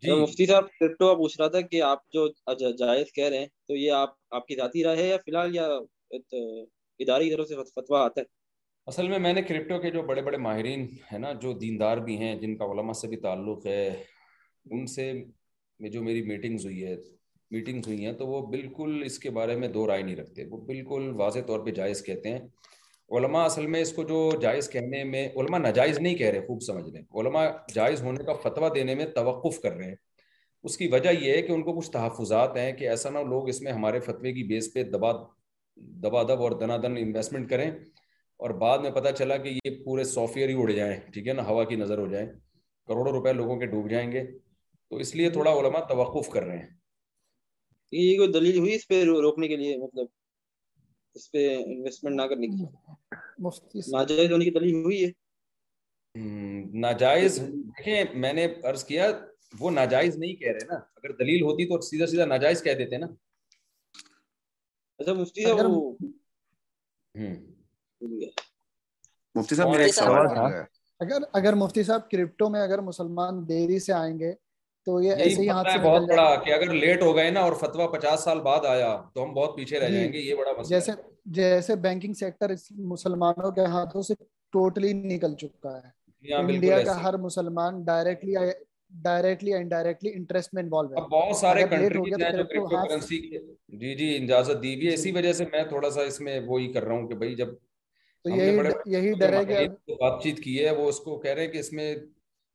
جی مفتی صاحب کرپٹو آپ پوچھ رہا تھا کہ آپ جو جائز کہہ رہے ہیں تو یہ آپ آپ کی ذاتی رائے ہے یا فی الحال یا اداری طرف سے فتویٰ آتا ہے اصل میں میں نے کرپٹو کے جو بڑے بڑے ماہرین ہیں نا جو دیندار بھی ہیں جن کا علماء سے بھی تعلق ہے ان سے میں جو میری میٹنگز ہوئی ہے میٹنگز ہوئی ہیں تو وہ بالکل اس کے بارے میں دو رائے نہیں رکھتے وہ بالکل واضح طور پہ جائز کہتے ہیں علماء اصل میں اس کو جو جائز کہنے میں علماء ناجائز نہیں کہہ رہے خوب سمجھ لیں علماء جائز ہونے کا فتویٰ دینے میں توقف کر رہے ہیں اس کی وجہ یہ ہے کہ ان کو کچھ تحفظات ہیں کہ ایسا نہ لوگ اس میں ہمارے فتوے کی بیس پہ دبا دبا دب اور دنا دن انویسٹمنٹ کریں اور بعد میں پتہ چلا کہ یہ پورے سافٹ ویئر ہی اڑ جائیں ٹھیک ہے نا ہوا کی نظر ہو جائیں کروڑوں روپے لوگوں کے ڈوب جائیں گے تو اس لیے تھوڑا علماء توقف کر رہے ہیں یہ کوئی دلیل ہوئی اس پہ روکنے کے لیے مطلب اس پہ انویسٹمنٹ نہ کرنے کی ناجائز ہونے کی دلیل ہوئی ہے ناجائز دیکھیں میں نے عرض کیا وہ ناجائز نہیں کہہ رہے نا اگر دلیل ہوتی تو سیدھا سیدھا ناجائز کہہ دیتے نا اچھا مفتی صاحب وہ مفتی صاحب میرے ایک سوال تھا اگر اگر مفتی صاحب کرپٹو میں اگر مسلمان دیری سے آئیں گے تو یہ ایسے ہی ہاتھ سے بہت بڑا کہ اگر لیٹ ہو گئے نا اور پچاس سال بعد آیا تو ہم بہت پیچھے رہ جی، جائیں گے یہ بڑا مسئلہ جیسے جیسے بینکنگ سیکٹر مسلمانوں کے ہاتھوں سے ٹوٹلی نکل چکا ہے جی انڈیا ہاں، کا ہر مسلمان ڈائریکٹلی ڈائریکٹلی انڈائریکٹلی انٹرسٹ میں انوالو ہے بہت سارے کنٹریز ہیں جو کرپٹو ہاں کرنسی جی جی اجازت دی ہے اسی جی۔ وجہ سے میں تھوڑا سا اس میں وہی کر رہا ہوں کہ بھائی جب تو یہی یہی ڈر ہے کہ بات چیت کی ہے وہ اس کو کہہ رہے ہیں کہ اس میں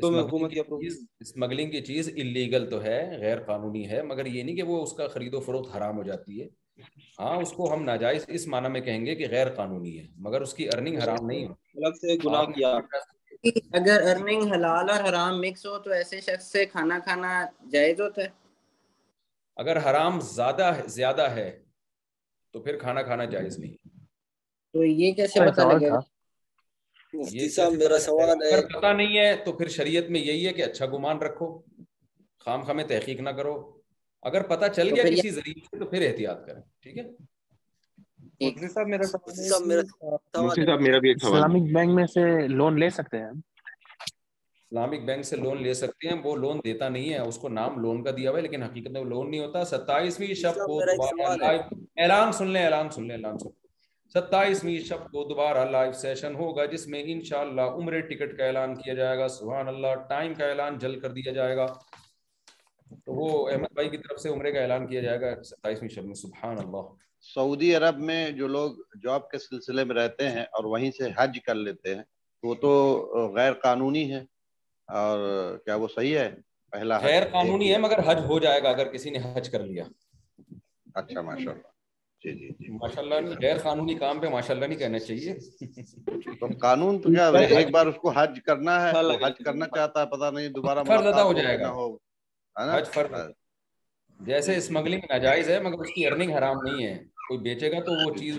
تو میں حکومت اسمگلنگ کی چیز انلیگل تو ہے غیر قانونی ہے مگر یہ نہیں کہ وہ اس کا خرید و فروخت حرام ہو جاتی ہے ہاں اس کو ہم ناجائز اس معنی میں کہیں گے کہ غیر قانونی ہے مگر اس کی ارننگ اچھا، حرام نہیں ہے گناہ کیا اگر ارننگ حلال اور حرام مکس ہو تو ایسے شخص سے کھانا کھانا جائز ہوتا ہے اگر حرام زیادہ زیادہ ہے تو پھر کھانا کھانا جائز نہیں تو یہ کیسے بتا اچھا، لگے گا میرا سوال ہے اگر پتا نہیں ہے تو پھر شریعت میں یہی ہے کہ اچھا گمان رکھو خام خام تحقیق نہ کرو اگر پتہ چل گیا کسی ذریعے سے تو پھر احتیاط کریں ٹھیک ہے اسلامک بینک میں سے لون لے سکتے ہیں اسلامک بینک سے لون لے سکتے ہیں وہ لون دیتا نہیں ہے اس کو نام لون کا دیا ہوا ہے لیکن حقیقت میں لون نہیں ہوتا ستائیسویں شب کو اعلان سن لیں اعلان سن سن لیں لیں اعلان ستائیسویں شب کو دوبارہ لائیو سیشن ہوگا جس میں انشاءاللہ عمرے ٹکٹ کا اعلان کیا جائے گا سبحان اللہ ٹائم کا اعلان جل کر دیا جائے گا تو وہ احمد بھائی کی طرف سے عمرے کا اعلان کیا جائے گا ستائیسویں شب میں سبحان اللہ سعودی عرب میں جو لوگ جاب کے سلسلے میں رہتے ہیں اور وہیں سے حج کر لیتے ہیں وہ تو غیر قانونی ہے اور کیا وہ صحیح ہے پہلا غیر قانونی ہے مگر حج ہو جائے گا اگر کسی نے حج کر لیا اچھا ماشاء اللہ جی، جی، جی، ماشاء اللہ غیر قانونی کام پہ ماشاء اللہ نہیں کہنا چاہیے تو قانون تو کیا ایک بار اس کو حج کرنا ہے حج کرنا چاہتا ہے پتا نہیں دوبارہ فرض فرض ادا ہو جائے گا حج جیسے اسمگلنگ ناجائز ہے مگر اس کی ارننگ حرام نہیں ہے کوئی بیچے گا تو وہ چیز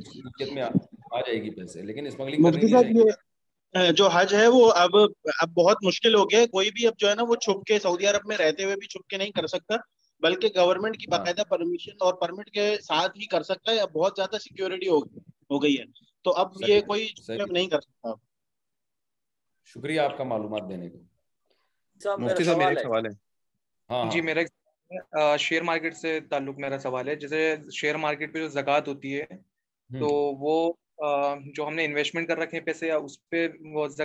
میں آ جائے گی پیسے لیکن اسمگلنگ جو حج ہے وہ اب اب بہت مشکل ہو گیا کوئی بھی اب جو ہے نا وہ چھپ کے سعودی عرب میں رہتے ہوئے بھی چھپ کے نہیں کر سکتا بلکہ گورنمنٹ کی ہاں۔ باقاعدہ پرمیشن اور پرمٹ کے ساتھ ہی کر سکتا ہے اب بہت زیادہ سیکیورٹی ہو گئی ہے تو اب یہ کوئی مطلب نہیں کر سکتا شکریہ آپ کا معلومات دینے کو ہاں، ہاں۔ جی میرا شیئر مارکیٹ سے تعلق میرا سوال ہے جیسے شیئر مارکیٹ پہ جو زکات ہوتی ہے تو وہ جو ہم نے انویسٹمنٹ کر رکھے ہیں پیسے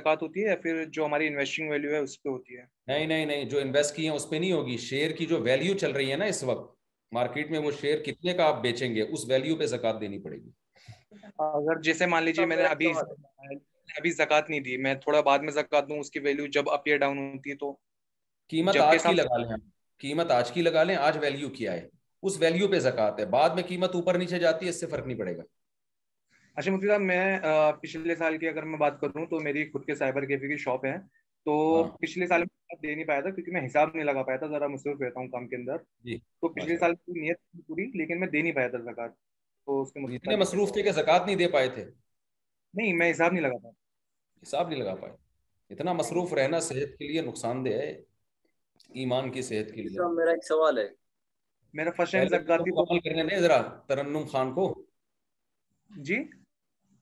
ہوتی ہے یا پھر جو ہماری انویسٹنگ ویلو ہے اس پہ ہوتی ہے نہیں نہیں نہیں جو انویسٹ کی ہے اس پہ نہیں ہوگی شیئر کی جو ویلو چل رہی ہے نا اس وقت مارکیٹ میں وہ شیئر کتنے کا آپ بیچیں گے اس ویلو پہ زکات دینی پڑے گی اگر جیسے مان لیجیے میں نے ابھی اچھا ابھی زکات نہیں دی میں تھوڑا بعد میں دوں اس کی ویلیو جب اپ ڈاؤن ہوتی ہے تو قیمت آج کی لگا لیں قیمت آج کی لگا لیں آج ویلو کیا ہے اس ویلو پہ زکات ہے بعد میں قیمت اوپر نیچے جاتی ہے اس سے فرق نہیں پڑے گا اچھا مفتی صاحب میں پچھلے سال کی اگر میں بات کروں تو میری خود کے سائبر کیفے کی شاپ ہے تو ہاں۔ پچھلے سال میں دے نہیں پایا تھا کیونکہ میں حساب نہیں لگا پایا تھا ذرا مصروف رہتا ہوں کام کے اندر جی۔ تو پچھلے سال کی نیت پوری لیکن میں دے نہیں پایا تھا زکات تو اس کے مطلب مصروف تھے کہ زکات نہیں دے پائے تھے نہیں میں حساب نہیں لگا پایا حساب نہیں لگا پائے اتنا مصروف رہنا صحت کے لیے نقصان دہ ہے ایمان کی صحت کے لیے میرا ایک سوال ہے میرا فرسٹ ٹائم زکات کی عمل کرنے نہیں ذرا ترنم خان کو جی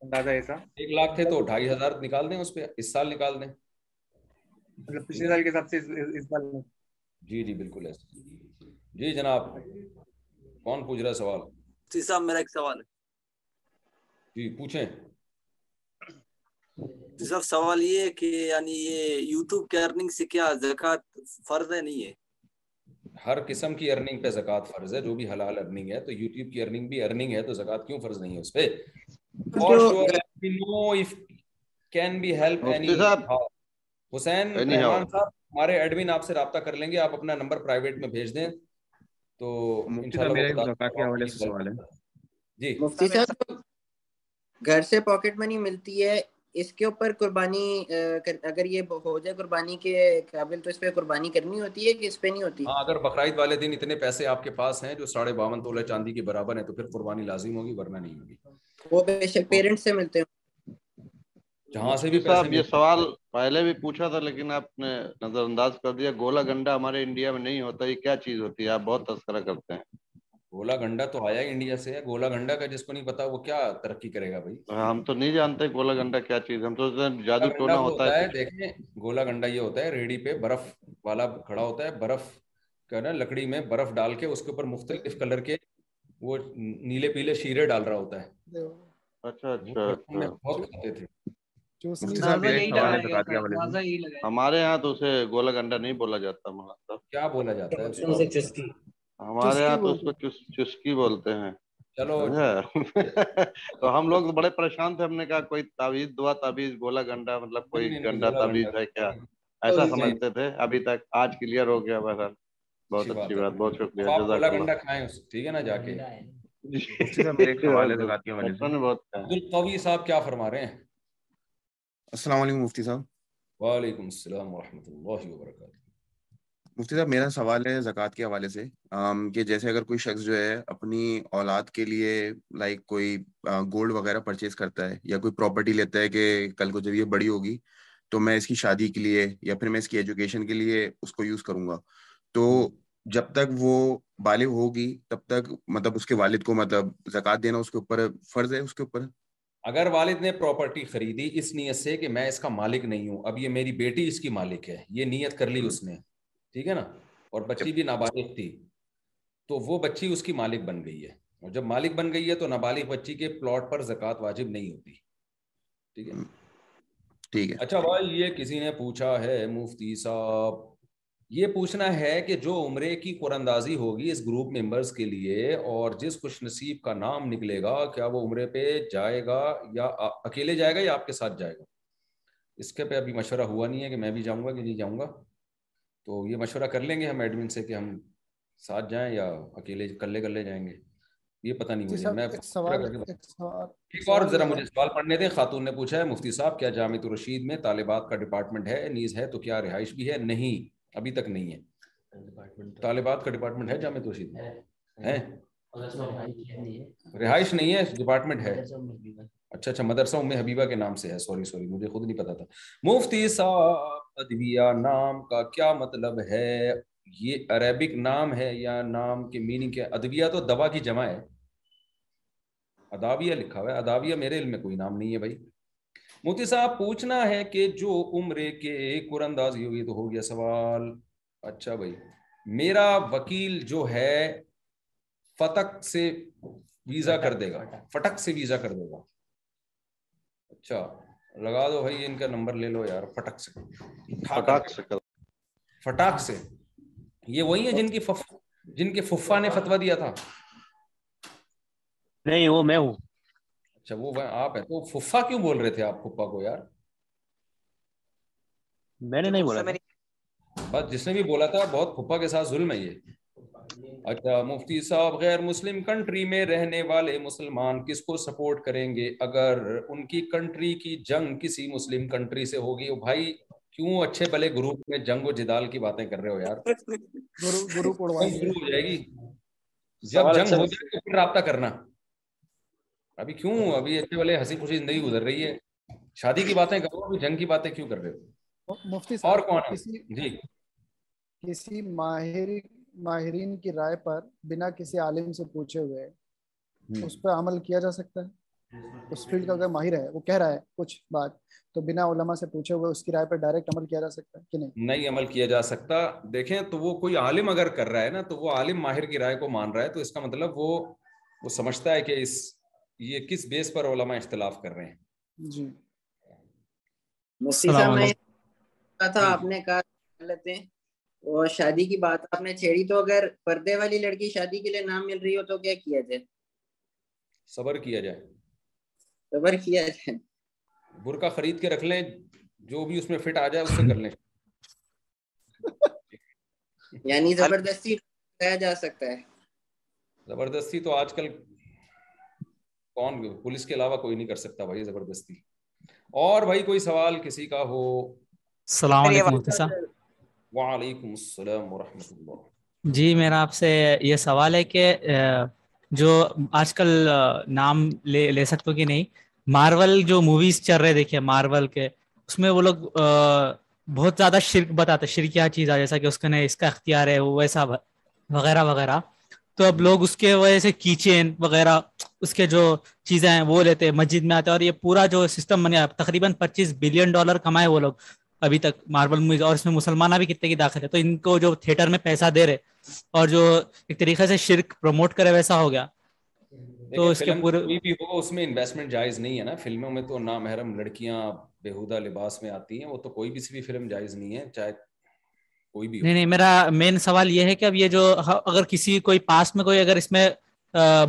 ایک لاکھ تھے تو ڈھائی ہزار نکال دیں اس پہ اس سال نکال دیں مطلب جی جی بالکل جی جناب کون پوچھ رہا سوال سوال یہ یعنی کیا ہے نہیں ہے ہر قسم کی ارننگ پہ زکات فرض ہے جو بھی حلال ارننگ ہے تو یوٹیوب کی ارننگ بھی ارننگ ہے تو زکات کیوں فرض نہیں ہے اس پہ ہمارے ایڈمن رابطہ کر لیں گے آپ اپنا نمبر پرائیویٹ میں بھیج دیں تو جی۔ ملتی ہے اس کے اوپر قربانی اگر یہ ہو جائے قربانی کے قابل تو اس پہ قربانی کرنی ہوتی ہے کہ اس پہ نہیں ہوتی ہاں، اگر بقرعید والے دن اتنے پیسے آپ کے پاس ہیں جو ساڑھے باون تولہ چاندی کے برابر ہیں تو پھر قربانی لازم ہوگی ورنہ نہیں ہوگی پیرنٹ سے جہاں سے بھی جی سوال پہلے بھی پوچھا تھا لیکن آپ نے نظر انداز کر دیا گولا گنڈا ہمارے انڈیا میں نہیں ہوتا یہ کیا چیز ہوتی ہے آپ بہت تذکرہ کرتے ہیں گولا گنڈا تو آیا انڈیا سے گولا گنڈا کا جس کو نہیں پتا وہ کیا ترقی کرے گا بھائی ہم تو نہیں جانتے گولا گنڈا کیا چیز ہم تو جادو ٹونا ہوتا ہے دیکھیں گولا گنڈا یہ ہوتا ہے ریڑھی پہ برف والا کھڑا ہوتا ہے برف لکڑی میں برف ڈال کے اس کے اوپر مختلف کلر کے وہ نیلے پیلے شیرے ڈال رہا ہوتا ہے اچھا اچھا ہمارے یہاں تو اسے گولا گنڈا نہیں بولا جاتا کیا بولا جاتا ہے ہمارے یہاں تو اس کو چسکی بولتے ہیں تو ہم لوگ بڑے پریشان تھے ہم نے کہا کوئی تعویذ دعا تعویذ گولا گنڈا مطلب کوئی گنڈا تعویذ ہے کیا ایسا سمجھتے تھے ابھی تک آج کلیئر ہو گیا بہت بہت اچھی بات بہت شکریہ ٹھیک ہے نا جا کے مفتی صاحب میرا سوال ہے زکوٰۃ کے حوالے سے کہ جیسے اگر کوئی شخص جو ہے اپنی اولاد کے لیے لائک کوئی گولڈ وغیرہ پرچیز کرتا ہے یا کوئی پراپرٹی لیتا ہے کہ کل کو جب یہ بڑی ہوگی تو میں اس کی شادی کے لیے یا پھر میں اس کی ایجوکیشن کے لیے اس کو یوز کروں گا تو جب تک وہ بالغ ہوگی تب تک مطلب اس کے والد کو مطلب زکات دینا اس کے اوپر فرض ہے اس کے اوپر اگر والد نے پراپرٹی خریدی اس نیت سے کہ میں اس کا مالک نہیں ہوں اب یہ میری بیٹی اس کی مالک ہے یہ نیت کر لی اس نے ٹھیک ہے نا اور بچی بھی نابالغ تھی تو وہ بچی اس کی مالک بن گئی ہے اور جب مالک بن گئی ہے تو نابالغ بچی کے پلاٹ پر زکات واجب نہیں ہوتی ٹھیک ہے ٹھیک ہے اچھا بھائی یہ کسی نے پوچھا ہے مفتی صاحب یہ پوچھنا ہے کہ جو عمرے کی قرآندازی ہوگی اس گروپ ممبرز کے لیے اور جس خوش نصیب کا نام نکلے گا کیا وہ عمرے پہ جائے گا یا اکیلے جائے گا یا آپ کے ساتھ جائے گا اس کے پہ ابھی مشورہ ہوا نہیں ہے کہ میں بھی جاؤں گا کہ نہیں جاؤں گا تو یہ مشورہ کر لیں گے ہم ایڈمن سے کہ ہم ساتھ جائیں یا اکیلے کلے کلے جائیں گے یہ پتہ نہیں جی مجھے میں ایک اور ذرا مجھے سوال پڑھنے دیں خاتون نے پوچھا ہے مفتی صاحب کیا جامع الرشید میں طالبات کا ڈپارٹمنٹ ہے نیز ہے تو کیا رہائش بھی ہے نہیں ابھی تک نہیں ہے طالبات کا ڈپارٹمنٹ ہے جامع رہائش نہیں ہے ڈپارٹمنٹ ہے اچھا اچھا مدرسہ حبیبہ کے نام سے ہے سوری سوری مجھے خود نہیں پتا تھا مفتی صاحب ادویہ نام کا کیا مطلب ہے یہ عربک نام ہے یا نام کے میننگ کیا ادویہ تو دبا کی جمع ہے اداویہ لکھا ہوا ہے اداویہ میرے علم میں کوئی نام نہیں ہے بھائی موتی صاحب پوچھنا ہے کہ جو عمرے کے قرانداز ہی ہوئی تو ہو گیا سوال اچھا بھائی میرا وکیل جو ہے فتق سے ویزا کر دے گا فٹک سے ویزا کر دے گا اچھا لگا دو بھائی ان کا نمبر لے لو یار فٹک سے فٹاک سے فٹاک سے یہ وہی ہے جن کی جن کے ففا نے فتوا دیا تھا نہیں وہ میں ہوں اچھا وہ آپ ہیں تو ففا کیوں بول رہے تھے آپ پھپا کو یار میں نے نہیں بولا بس جس نے بھی بولا تھا بہت پھپا کے ساتھ ظلم ہے یہ اچھا مفتی صاحب غیر مسلم کنٹری میں رہنے والے مسلمان کس کو سپورٹ کریں گے اگر ان کی کنٹری کی جنگ کسی مسلم کنٹری سے ہوگی بھائی کیوں اچھے بھلے گروپ میں جنگ و جدال کی باتیں کر رہے ہو یار گروپ ہو جائے گی جب اچھا جنگ ہو جائے تو پھر رابطہ کرنا ابھی کیوں ابھی اچھے والے ہنسی خوشی زندگی گزر رہی ہے شادی کی باتیں کرو ابھی جنگ کی باتیں کیوں کر رہے ہو مفتی صاحب اور کون کسی جی کسی ماہر ماہرین کی رائے پر بنا کسی عالم سے پوچھے ہوئے اس پر عمل کیا جا سکتا ہے اس فیلڈ کا اگر ماہر ہے وہ کہہ رہا ہے کچھ بات تو بنا علماء سے پوچھے ہوئے اس کی رائے پر ڈائریکٹ عمل کیا جا سکتا ہے کہ نہیں نہیں عمل کیا جا سکتا دیکھیں تو وہ کوئی عالم اگر کر رہا ہے نا تو وہ عالم ماہر کی رائے کو مان رہا ہے تو اس کا مطلب وہ وہ سمجھتا ہے کہ اس یہ کس بیس پر علماء اختلاف کر رہے ہیں جی صاحب میں تھا جی۔ آپ نے کہا لیتے ہیں وہ شادی کی بات آپ نے چھیڑی تو اگر پردے والی لڑکی شادی کے لیے نام مل رہی ہو تو کیا کیا جائے صبر کیا جائے صبر کیا جائے برقع خرید کے رکھ لیں جو بھی اس میں فٹ آ جائے اس سے کر لیں یعنی زبردستی جا سکتا ہے زبردستی تو آج کل کون پولیس کے علاوہ کوئی نہیں کر سکتا بھائی زبردستی اور بھائی کوئی سوال کسی کا ہو السلام علیکم وعلیکم السلام ورحمۃ اللہ جی میرا آپ سے یہ سوال ہے کہ جو آج کل نام لے, لے سکتے کہ نہیں مارول جو موویز چل رہے دیکھیے مارول کے اس میں وہ لوگ بہت زیادہ شرک بتاتے شرکیہ چیز ہے جیسا کہ اس کا نہیں اس کا اختیار ہے وہ ویسا وغیرہ وغیرہ تو اب لوگ اس کے وجہ سے کیچین وغیرہ اس کے جو چیزیں ہیں وہ لیتے ہیں مسجد میں آتے ہیں اور یہ پورا جو سسٹم بنیا تقریباً پچیس بلین ڈالر کمائے وہ لوگ ابھی تک ماربل موویز اور اس میں مسلمانہ بھی کتنے کی داخل ہے تو ان کو جو تھیٹر میں پیسہ دے رہے اور جو ایک طریقے سے شرک پروموٹ کرے ویسا ہو گیا تو اس کے پورے بھی ہو اس میں انویسٹمنٹ جائز نہیں ہے نا فلموں میں تو نامحرم لڑکیاں بےحدہ لباس میں آتی ہیں وہ تو کوئی بھی سی بھی فلم جائز نہیں ہے چاہے کوئی بھی نہیں نہیں میرا مین سوال یہ ہے کہ اب یہ جو اگر کسی کوئی پاس میں کوئی اگر اس میں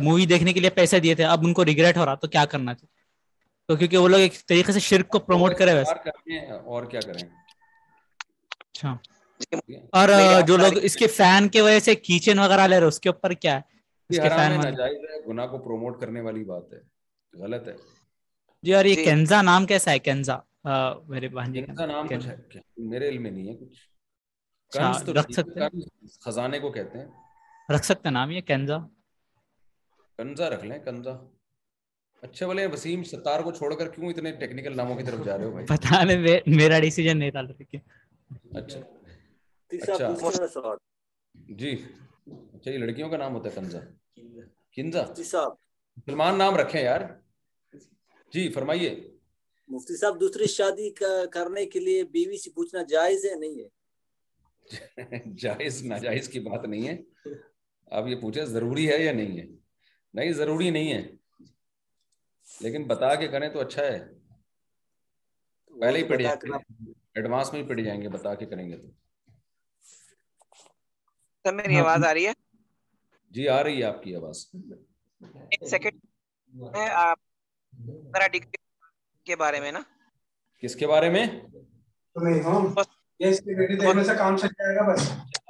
مووی دیکھنے کے لیے پیسے دیے تھے اب ان کو ریگریٹ ہو رہا تو کیا کرنا چاہیے تو کیونکہ وہ لوگ ایک طریقے سے شرک کو پروموٹ کرے ویسے اور کیا کریں اچھا اور جو لوگ اس کے فین کے وجہ سے کیچن وغیرہ لے رہے اس کے اوپر کیا ہے اس کے فین میں گناہ کو پروموٹ کرنے والی بات ہے غلط ہے جی اور یہ جی۔ کینزا نام کیسا ہے کینزا میرے بہن جی کینزا نام میرے علم میں نہیں ہے کچھ اچھا، خزانے کو کہتے ہیں جی اچھا یہ لڑکیوں کا نام ہوتا ہے سلمان نام رکھیں یار جی فرمائیے شادی کرنے کے لیے بیوی سے پوچھنا جائز ہے نہیں جائز ناجائز کی بات نہیں ہے آپ یہ پوچھیں ضروری ہے یا نہیں ہے نہیں ضروری نہیں ہے لیکن بتا کے کریں تو اچھا ہے پہلے ہی پڑھ جائیں گے ایڈوانس میں ہی پڑھ جائیں گے بتا کے کریں گے تو سر میری آواز آ رہی ہے جی آ رہی ہے آپ کی آواز ایک سیکنڈ میں آپ ڈگری کے بارے میں نا کس کے بارے میں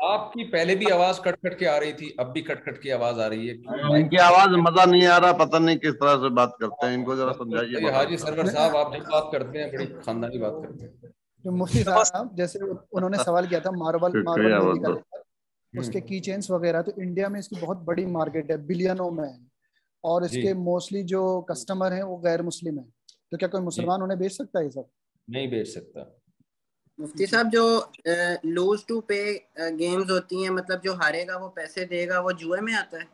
آپ کی پہلے بھی آواز کٹ کٹ کے آ رہی تھی اب بھی کٹ کٹ کی آواز آ رہی ہے ان کی آواز مزہ نہیں آ رہا پتہ نہیں کس طرح سے بات کرتے ہیں ان کو ذرا سمجھائیے حاجی سرور صاحب آپ جب بات کرتے ہیں بڑی خاندانی بات کرتے ہیں مفتی صاحب جیسے انہوں نے سوال کیا تھا ماربل اس کے کی چینز وغیرہ تو انڈیا میں اس کی بہت بڑی مارکیٹ ہے بلینوں میں اور اس جی۔ کے موسٹلی جو کسٹمر ہیں وہ غیر مسلم ہیں تو کیا کوئی مسلمان جی۔ انہیں بیچ سکتا ہے یہ سب نہیں بیچ سکتا مفتی صاحب جو لوز ٹو پے گیمز ہوتی ہیں مطلب جو ہارے گا وہ پیسے دے گا وہ جوئے میں آتا ہے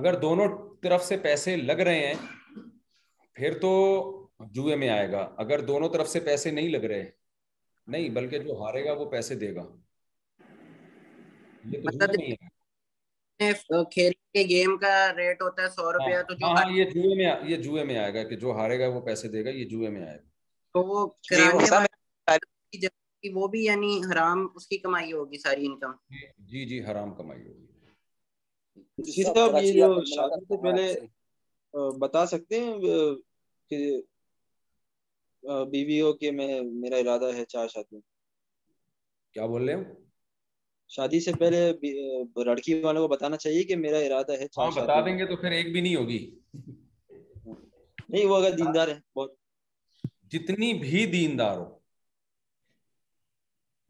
اگر دونوں طرف سے پیسے لگ رہے ہیں پھر تو جوئے میں آئے گا اگر دونوں طرف سے پیسے نہیں لگ رہے نہیں بلکہ جو ہارے گا وہ پیسے دے گا یہ جوئے میں آئے گا کہ جو ہارے گا وہ پیسے دے گا یہ جوئے میں آئے گا تو وہ جی، کرانے وہ بھی یعنی حرام اس کی کمائی ہوگی ساری انکم جی جی حرام کمائی ہوگی جی بتا سکتے ہیں بیوی ہو میں میرا ارادہ ہے چار شادی کیا بول رہے ہیں شادی سے پہلے لڑکی والوں کو بتانا چاہیے کہ میرا ارادہ ہے ہاں، بتا دیں گے تو پھر ایک بھی نہیں ہوگی نہیں وہ اگر دیندار ہے بہت جتنی بھی دیندار ہو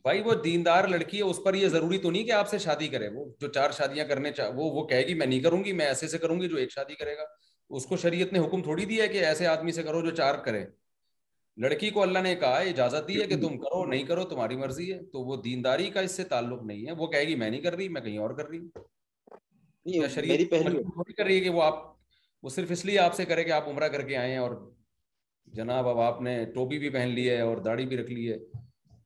بھائی وہ دیندار لڑکی ہے اس پر یہ ضروری تو نہیں کہ آپ سے شادی کرے وہ جو چار شادیاں کرنے وہ وہ کہے گی میں نہیں کروں گی میں ایسے سے کروں گی جو ایک شادی کرے گا اس کو شریعت نے حکم تھوڑی دیا ہے کہ ایسے آدمی سے کرو جو چار کرے لڑکی کو اللہ نے کہا اجازت دی ہے کہ تم کرو نہیں کرو تمہاری مرضی ہے تو وہ دینداری کا اس سے تعلق نہیں ہے وہ کہے گی میں نہیں کر رہی میں کہیں اور کر رہی ہوں کر رہی ہے کہ وہ آپ وہ صرف اس لیے آپ سے کرے کہ آپ عمرہ کر کے آئے ہیں اور جناب اب آپ نے ٹوپی بھی پہن لی ہے اور داڑھی بھی رکھ لی ہے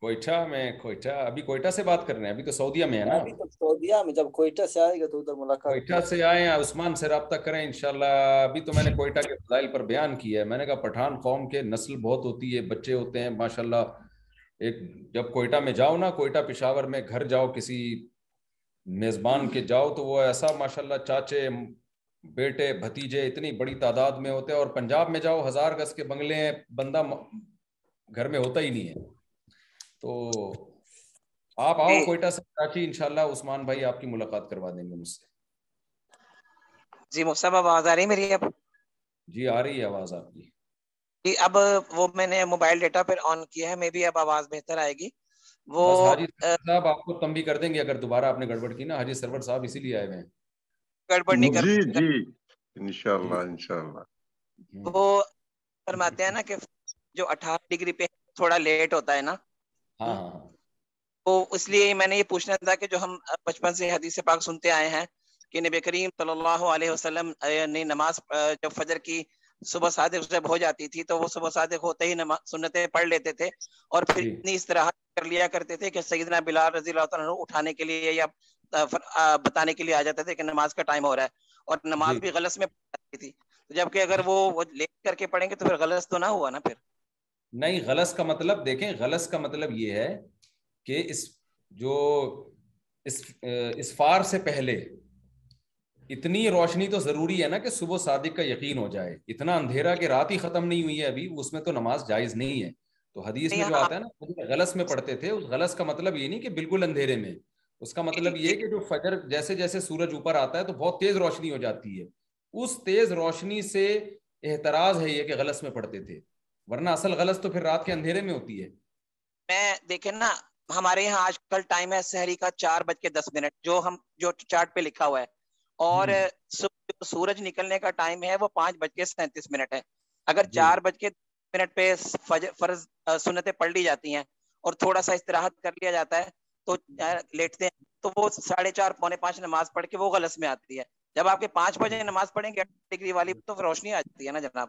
کوئٹہ میں کوئٹہ ابھی کوئٹہ سے بات کر رہے ہیں ابھی تو سعودیہ میں ہے نا سعودیہ میں جب کوئٹہ سے آئے آئے گا تو ادھر ملاقات کوئٹہ سے سے ہیں عثمان رابطہ کریں انشاءاللہ ابھی تو میں نے کوئٹہ کے فضائل پر بیان کی ہے میں نے کہا پٹھان قوم کے نسل بہت ہوتی ہے بچے ہوتے ہیں ماشاءاللہ ایک جب کوئٹہ میں جاؤ نا کوئٹہ پشاور میں گھر جاؤ کسی میزبان کے جاؤ تو وہ ایسا ماشاءاللہ چاچے بیٹے بھتیجے اتنی بڑی تعداد میں ہوتے ہیں اور پنجاب میں جاؤ ہزار گز کے بنگلے ہیں بندہ گھر میں ہوتا ہی نہیں ہے تو آپ آؤ جی۔ کوئٹہ سے کراچی انشاءاللہ عثمان بھائی آپ کی ملاقات کروا دیں گے مجھ سے جی مصعب آواز آ رہی میری اب جی آ رہی ہے آواز آپ کی جی اب وہ میں نے موبائل ڈیٹا پر آن کیا ہے میں بھی اب آواز بہتر آئے گی وہ صاحب آپ کو تم بھی کر دیں گے اگر دوبارہ آپ نے گڑبڑ کی نا حاجی سرور صاحب اسی لیے آئے ہوئے ہیں گڑبڑ نہیں کر جی, جی، انشاءاللہ جی۔ انشاءاللہ وہ فرماتے ہیں نا کہ جو اٹھارہ ڈگری پہ تھوڑا لیٹ ہوتا ہے نا ہاں،, ہاں۔, ہاں تو اس لیے میں نے یہ پوچھنا تھا کہ جو ہم بچپن سے حدیث پاک سنتے آئے ہیں کہ نبی کریم صلی اللہ علیہ وسلم نے یعنی نماز جب فجر کی صبح صادق جب ہو جاتی تھی تو وہ صبح صادق ہوتے ہی سنتیں پڑھ لیتے تھے اور پھر جی۔ اتنی اس طرح کر لیا کرتے تھے کہ سیدنا بلال رضی اللہ تعالیٰ اٹھانے کے لیے یا بتانے کے لیے آ جاتے تھے کہ نماز کا ٹائم ہو رہا ہے اور نماز جی۔ بھی غلط میں پڑھ جاتی تھی جبکہ اگر وہ لے کر کے پڑھیں گے تو پھر غلط تو نہ ہوا نا پھر نہیں غلط کا مطلب دیکھیں غلط کا مطلب یہ ہے کہ اس جو اس اسفار سے پہلے اتنی روشنی تو ضروری ہے نا کہ صبح صادق کا یقین ہو جائے اتنا اندھیرا کہ رات ہی ختم نہیں ہوئی ہے ابھی اس میں تو نماز جائز نہیں ہے تو حدیث میں جو آتا ہے نا غلط میں پڑھتے تھے اس غلط کا مطلب یہ نہیں کہ بالکل اندھیرے میں اس کا مطلب یہ کہ جو فجر جیسے جیسے سورج اوپر آتا ہے تو بہت تیز روشنی ہو جاتی ہے اس تیز روشنی سے احتراض ہے یہ کہ غلط میں پڑھتے تھے ورنہ اصل غلط تو پھر رات کے اندھیرے میں ہوتی ہے میں دیکھیں نا ہمارے یہاں آج کل ٹائم ہے سہری کا چار بج کے دس منٹ جو ہم جو چارٹ پہ لکھا ہوا ہے اور سورج نکلنے کا ٹائم ہے وہ پانچ بج کے سینتیس منٹ ہے اگر جی۔ چار بج کے منٹ پہ فرض سنتیں پڑھ لی جاتی ہیں اور تھوڑا سا استراحت کر لیا جاتا ہے تو لیٹتے ہیں تو وہ ساڑھے چار پونے پانچ نماز پڑھ کے وہ غلط میں آتی ہے جب آپ کے پانچ بجے نماز پڑھیں گے ڈگری والی تو روشنی آ جاتی ہے نا جناب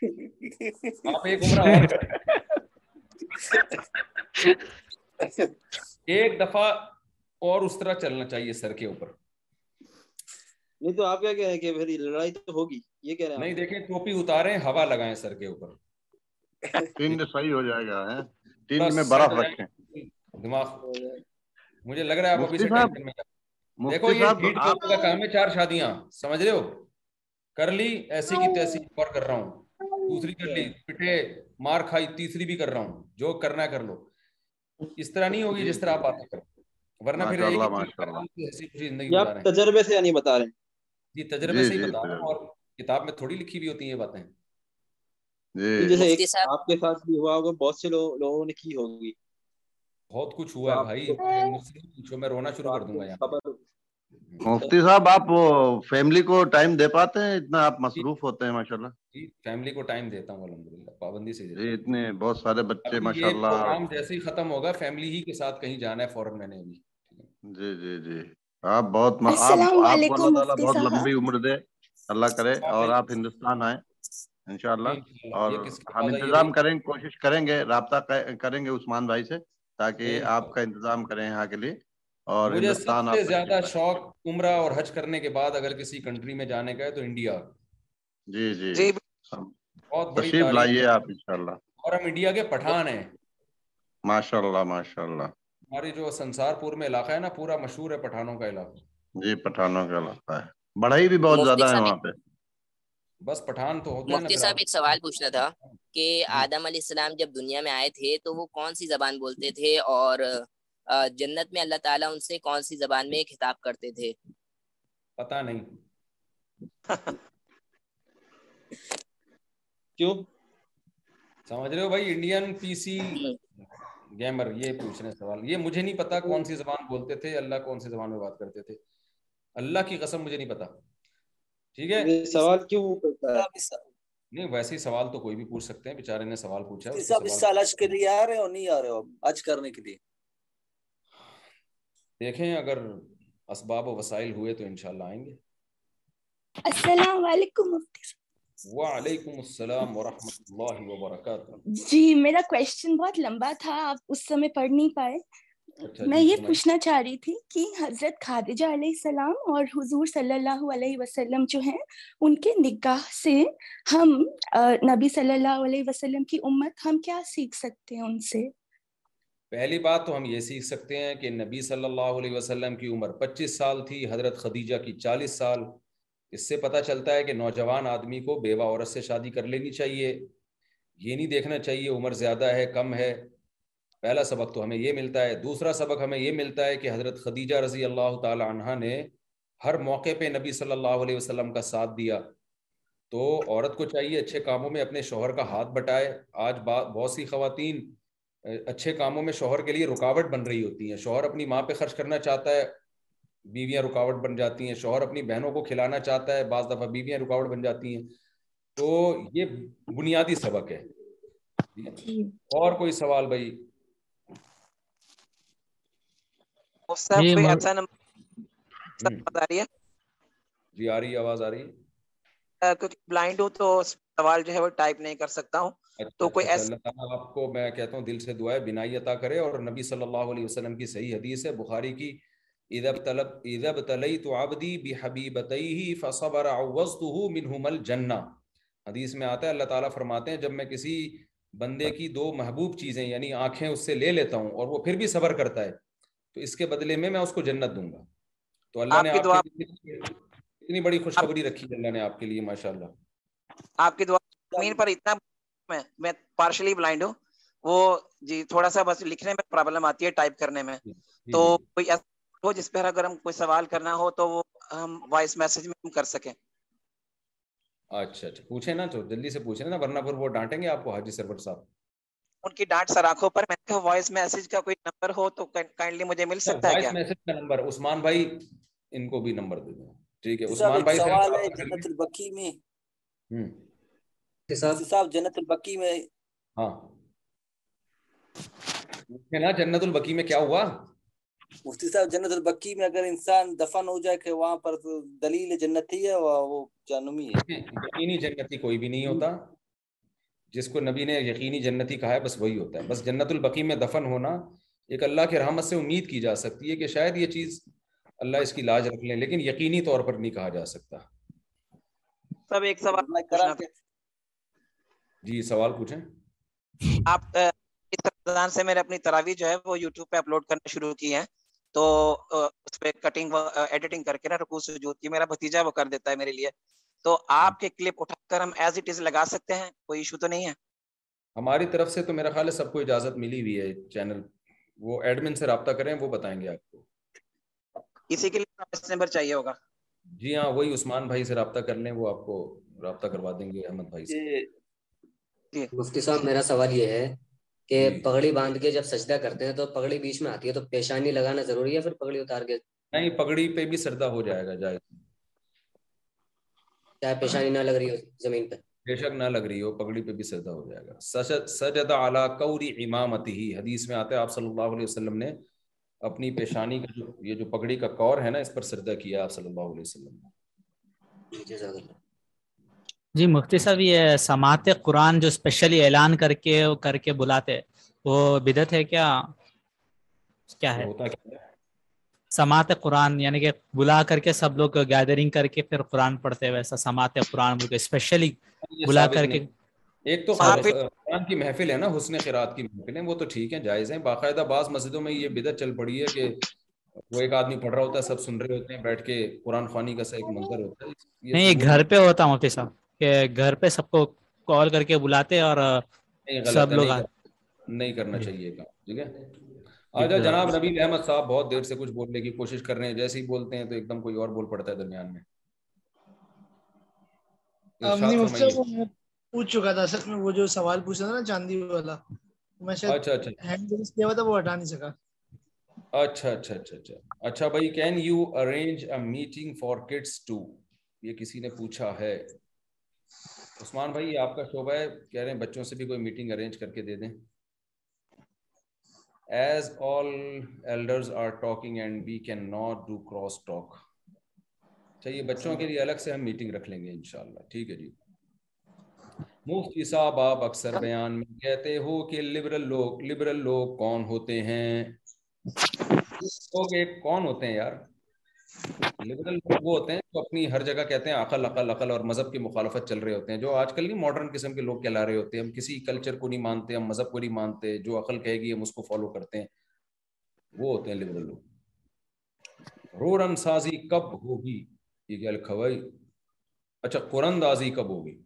ایک دفعہ اور اس طرح چلنا چاہیے سر کے اوپر نہیں تو آپ کیا کہہ رہے دیکھیں ٹوپی اتاریں ہوا لگائیں سر کے اوپر صحیح ہو جائے گا مجھے لگ رہا ہے کام ہے چار شادیاں سمجھ ہو کر لی ایسی کی ہاں۔ تیسی اور کر رہا ہوں دوسری کر لی پٹے مار کھائی تیسری بھی کر رہا ہوں جو کرنا کر لو اس طرح نہیں ہوگی جس طرح آپ باتیں کرو ورنہ پھر تجربے سے نہیں یعنی بتا رہے ہیں جی تجربے جی، سے ہی جی، بتا رہا ہوں اور کتاب میں تھوڑی لکھی بھی ہوتی ہیں یہ باتیں جی۔ جیسے آپ کے ساتھ بھی ہوا ہوگا بہت سے لوگوں نے کی ہوگی بہت کچھ ہوا ہے بھائی میں رونا شروع کر دوں گا یہاں مفتی صاحب آپ فیملی کو ٹائم دے پاتے ہیں اتنا آپ جی۔ مصروف ہوتے ہیں ماشاءاللہ جی فیملی کو ٹائم دیتا ہوں الحمدللہ پابندی سے جی اتنے بہت سارے بچے ماشاءاللہ پروگرام جیسے ہی ختم ہوگا فیملی ہی کے ساتھ کہیں جانا ہے فوراً میں نے ابھی جی جی جی آپ بہت بہت لمبی عمر دے اللہ کرے اور آپ ہندوستان آئیں انشاءاللہ اور ہم انتظام کریں کوشش کریں گے رابطہ کریں گے عثمان بھائی سے تاکہ آپ کا انتظام کریں یہاں کے لیے اور مجھے سب سے زیادہ شوق عمرہ اور حج کرنے کے بعد اگر کسی کنٹری میں جانے کا ہے تو انڈیا جی جی, جی، بہت بڑی لائیے آپ انشاءاللہ اور ہم انڈیا کے پٹھان ہیں ماشاءاللہ ماشاءاللہ ہماری جو سنسار پور میں علاقہ ہے نا پورا مشہور ہے پٹھانوں کا علاقہ جی پٹھانوں کا علاقہ ہے بڑھائی بھی بہت زیادہ ہے وہاں پہ بس پٹھان تو ہوتے مفتی صاحب ایک سوال پوچھنا تھا کہ آدم علیہ السلام جب دنیا میں آئے تھے تو وہ کون سی زبان بولتے تھے اور جنت میں اللہ تعالیٰ ان سے کون سی زبان میں خطاب کرتے تھے پتا نہیں کیوں سمجھ رہے ہو بھائی انڈین پی سی گیمر یہ پوچھ رہے سوال یہ مجھے نہیں پتا کون سی زبان بولتے تھے اللہ کون سی زبان میں بات کرتے تھے اللہ کی قسم مجھے نہیں پتا ٹھیک ہے سوال کیوں نہیں ویسے ہی سوال تو کوئی بھی پوچھ سکتے ہیں بےچارے نے سوال پوچھا کے لیے آ رہے ہو نہیں آ رہے ہو آج کرنے کے لیے دیکھیں اگر اسباب و وسائل ہوئے تو انشاءاللہ آئیں گے السلام علیکم مفتی وعلیکم السلام ورحمۃ اللہ وبرکاتہ جی میرا کوشچن بہت لمبا تھا آپ اس سمے پڑھ نہیں پائے اچھا جی، میں یہ پوچھنا چاہ رہی تھی کہ حضرت خادجہ علیہ السلام اور حضور صلی اللہ علیہ وسلم جو ہیں ان کے نگاہ سے ہم نبی صلی اللہ علیہ وسلم کی امت ہم کیا سیکھ سکتے ہیں ان سے پہلی بات تو ہم یہ سیکھ سکتے ہیں کہ نبی صلی اللہ علیہ وسلم کی عمر پچیس سال تھی حضرت خدیجہ کی چالیس سال اس سے پتہ چلتا ہے کہ نوجوان آدمی کو بیوہ عورت سے شادی کر لینی چاہیے یہ نہیں دیکھنا چاہیے عمر زیادہ ہے کم ہے پہلا سبق تو ہمیں یہ ملتا ہے دوسرا سبق ہمیں یہ ملتا ہے کہ حضرت خدیجہ رضی اللہ تعالی عنہ نے ہر موقع پہ نبی صلی اللہ علیہ وسلم کا ساتھ دیا تو عورت کو چاہیے اچھے کاموں میں اپنے شوہر کا ہاتھ بٹائے آج بہت سی خواتین اچھے کاموں میں شوہر کے لیے رکاوٹ بن رہی ہوتی ہیں شوہر اپنی ماں پہ خرچ کرنا چاہتا ہے بیویاں رکاوٹ بن جاتی ہیں شوہر اپنی بہنوں کو کھلانا چاہتا ہے بعض دفعہ بیویاں رکاوٹ بن جاتی ہیں تو یہ بنیادی سبق ہے جی۔ اور کوئی سوال بھائی جی،, اچھا جی آ رہی آواز آ رہی ہے بلائنڈ ہوں ہوں تو سوال جو ہے وہ ٹائپ نہیں کر سکتا تو اچھا، کوئی اچھا، ایسا اللہ تعالیٰ آپ کو میں کہتا ہوں دل سے دعا ہے بنائی عطا کرے اور نبی صلی اللہ علیہ وسلم کی صحیح حدیث ہے بخاری کی اذب طلب اذب تلیت عبدی بحبیبتیہ فصبر عوضتہ منہم الجنہ حدیث میں آتا ہے اللہ تعالیٰ فرماتے ہیں جب میں کسی بندے کی دو محبوب چیزیں یعنی آنکھیں اس سے لے لیتا ہوں اور وہ پھر بھی صبر کرتا ہے تو اس کے بدلے میں میں اس کو جنت دوں گا تو اللہ نے آپ دعا کی اتنی بڑی خوشخبری رکھی اللہ نے آپ کے لیے ماشاءاللہ آپ کی دعا زمین پر اتنا میں میں پارشلی بلائنڈ ہوں وہ جی تھوڑا سا بس لکھنے میں پرابلم آتی ہے ٹائپ کرنے میں جی، جی، تو جی۔ کوئی ایسا ہو جس پہ اگر ہم کوئی سوال کرنا ہو تو وہ ہم وائس میسج میں کر سکیں اچھا اچھا پوچھیں نا تو جلدی سے پوچھیں نا ورنہ پھر وہ ڈانٹیں گے آپ کو حاجی سرور صاحب ان کی ڈانٹ سر آنکھوں پر میں کہا وائس میسج کا کوئی نمبر ہو تو کائنڈلی مجھے مل سکتا ہے کیا وائس میسج کا نمبر عثمان بھائی ان کو بھی نمبر دے دیں ٹھیک ہے عثمان بھائی سوال ہے جنت البکی میں صاحب جنت البقی میں ہاں نا جنت البقی میں کیا ہوا مفتی صاحب جنت البقی میں اگر انسان دفن ہو جائے کہ وہاں پر دلیل جنتی ہے وہ جانمی ہے یقینی جنتی کوئی بھی نہیں ہوتا جس کو نبی نے یقینی جنتی کہا ہے بس وہی ہوتا ہے بس جنت البقی میں دفن ہونا ایک اللہ کی رحمت سے امید کی جا سکتی ہے کہ شاید یہ چیز اللہ اس کی لاج رکھ لیں لیکن یقینی طور پر نہیں کہا جا سکتا سب ایک سوال میں کرا جی سوال پوچھیں آپ اس رمضان سے میں نے اپنی تراویح جو ہے وہ یوٹیوب پہ اپلوڈ کرنا شروع کی ہے تو اس پہ کٹنگ ایڈیٹنگ کر کے نا رکوع سجود کی میرا بھتیجا وہ کر دیتا ہے میرے لیے تو آپ کے کلپ اٹھا کر ہم ایز اٹ از لگا سکتے ہیں کوئی ایشو تو نہیں ہے ہماری طرف سے تو میرا خیال ہے سب کو اجازت ملی ہوئی ہے چینل وہ ایڈمن سے رابطہ کریں وہ بتائیں گے آپ کو اسی کے لیے اس نمبر چاہیے ہوگا جی ہاں وہی عثمان بھائی سے رابطہ کر لیں وہ آپ کو رابطہ کروا دیں گے احمد بھائی سے مفتی صاحب میرا سوال یہ ہے کہ جی۔ پگڑی باندھ کے جب سجدہ کرتے ہیں تو پگڑی بیچ میں آتی ہے تو پیشانی لگانا ضروری ہے پھر پگڑی اتار کے نہیں پگڑی پہ بھی سردا ہو جائے گا جائز چاہے پیشانی نہ لگ رہی ہو زمین پہ بے شک نہ لگ رہی ہو پگڑی پہ بھی سجدہ ہو جائے گا سجدہ علی کوری امامتی ہی حدیث میں آتا ہے آپ صلی اللہ علیہ وسلم نے اپنی پیشانی کا جو یہ جو پگڑی کا کور ہے نا اس پر سجدہ کیا آپ صلی اللہ علیہ وسلم نے جی، جی مفتی صاحب یہ سماعت قرآن جو اسپیشلی اعلان کر کے کر کے بلاتے وہ بدعت ہے کیا کیا ہے سماعت قرآن یعنی کہ بلا کر کے سب لوگ گیدرنگ کر کے پھر قرآن پڑھتے ویسا سماعت قرآن بول کے اسپیشلی بلا کر کے ایک تو قرآن کی محفل ہے نا حسن خیرات کی محفل ہے وہ تو ٹھیک ہے جائز ہیں باقاعدہ بعض مسجدوں میں یہ بدت چل پڑی ہے کہ وہ ایک آدمی پڑھ رہا ہوتا ہے سب سن رہے ہوتے ہیں بیٹھ کے قرآن خوانی کا سا ایک منظر ہوتا ہے نہیں گھر پہ ہوتا مفتی صاحب کہ گھر پہ سب کو کال کر کے بلاتے اور سب لوگ نہیں کرنا جی۔ چاہیے ٹھیک ہے جی، آج جی۔ جناب نبی احمد صاحب بہت دیر سے کچھ بولنے کی کوشش کر رہے ہیں جیسے ہی بولتے ہیں تو ایک دم کوئی اور بول پڑتا ہے درمیان میں پوچھ چکا تھا اصل میں وہ جو سوال پوچھا تھا نا چاندی والا میں اچھا اچھا ہینڈ کیا تھا وہ ہٹا نہیں سکا اچھا اچھا اچھا اچھا اچھا بھائی can you arrange a meeting for kids to یہ کسی نے پوچھا ہے عثمان بھائی آپ کا شعبہ ہے کہہ رہے ہیں بچوں سے بھی کوئی میٹنگ ارینج کر کے دے دیں as all elders are talking and we can not do cross talk چلیے بچوں کے لیے الگ سے ہم میٹنگ رکھ لیں گے ان شاء اللہ ٹھیک ہے جی مفت حساب آپ اکثر بیان میں کہتے ہو کہ لبرل لوگ لبرل لوگ کون ہوتے ہیں کون ہوتے ہیں یار لبرل لوگ وہ ہوتے ہیں جو اپنی ہر جگہ کہتے ہیں عقل عقل عقل اور مذہب کی مخالفت چل رہے ہوتے ہیں جو آج کل نہیں ماڈرن قسم کے لوگ کہلا رہے ہوتے ہیں ہم کسی کلچر کو نہیں مانتے ہم مذہب کو نہیں مانتے جو عقل کہے گی ہم اس کو فالو کرتے ہیں وہ ہوتے ہیں لبرل لوگ رورن سازی کب ہوگی یہ کیا لکھا بھائی اچھا قرآن دازی کب ہوگی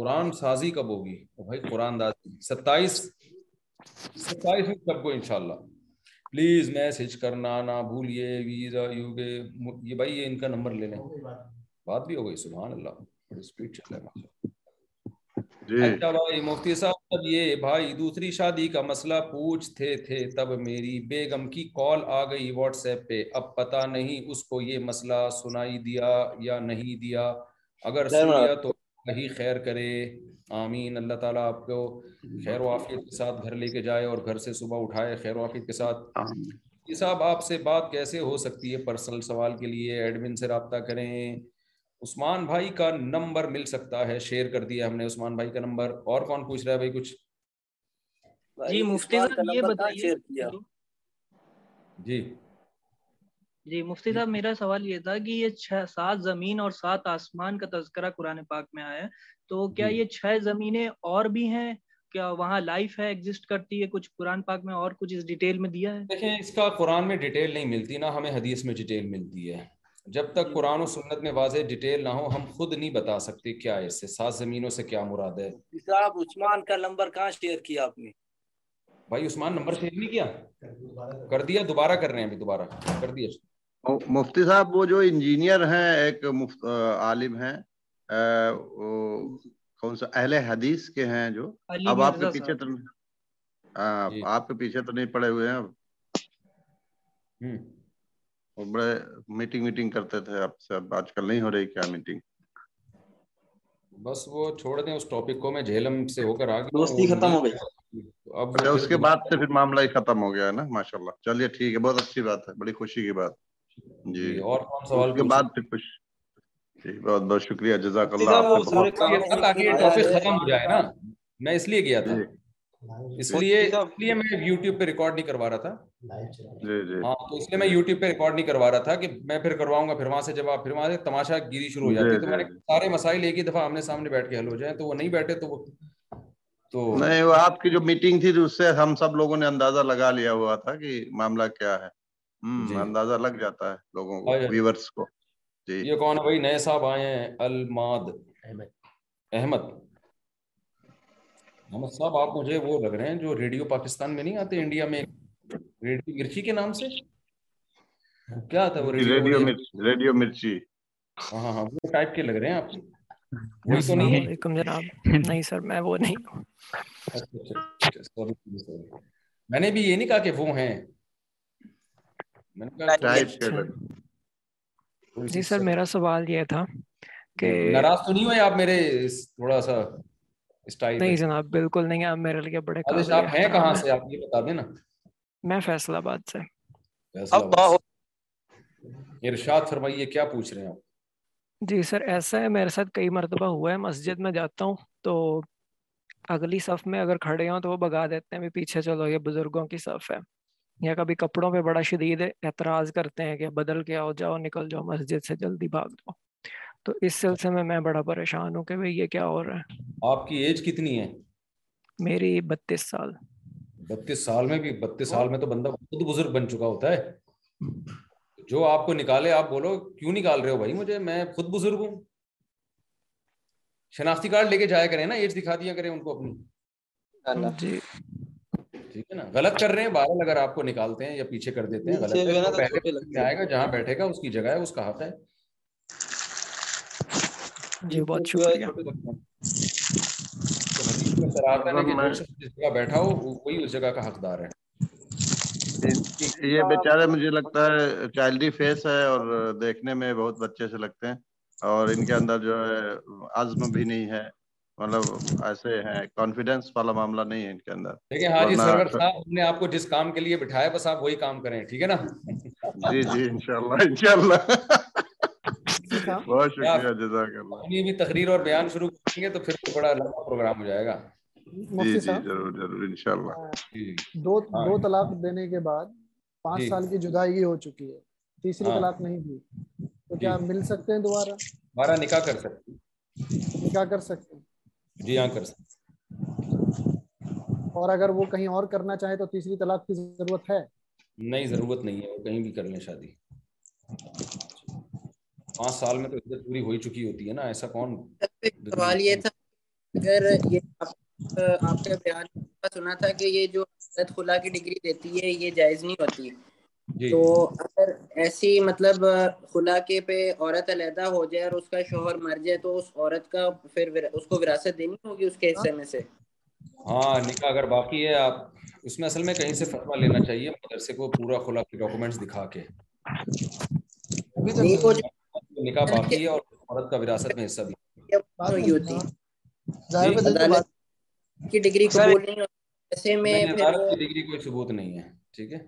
قرآن سازی کب ہوگی بھائی قرآن دازی ستائیس ستائیس ان شاء اللہ پلیز میسج کرنا نہ بھولیے ویزا یو کے یہ بھائی یہ ان کا نمبر لے لیں بات بھی ہو گئی سبحان اللہ بڑی اسپیڈ چل رہا ہے اچھا بھائی مفتی صاحب تب یہ بھائی دوسری شادی کا مسئلہ پوچھتے تھے تب میری بیگم کی کال آ گئی واٹس ایپ پہ اب پتا نہیں اس کو یہ مسئلہ سنائی دیا یا نہیں دیا اگر سنیا تو ہی خیر کرے آمین اللہ تعالیٰ آپ کو خیر و آفیت کے ساتھ گھر لے کے جائے اور گھر سے صبح اٹھائے خیر و آفیت کے ساتھ یہ صاحب آپ سے بات کیسے ہو سکتی ہے پرسنل سوال کے لیے ایڈمن سے رابطہ کریں عثمان بھائی کا نمبر مل سکتا ہے شیئر کر دیا ہم نے عثمان بھائی کا نمبر اور کون پوچھ رہا ہے بھائی کچھ جی مفتی صاحب یہ بتائیے جی جی مفتی صاحب جی۔ میرا سوال یہ تھا کہ یہ چھ سات زمین اور سات آسمان کا تذکرہ قرآن پاک میں آیا ہے تو کیا جی. یہ چھ زمینیں اور بھی ہیں کیا وہاں لائف ہے ایگزسٹ کرتی ہے کچھ قرآن پاک میں اور کچھ اس ڈیٹیل میں دیا ہے دیکھیں اس کا قرآن میں ڈیٹیل نہیں ملتی نہ ہمیں حدیث میں ڈیٹیل ملتی ہے جب تک جی۔ قرآن و سنت میں واضح ڈیٹیل نہ ہو ہم خود نہیں بتا سکتے کیا ہے اس سے سات زمینوں سے کیا مراد ہے صاحب عثمان کا نمبر کہاں شیئر کیا آپ نے بھائی عثمان نمبر شیئر نہیں کیا کر دیا دوبارہ کر رہے ہیں ابھی دوبارہ کر دیا مفتی صاحب وہ جو انجینئر ہیں ایک مفت عالم ہیں کون سا اہل حدیث کے ہیں جو اب آپ کے پیچھے تو جی۔ آپ کے پیچھے تو نہیں پڑے ہوئے ہیں بڑے میٹنگ میٹنگ کرتے تھے آپ سے اب آج کل نہیں ہو رہی کیا میٹنگ بس وہ چھوڑ دیں اس ٹاپک کو میں سے ہو کر دوستی ختم ہو گئی اچھا، اس کے بعد سے پھر معاملہ ہی ختم ہو گیا ہے نا ماشاءاللہ چلیے ٹھیک ہے بہت اچھی بات ہے بڑی خوشی کی بات جی۔, جی اور کون سوال کے بعد پھر کچھ جی، بہت بہت شکریہ جزاک اللہ آپ تاکہ ٹاپک ختم ہو جائے نا میں اس لیے گیا تھا جی۔ اس لیے اس لیے میں یوٹیوب پہ ریکارڈ نہیں کروا رہا تھا ہاں تو اس لیے میں یوٹیوب پہ ریکارڈ نہیں کروا رہا تھا کہ میں پھر کرواؤں گا پھر وہاں سے جب آپ پھر وہاں سے تماشا گیری شروع ہو جاتی ہے تو میں نے سارے مسائل ایک ہی دفعہ آمنے سامنے بیٹھ کے حل ہو جائیں تو وہ نہیں بیٹھے تو وہ تو نہیں وہ آپ کی جو میٹنگ تھی اس سے ہم سب لوگوں نے اندازہ لگا لیا ہوا تھا کہ معاملہ کیا ہے جی، جی۔ اندازہ لگ جاتا ہے لوگوں کو ویورز کو جی یہ کون ہے بھائی نئے صاحب آئے ہیں الماد احمد احمد صاحب آپ مجھے وہ لگ رہے ہیں جو ریڈیو پاکستان میں نہیں آتے انڈیا میں ریڈیو مرچی کے نام سے کیا آتا ہے وہ جی، ریڈیو ریڈیو مرچی ہاں،, ہاں ہاں وہ ٹائپ کے لگ رہے ہیں آپ وہی تو نہیں ہے جناب نہیں سر میں وہ نہیں اچھا، اچھا، اچھا، میں نے بھی یہ نہیں کہا کہ وہ ہیں جی سر میرا سوال یہ تھا کہ ناراض تو نہیں ہوئے آپ میرے تھوڑا سا نہیں جناب بالکل نہیں آپ میرے لیے بڑے آپ ہیں کہاں سے آپ یہ بتا دیں نا میں فیصل آباد سے ارشاد فرمائیے کیا پوچھ رہے ہیں آپ جی سر ایسا ہے میرے ساتھ کئی مرتبہ ہوا ہے مسجد میں جاتا ہوں تو اگلی صف میں اگر کھڑے ہوں تو وہ بگا دیتے ہیں بھی پیچھے چلو یہ بزرگوں کی صف ہے یا کبھی کپڑوں پہ بڑا شدید اعتراض کرتے ہیں کہ بدل کے آؤ جاؤ نکل جاؤ مسجد سے جلدی بھاگ جاؤ تو اس سلسلے میں میں بڑا پریشان ہوں کہ بھئی یہ کیا ہو رہا ہے آپ کی ایج کتنی ہے میری بتیس سال بتیس سال میں بھی بتیس سال میں تو بندہ خود بزرگ بن چکا ہوتا ہے جو آپ کو نکالے آپ بولو کیوں نکال رہے ہو بھائی مجھے میں خود بزرگ ہوں شناختی کارڈ لے کے جایا کریں نا ایج دکھا دیا کریں ان کو اپنی جی ٹھیک ہے نا غلط کر رہے ہیں بارہ اگر آپ کو نکالتے ہیں یا پیچھے کر دیتے ہیں غلط پہلے آئے گا جہاں بیٹھے گا اس کی جگہ ہے اس کا حق ہے جی بہت شکریہ بیٹھا ہو وہی اس جگہ کا حقدار ہے یہ بیچارے مجھے لگتا ہے چائلڈی فیس ہے اور دیکھنے میں بہت بچے سے لگتے ہیں اور ان کے اندر جو ہے عزم بھی نہیں ہے مطلب ایسے ہیں کانفیڈینس والا معاملہ نہیں ہے ان کے اندر دیکھیں حاجی ہاں سرور صاحب نے آپ کو جس کام کے لیے بٹھایا بس آپ وہی کام کریں ٹھیک ہے نا جی جی انشاءاللہ انشاءاللہ بہت جی شکریہ جزاک اللہ ہم بھی تقریر اور بیان شروع کریں گے تو پھر بڑا لمبا پروگرام ہو جائے گا جی جی ضرور ضرور انشاءاللہ جی۔ دو ہاں دو جی۔ طلاق دینے کے بعد پانچ سال کی جدائی ہو چکی ہے تیسری ہاں۔ طلاق نہیں دی تو کیا مل سکتے ہیں دوبارہ دوبارہ نکاح کر سکتے نکاح کر سکتے ہیں جی ہاں کر سکتے اور اگر وہ کہیں اور کرنا چاہے تو تیسری طلاق کی ضرورت ہے نہیں ضرورت نہیں ہے وہ کہیں بھی کر لیں شادی پانچ سال میں تو عزت پوری ہو چکی ہوتی ہے نا ایسا کون سوال یہ تھا اگر یہ آپ کا بیان سنا تھا کہ یہ جو عزت خلا کی ڈگری دیتی ہے یہ جائز نہیں ہوتی ہے جی، تو جی۔ اگر ایسی مطلب خلا کے پہ عورت علیحدہ ہو جائے اور اس کا شوہر مر جائے تو اس عورت کا پھر اس کو وراثت دینی ہوگی اس کے حصے میں سے ہاں نکاح اگر باقی ہے آپ اس میں اصل میں کہیں سے فتوا لینا چاہیے مدرسے کو پورا خلا کے ڈاکومنٹس دکھا کے جی، نکاح باقی ہے اور عورت کا وراثت میں حصہ بھی ڈگری کو ڈگری کوئی ثبوت نہیں ہے ٹھیک ہے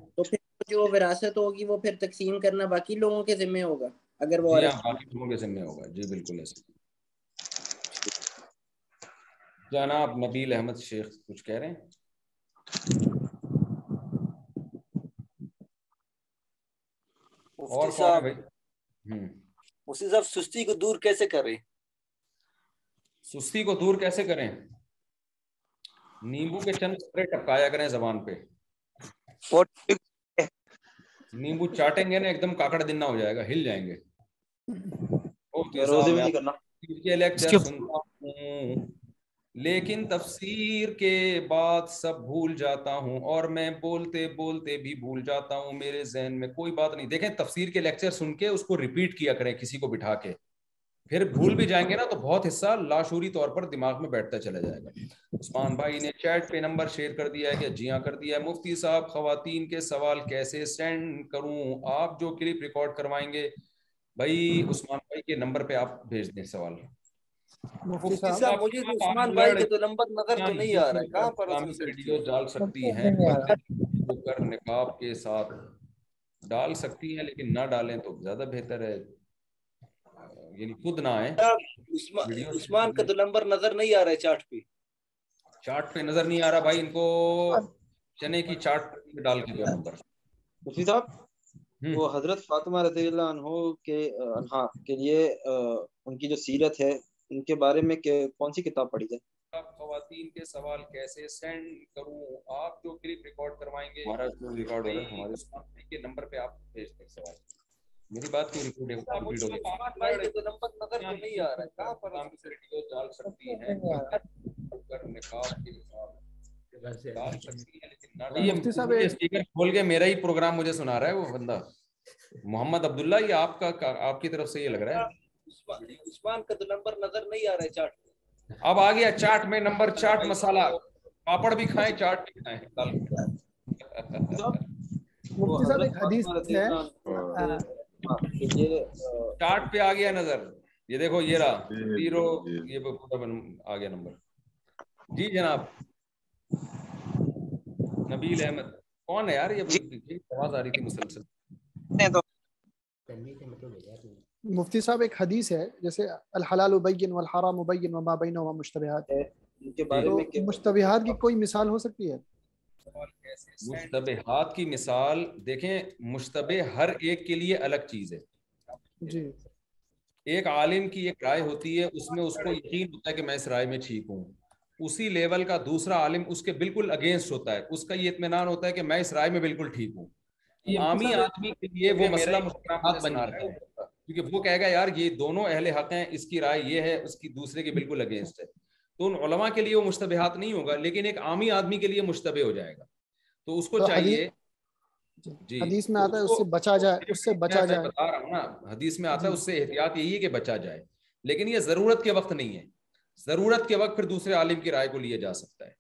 جو وراثت ہوگی وہ پھر تقسیم کرنا باقی لوگوں کے ذمہ ہوگا اگر وہ لوگوں کے ذمہ ہوگا جی صاحب سستی کو دور کیسے کریں نیمبو کے چن ٹپکایا کریں زبان پہ نیمبو چاٹیں گے نا ایک دم کاکڑ دن نہ ہو جائے گا ہل جائیں گے لیکن تفسیر کے بعد سب بھول جاتا ہوں اور میں بولتے بولتے بھی بھول جاتا ہوں میرے ذہن میں کوئی بات نہیں دیکھیں تفسیر کے لیکچر سن کے اس کو ریپیٹ کیا کریں کسی کو بٹھا کے پھر بھول بھی جائیں گے نا تو بہت حصہ لاشوری طور پر دماغ میں بیٹھتا چلا جائے گا عثمان بھائی نے چیٹ پہ نمبر شیئر کر دیا ہے کہ جی ہاں کر دیا ہے مفتی صاحب خواتین کے سوال کیسے سینڈ کروں آپ جو کلپ ریکارڈ کروائیں گے بھائی عثمان بھائی کے نمبر پہ آپ بھیج دیں سوال نقاب کے ساتھ ڈال سکتی ہیں لیکن نہ ڈالیں تو زیادہ بہتر ہے یعنی خود نہ آئے عثمان کا تو نمبر نظر نہیں آ رہا ہے چارٹ پہ چارٹ پہ نظر نہیں آ رہا بھائی ان کو چنے کی چارٹ پہ ڈال کے دیا نمبر مفتی صاحب وہ حضرت فاطمہ رضی اللہ عنہ کے عنہ ہاں، کے لیے ان کی جو سیرت ہے ان کے بارے میں کون سی کتاب پڑھی جائے خواتین کے سوال کیسے سینڈ کروں آپ جو کلپ ریکارڈ کروائیں گے ہمارا ریکارڈ ہمارے نمبر پہ آپ بھیج دیں سوال میری بات میرا ہی پروگرام مجھے سنا رہا ہے وہ بندہ محمد یہ آپ کا آپ کی طرف سے یہ لگ رہا ہے اب آ گیا چاٹ میں نمبر چاٹ مسالہ پاپڑ بھی کھائے چاٹ بھی حدیث ہاں۔ مطلب مفتی صاحب ایک حدیث ہے جیسے الحلال ابین مشتبہات کی کوئی مثال ہو سکتی ہے جی۔ مشتبہ ہاتھ کی مثال دیکھیں مشتبہ ہر ایک کے لیے الگ چیز ہے جی ایک عالم کی ایک رائے ہوتی ہے اس میں اس کو یقین ہوتا ہے کہ میں اس رائے میں ٹھیک ہوں اسی لیول کا دوسرا عالم اس کے بالکل اگینسٹ ہوتا ہے اس کا یہ اطمینان ہوتا ہے کہ میں اس رائے میں بالکل ٹھیک ہوں عامی آدمی کے لیے وہ مسئلہ بنا رہا ہے کیونکہ وہ کہے گا یار یہ دونوں اہل حق ہیں اس کی رائے یہ ہے اس کی دوسرے کے بالکل اگینسٹ ہے تو ان علماء کے لیے وہ مشتبہات نہیں ہوگا لیکن ایک عامی آدمی کے لیے مشتبہ ہو جائے گا تو اس کو تو چاہیے جی،, جی حدیث میں آتا ہے اس سے بچا جائے اس سے بچا جائے بتا رہا ہوں نا حدیث میں آتا ہے جی۔ اس سے احتیاط یہی ہے کہ بچا جائے لیکن یہ ضرورت کے وقت نہیں ہے ضرورت کے وقت پھر دوسرے عالم کی رائے کو لیا جا سکتا ہے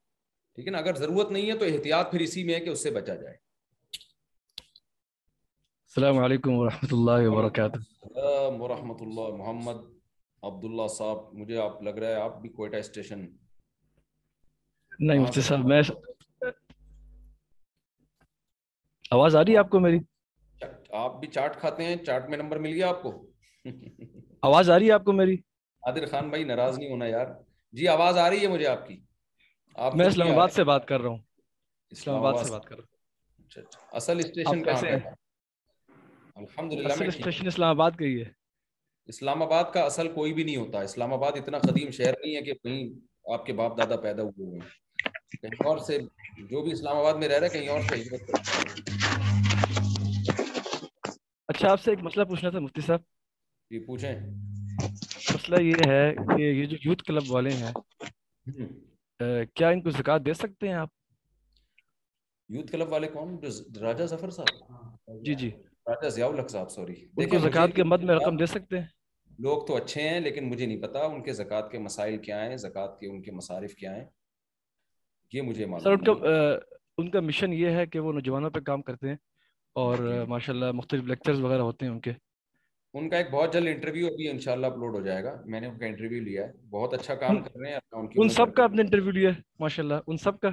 ٹھیک ہے نا اگر ضرورت نہیں ہے تو احتیاط پھر اسی میں ہے کہ اس سے بچا جائے السلام علیکم ورحمۃ اللہ وبرکاتہ ورحمۃ اللہ محمد عبداللہ صاحب مجھے آپ لگ رہا ہے آپ بھی کوئٹہ اسٹیشن نہیں مفتی صاحب میں آواز آ رہی ہے آپ کو میری آپ بھی چاٹ کھاتے ہیں چاٹ میں نمبر مل گیا آپ کو آواز آ رہی ہے آپ کو میری عادر خان بھائی ناراض نہیں ہونا یار جی آواز آ رہی ہے مجھے آپ کی آپ میں اسلام آباد سے بات کر رہا ہوں اسلام اچھا، آباد سے بات کر رہا اچھا، ہوں اصل اسٹیشن کیسے ہے الحمدللہ اصل اسٹیشن اسلام آباد کا ہی ہے اسلام آباد کا اصل کوئی بھی نہیں ہوتا اسلام آباد اتنا قدیم شہر نہیں ہے کہ کہیں آپ کے باپ دادا پیدا ہوئے کہیں اور سے جو بھی اسلام آباد میں رہ رہے اچھا آپ سے ایک مسئلہ پوچھنا تھا مفتی صاحب جی پوچھیں مسئلہ یہ ہے کہ یہ جو یوتھ کلب والے ہیں کیا ان کو زکاة دے سکتے ہیں آپ یوتھ والے کون جو جی، جی۔ مد میں رقم دے سکتے ہیں لوگ تو اچھے ہیں لیکن مجھے نہیں پتا ان کے زکوٰۃ کے مسائل کیا ہیں زکوٰۃ کے ان کے مصارف کیا ہیں یہ مجھے ان کا مشن یہ ہے کہ وہ نوجوانوں پہ کام کرتے ہیں اور جی۔ ماشاء اللہ مختلف لیکچرز وغیرہ ہوتے ہیں ان کے ان کا ایک بہت جلد انٹرویو ابھی ان شاء اللہ اپلوڈ ہو جائے گا میں نے ان کا انٹرویو لیا ہے بہت اچھا کام کر رہے ہیں ان سب کا آپ نے انٹرویو لیا ہے ماشاء اللہ ان سب کا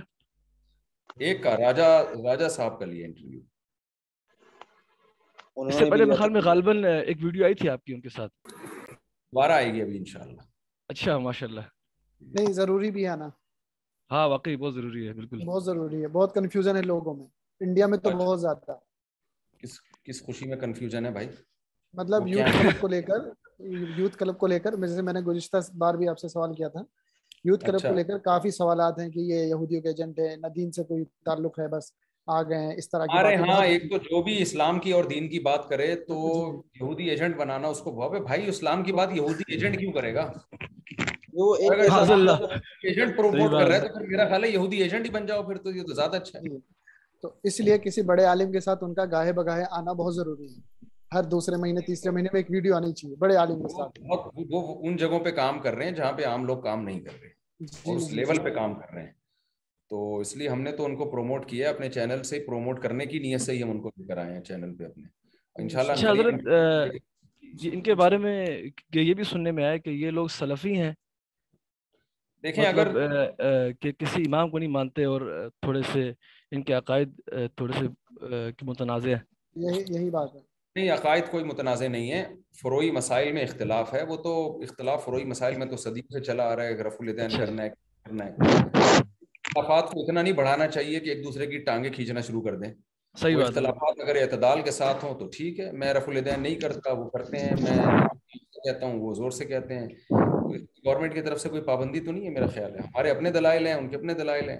ایک کا راجا راجا صاحب کا لیا انٹرویو اس سے پہلے میں خیال میں غالباً ایک ویڈیو آئی تھی آپ کی ان کے ساتھ دوبارہ آئے گی ابھی ان شاء اللہ اچھا ماشاء اللہ نہیں ضروری بھی آنا ہاں واقعی بہت ضروری ہے بالکل بہت ضروری ہے بہت کنفیوژن ہے لوگوں میں انڈیا میں تو اچھا۔ بہت زیادہ کس کس خوشی میں کنفیوژن ہے بھائی مطلب یوتھ کلب کو لے کر یوتھ کلب کو لے کر جیسے میں نے گزشتہ بار بھی آپ سے سوال کیا تھا یوتھ اچھا۔ کلب کو لے کر کافی سوالات ہیں کہ یہ یہودیوں کے ایجنٹ ہے ندین سے کوئی تعلق ہے بس آ گئے ہیں اس طرح ہاں ایک تو جو بھی اسلام کی اور دین کی بات کرے تو جی، جی۔ یہودی ایجنٹ بنانا اس کو بھائی اسلام کی بات یہودی زیادہ اچھا ہے جی، تو اس لیے کسی بڑے عالم کے ساتھ ان کا گاہے بگاہے آنا بہت ضروری ہے ہر دوسرے مہینے تیسرے مہینے میں ایک ویڈیو آنی چاہیے بڑے عالم کے ساتھ وہ ان جگہوں پہ کام کر رہے ہیں جہاں پہ عام لوگ کام نہیں کر رہے اس لیول پہ کام کر رہے ہیں تو اس لیے ہم نے تو ان کو پروموٹ کیا ہے اپنے چینل سے پروموٹ کرنے کی نیت سے ہی ہم ان کو لے کر آئے ہیں چینل پہ اپنے انشاءاللہ اچھا، حضرت جی، ان کے بارے میں یہ بھی سننے میں آیا کہ یہ لوگ سلفی ہیں دیکھیں مطلب، اگر کہ کسی امام کو نہیں مانتے اور تھوڑے سے ان کے عقائد تھوڑے سے متنازع ہیں یہی بات ہے نہیں عقائد کوئی متنازع نہیں ہے فروئی مسائل میں اختلاف ہے وہ تو اختلاف فروئی مسائل میں تو صدیوں سے چلا آ رہا ہے رف الدین اچھا۔ کرنا ہے کرنا ہے اختلافات کو اتنا نہیں بڑھانا چاہیے کہ ایک دوسرے کی ٹانگیں کھینچنا شروع کر دیں صحیح بات اختلافات اگر اعتدال کے ساتھ ہوں تو ٹھیک ہے میں رف الدین نہیں کرتا وہ کرتے ہیں میں کہتا ہوں وہ زور سے کہتے ہیں گورنمنٹ کی طرف سے کوئی پابندی تو نہیں ہے میرا خیال ہے ہمارے اپنے دلائل ہیں ان کے اپنے دلائل ہیں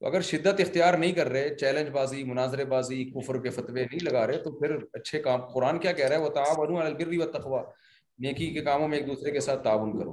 تو اگر شدت اختیار نہیں کر رہے چیلنج بازی مناظر بازی کفر کے فتوے نہیں لگا رہے تو پھر اچھے کام قرآن کیا کہہ رہا ہے وہ تعاون بنوں نیکی کے کاموں میں ایک دوسرے کے ساتھ تعاون کروں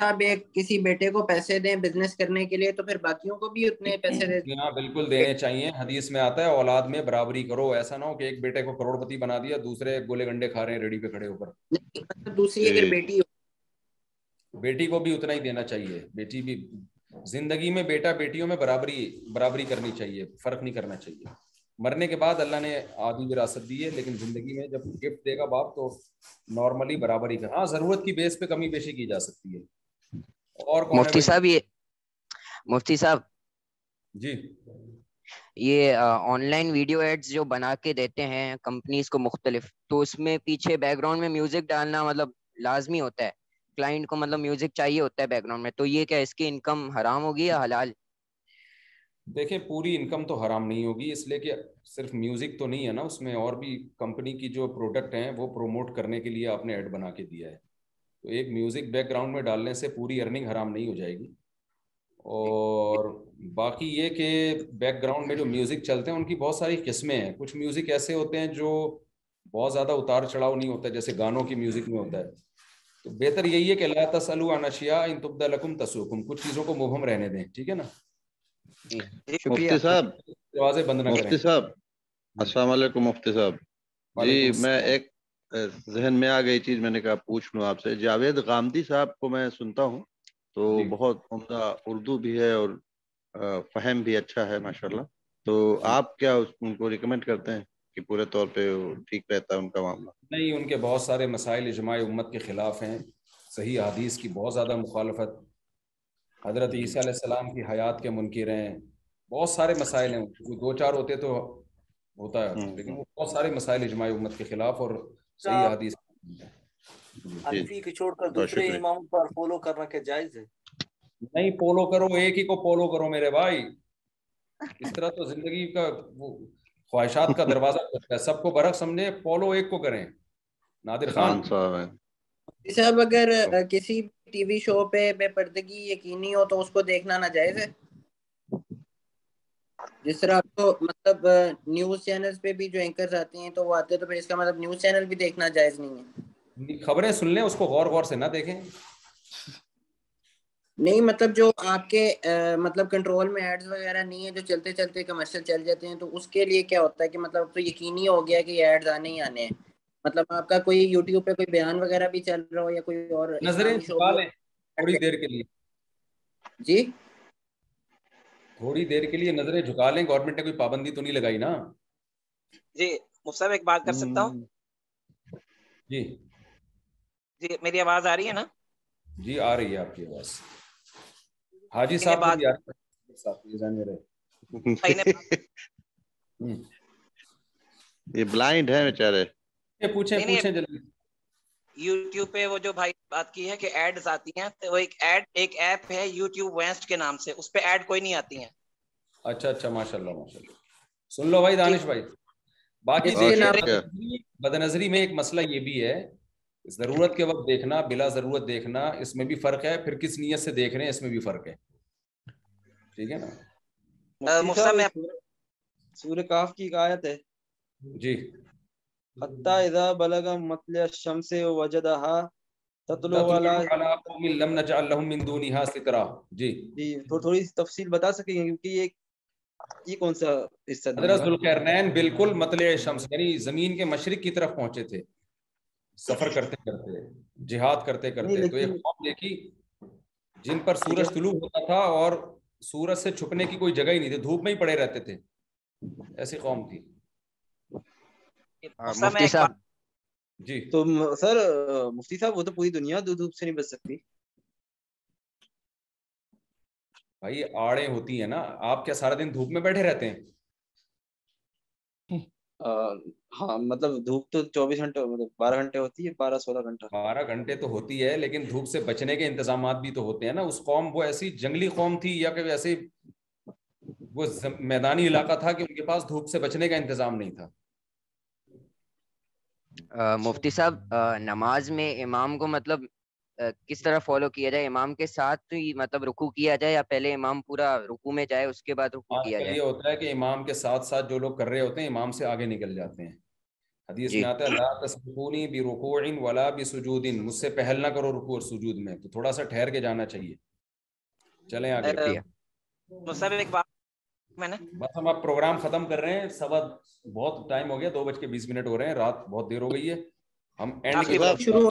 صاحب ایک کسی بیٹے کو پیسے دیں بزنس کرنے کے لیے تو پھر باقیوں کو بھی اتنے پیسے دیں ہاں بالکل دینے چاہیے حدیث میں آتا ہے اولاد میں برابری کرو ایسا نہ ہو کہ ایک بیٹے کو کروڑ پتی بنا دیا دوسرے گولے گنڈے کھا رہے ہیں ریڈی پہ کھڑے اوپر مطلب دوسری اگر جی۔ بیٹی بیٹی کو بھی اتنا ہی دینا چاہیے بیٹی بھی زندگی میں بیٹا بیٹیوں میں برابری برابری کرنی چاہیے فرق نہیں کرنا چاہیے مرنے کے بعد اللہ نے آدھی وراثت دی ہے لیکن زندگی میں جب گفٹ دے گا باپ تو نارملی برابری کر ہاں ضرورت کی بیس پہ کمی بیشی کی جا سکتی ہے اور مفتی صاحب یہ مفتی صاحب جی یہ آن لائن ویڈیو ایڈز جو بنا کے دیتے ہیں کمپنیز کو مختلف تو اس میں پیچھے بیک گراؤنڈ میں میوزک ڈالنا مطلب لازمی ہوتا ہے کلائنٹ کو مطلب میوزک چاہیے ہوتا ہے بیک گراؤنڈ میں تو یہ کیا اس کی انکم حرام ہوگی یا حلال دیکھیں پوری انکم تو حرام نہیں ہوگی اس لیے کہ صرف میوزک تو نہیں ہے نا اس میں اور بھی کمپنی کی جو پروڈکٹ ہیں وہ پروموٹ کرنے کے لیے آپ نے ایڈ بنا کے دیا ہے تو ایک میوزک بیک گراؤنڈ میں ڈالنے سے پوری ارننگ حرام نہیں ہو جائے گی اور باقی یہ کہ بیک گراؤنڈ میں جو میوزک چلتے ہیں ان کی بہت ساری قسمیں ہیں کچھ میوزک ایسے ہوتے ہیں جو بہت زیادہ اتار چڑھاؤ نہیں ہوتا جیسے گانوں کی میوزک میں ہوتا ہے تو بہتر یہی ہے کہ لا تسلو انشیا ان تبد لکم تسوکم کچھ چیزوں کو مبہم رہنے دیں ٹھیک ہے نا جی، مفتی صاحب دروازے بند نہ مفتی صاحب ہاں۔ السلام علیکم مفتی صاحب جی میں ایک ذہن میں آ گئی چیز میں نے کہا پوچھ لوں آپ سے غامدی صاحب کو میں سنتا ہوں تو جی۔ بہت عمدہ اردو بھی ہے اور فہم بھی اچھا ہے ماشاء اللہ تو جی۔ آپ کیا ان کو کرتے ہیں کہ پورے طور ٹھیک رہتا ہے ان کا معاملہ نہیں ان کے بہت سارے مسائل اجماع امت کے خلاف ہیں صحیح حدیث کی بہت زیادہ مخالفت حضرت عیسیٰ علیہ السلام کی حیات کے منکر ہیں بہت سارے مسائل ہیں دو چار ہوتے تو ہوتا ہے لیکن وہ بہت سارے مسائل اجماع امت کے خلاف اور نہیں کرو ایک ہی کو کرو میرے بھائی اس طرح تو زندگی کا خواہشات کا دروازہ سب کو برق سمجھے پولو ایک کو کریں نادر خان جی صاحب اگر کسی ٹی وی شو پہ بے پردگی یقینی ہو تو اس کو دیکھنا نہ جائز ہے جس طرح آپ کو مطلب نیوز چینل پہ بھی جو اینکرز آتے ہیں تو وہ آتے تو پھر اس کا مطلب نیوز چینل بھی دیکھنا جائز نہیں ہے خبریں سن لیں اس کو غور غور سے نہ دیکھیں نہیں مطلب جو آپ کے مطلب کنٹرول میں ایڈز وغیرہ نہیں ہیں جو چلتے چلتے کمرشل چل جاتے ہیں تو اس کے لیے کیا ہوتا ہے کہ مطلب تو یقینی ہو گیا کہ یہ ایڈز آنے ہی آنے ہیں مطلب آپ کا کوئی یوٹیوب پہ کوئی بیان وغیرہ بھی چل رہا ہو یا کوئی اور نظریں چھپا لیں تھوڑی دیر کے لیے جی تھوڑی دیر کے لیے نظریں جھکا لیں گورنمنٹ نے کوئی پابندی تو نہیں لگائی نا جی مفتی ایک بات کر سکتا ہوں جی جی میری آواز آ رہی ہے نا جی آ رہی ہے آپ کی آواز حاجی صاحب یہ بلائنڈ ہے بیچارے پوچھیں پوچھیں جلدی یوٹیوب پہ وہ جو بھائی بات کی ہے کہ ایڈز آتی ہیں تو وہ ایک ایڈ ایک ایپ ہے یوٹیوب ویسٹ کے نام سے اس پہ ایڈ کوئی نہیں آتی ہیں اچھا اچھا ماشاء اللہ ماشاء اللہ سن لو بھائی دانش بھائی باقی جی، جی، بد نظری میں ایک مسئلہ یہ بھی ہے ضرورت کے وقت دیکھنا بلا ضرورت دیکھنا اس میں بھی فرق ہے پھر کس نیت سے دیکھ رہے ہیں اس میں بھی فرق ہے ٹھیک ہے نا سور کاف کی ایک آیت ہے جی زمین کے مشرق کی طرف پہنچے تھے سفر کرتے کرتے جہاد کرتے کرتے تو ایک قوم دیکھی جن پر سورج طلوع ہوتا تھا اور سورج سے چھپنے کی کوئی جگہ ہی نہیں تھی دھوپ میں ہی پڑے رہتے تھے ایسی قوم تھی ہاں، مفتی صاحب جی تو سر مفتی صاحب وہ تو پوری دنیا دودھ سے نہیں بچ سکتی بھائی آڑے ہوتی ہیں نا آپ کیا سارا دن دھوپ میں بیٹھے رہتے ہیں ہاں مطلب دھوپ تو چوبیس گھنٹے مطلب بارہ گھنٹے ہوتی ہے بارہ سولہ گھنٹے بارہ گھنٹے تو ہوتی ہے لیکن دھوپ سے بچنے کے انتظامات بھی تو ہوتے ہیں نا اس قوم وہ ایسی جنگلی قوم تھی یا کہ ایسی وہ میدانی علاقہ تھا کہ ان کے پاس دھوپ سے بچنے کا انتظام نہیں تھا مفتی صاحب نماز میں امام کو مطلب کس طرح فالو کیا جائے امام کے ساتھ مطلب رکو کیا جائے یا پہلے امام پورا رکو میں جائے اس کے بعد رکو کیا جائے یہ ہوتا ہے کہ امام کے ساتھ ساتھ جو لوگ کر رہے ہوتے ہیں امام سے آگے نکل جاتے ہیں حدیث جی۔ میں آتا ہے لا تسبقونی ولا مجھ سے پہل نہ کرو رکوع اور سجود میں تو تھوڑا سا ٹھہر کے جانا چاہیے چلیں آگے تو سر ایک بات میں نے بس ہم آپ پروگرام ختم کر رہے ہیں سوا بہت ٹائم ہو گیا دو بج کے بیس منٹ ہو رہے ہیں رات بہت دیر ہو گئی ہے ہم اینڈ کے بعد شروع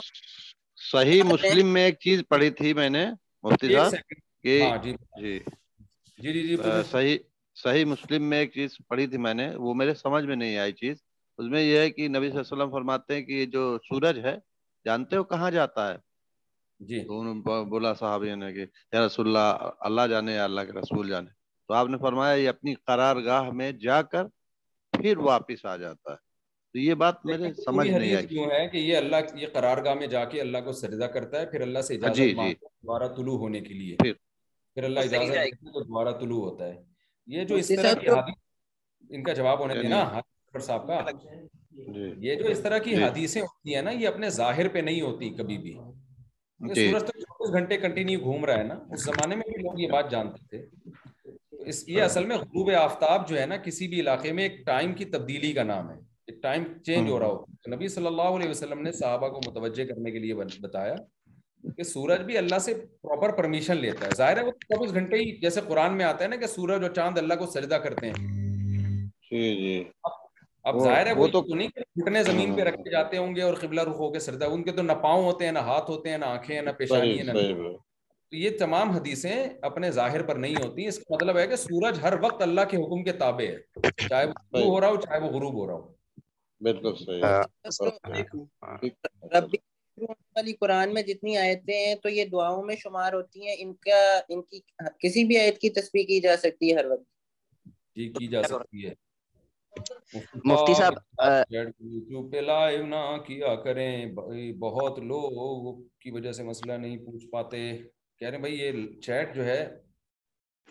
صحیح مسلم میں ایک چیز پڑھی تھی میں نے مفتی صاحب کہ ہاں، جی جی جی جی, جی، صحیح صحیح مسلم میں ایک چیز پڑھی تھی میں نے وہ میرے سمجھ میں نہیں آئی چیز اس میں یہ ہے کہ نبی صلی اللہ علیہ وسلم فرماتے ہیں کہ یہ جو سورج ہے جانتے ہو کہاں جاتا ہے جی بولا صحابی نے کہ یا رسول اللہ اللہ جانے یا اللہ کے رسول جانے تو آپ نے فرمایا یہ اپنی قرارگاہ میں جا کر پھر واپس آ جاتا ہے تو یہ بات میرے سمجھ نہیں آئی کیوں ہے کہ یہ اللہ یہ قرارگاہ میں جا کے اللہ کو سجدہ کرتا ہے پھر اللہ سے اجازت جی جی دوبارہ طلوع ہونے کے لیے پھر, پھر اللہ اجازت دیتا ہے تو دوبارہ طلوع ہوتا ہے یہ جو جی، اس طرح کی حدیث ان کا جواب ہونے دینا یعنی حضرت ہاں، صاحب کا جی۔ یہ جو اس طرح کی جی۔ حدیثیں ہوتی ہیں نا یہ اپنے ظاہر پہ نہیں ہوتی کبھی بھی سورج تو چوبیس گھنٹے کنٹینیو گھوم رہا ہے نا اس زمانے میں بھی لوگ یہ بات جانتے تھے یہ اصل میں غروب آفتاب جو ہے نا کسی بھی علاقے میں ایک ٹائم کی تبدیلی کا نام ہے ایک ٹائم چینج ہو ہو رہا ہاں۔ نبی صلی اللہ علیہ وسلم نے صحابہ کو متوجہ کرنے کے لیے بتایا کہ سورج بھی اللہ سے پرمیشن لیتا ہے ہے ظاہر وہ چوبیس گھنٹے ہی جیسے قرآن میں آتا ہے نا کہ سورج اور چاند اللہ کو سجدہ کرتے ہیں جی، جی۔ اب ظاہر ہے وہ تو نہیں کہ گھٹنے زمین پہ رکھے جاتے ہوں گے اور قبلہ رخ ہو کے سجدہ ان کے تو نہ پاؤں ہوتے ہیں نہ ہاتھ ہوتے ہیں نہ آنکھیں ہیں نہ پیشانی نہ تو یہ تمام حدیثیں اپنے ظاہر پر نہیں ہوتی اس کا مطلب ہے کہ سورج ہر وقت اللہ کے حکم کے تابع ہے چاہے وہ ہو رہا ہو چاہے وہ غروب ہو رہا ہو بالکل ہاں۔ ہاں۔ قرآن میں جتنی آیتیں ہیں تو یہ دعاؤں میں شمار ہوتی ہیں ان کا ان کی کسی بھی آیت کی تسبیح کی جا سکتی ہے ہر وقت جی کی جا سکتی ہے مفتی صاحب یوٹیوب پہ لائیو نہ کیا کریں بہت لوگ کی وجہ سے مسئلہ نہیں پوچھ پاتے کہہ رہے ہیں بھائی یہ چیٹ جو ہے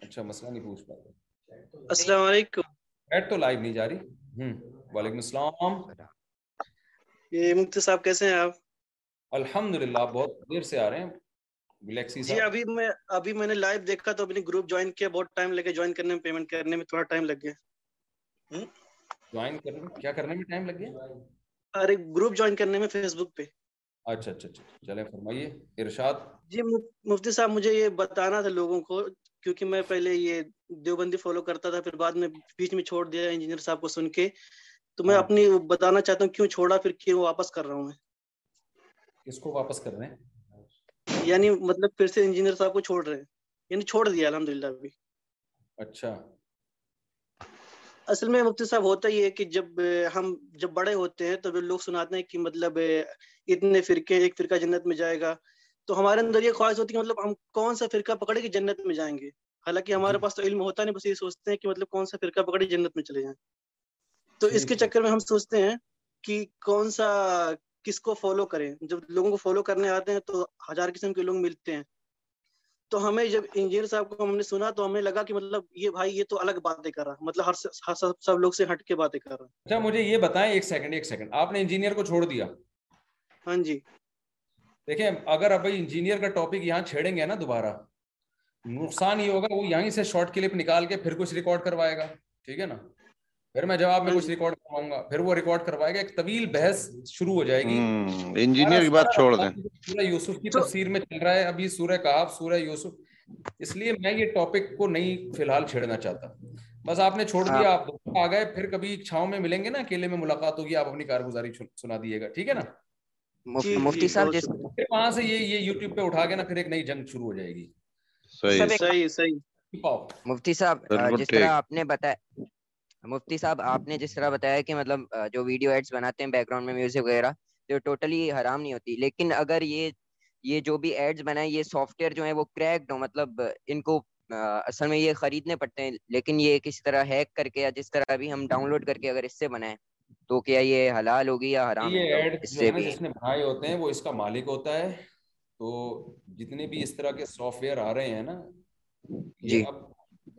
اچھا مسئلہ نہیں پوچھ پاتے السلام علیکم چیٹ تو لائیو نہیں جاری ہوں وعلیکم السلام یہ مفتی صاحب کیسے ہیں آپ الحمدللہ للہ بہت دیر سے آ رہے ہیں گلیکسی جی ابھی میں ابھی میں نے لائیو دیکھا تو اپنی گروپ جوائن کیا بہت ٹائم لگے جوائن کرنے میں پیمنٹ کرنے میں تھوڑا ٹائم لگ گیا جوائن کرنے کیا کرنے میں ٹائم لگ گیا ارے گروپ جوائن کرنے میں فیس بک پہ اچھا،, اچھا اچھا اچھا چلیں فرمائیے ارشاد جی مفتی صاحب مجھے یہ بتانا تھا لوگوں کو کیونکہ میں پہلے یہ دیوبندی فالو کرتا تھا پھر بعد میں بیچ میں چھوڑ دیا انجینئر صاحب کو سن کے تو میں ہاں۔ اپنی بتانا چاہتا ہوں کیوں چھوڑا پھر کیوں واپس کر رہا ہوں میں کس کو واپس کر رہے ہیں یعنی مطلب پھر سے انجینئر صاحب کو چھوڑ رہے ہیں یعنی چھوڑ دیا الحمدللہ ابھی اچھا اصل میں مفتی صاحب ہوتا ہی ہے کہ جب ہم جب بڑے ہوتے ہیں تو لوگ سناتے ہیں کہ مطلب اتنے فرقے ایک فرقہ جنت میں جائے گا تو ہمارے اندر یہ خواہش ہوتی ہے مطلب ہم کون سا فرقہ پکڑے کہ جنت میں جائیں گے حالانکہ ہمارے جی۔ پاس تو علم ہوتا نہیں بس یہ سوچتے ہیں کہ مطلب کون سا فرقہ پکڑے جنت میں چلے جائیں تو جی، اس کے جی۔ چکر میں ہم سوچتے ہیں کہ کون سا کس کو فالو کریں جب لوگوں کو فالو کرنے آتے ہیں تو ہزار قسم کے لوگ ملتے ہیں تو ہمیں جب انجینئر صاحب کو ہم نے سنا تو ہمیں لگا کہ مطلب یہ بھائی یہ تو الگ باتیں کر رہا مطلب سب لوگ سے ہٹ کے باتیں کر رہا اچھا مجھے یہ بتائیں ایک سیکنڈ ایک سیکنڈ آپ نے انجینئر کو چھوڑ دیا ہاں جی دیکھیں اگر اب انجینئر کا ٹاپک یہاں چھیڑیں گے نا دوبارہ نقصان یہ ہوگا وہ یہیں سے شارٹ کلپ نکال کے پھر کچھ ریکارڈ کروائے گا ٹھیک ہے نا پھر میں جواب میں ہاں کچھ ریکارڈ جی۔ کرواؤں گا پھر وہ ریکارڈ کروائے گا ایک طویل بحث شروع ہو جائے گی انجینئر کی بات چھوڑ دیں سورہ یوسف کی تفسیر میں چل رہا ہے ابھی سورہ کاف سورہ یوسف اس لیے میں یہ ٹاپک کو نہیں فی الحال چھیڑنا چاہتا بس آپ نے چھوڑ ہاں۔ دیا آپ آ گئے پھر کبھی چھاؤں میں ملیں گے نا اکیلے میں ملاقات ہوگی آپ اپنی کارگزاری سنا دیے گا ٹھیک ہے نا جی، جی، مفتی صاحب پہ مفتی صاحب جس طرح مفتی صاحب آپ نے جس طرح بتایا کہ بیک مطلب، گراؤنڈ میں میوزک وغیرہ ٹوٹلی حرام نہیں ہوتی لیکن اگر یہ یہ جو بھی ایڈز بنائے یہ سافٹ ویئر جو ہے وہ کریکڈ ہو مطلب ان کو اصل میں یہ خریدنے پڑتے ہیں لیکن یہ کسی طرح ہیک کر کے جس طرح ابھی ہم ڈاؤن لوڈ کر کے اگر اس سے بنائیں تو کیا یہ حلال ہوگی یا حرام یہ ایڈ اس سے بھی جس نے بنائے ہوتے ہیں وہ اس کا مالک ہوتا ہے تو جتنے بھی اس طرح کے سافٹ ویئر آ رہے ہیں نا جی اب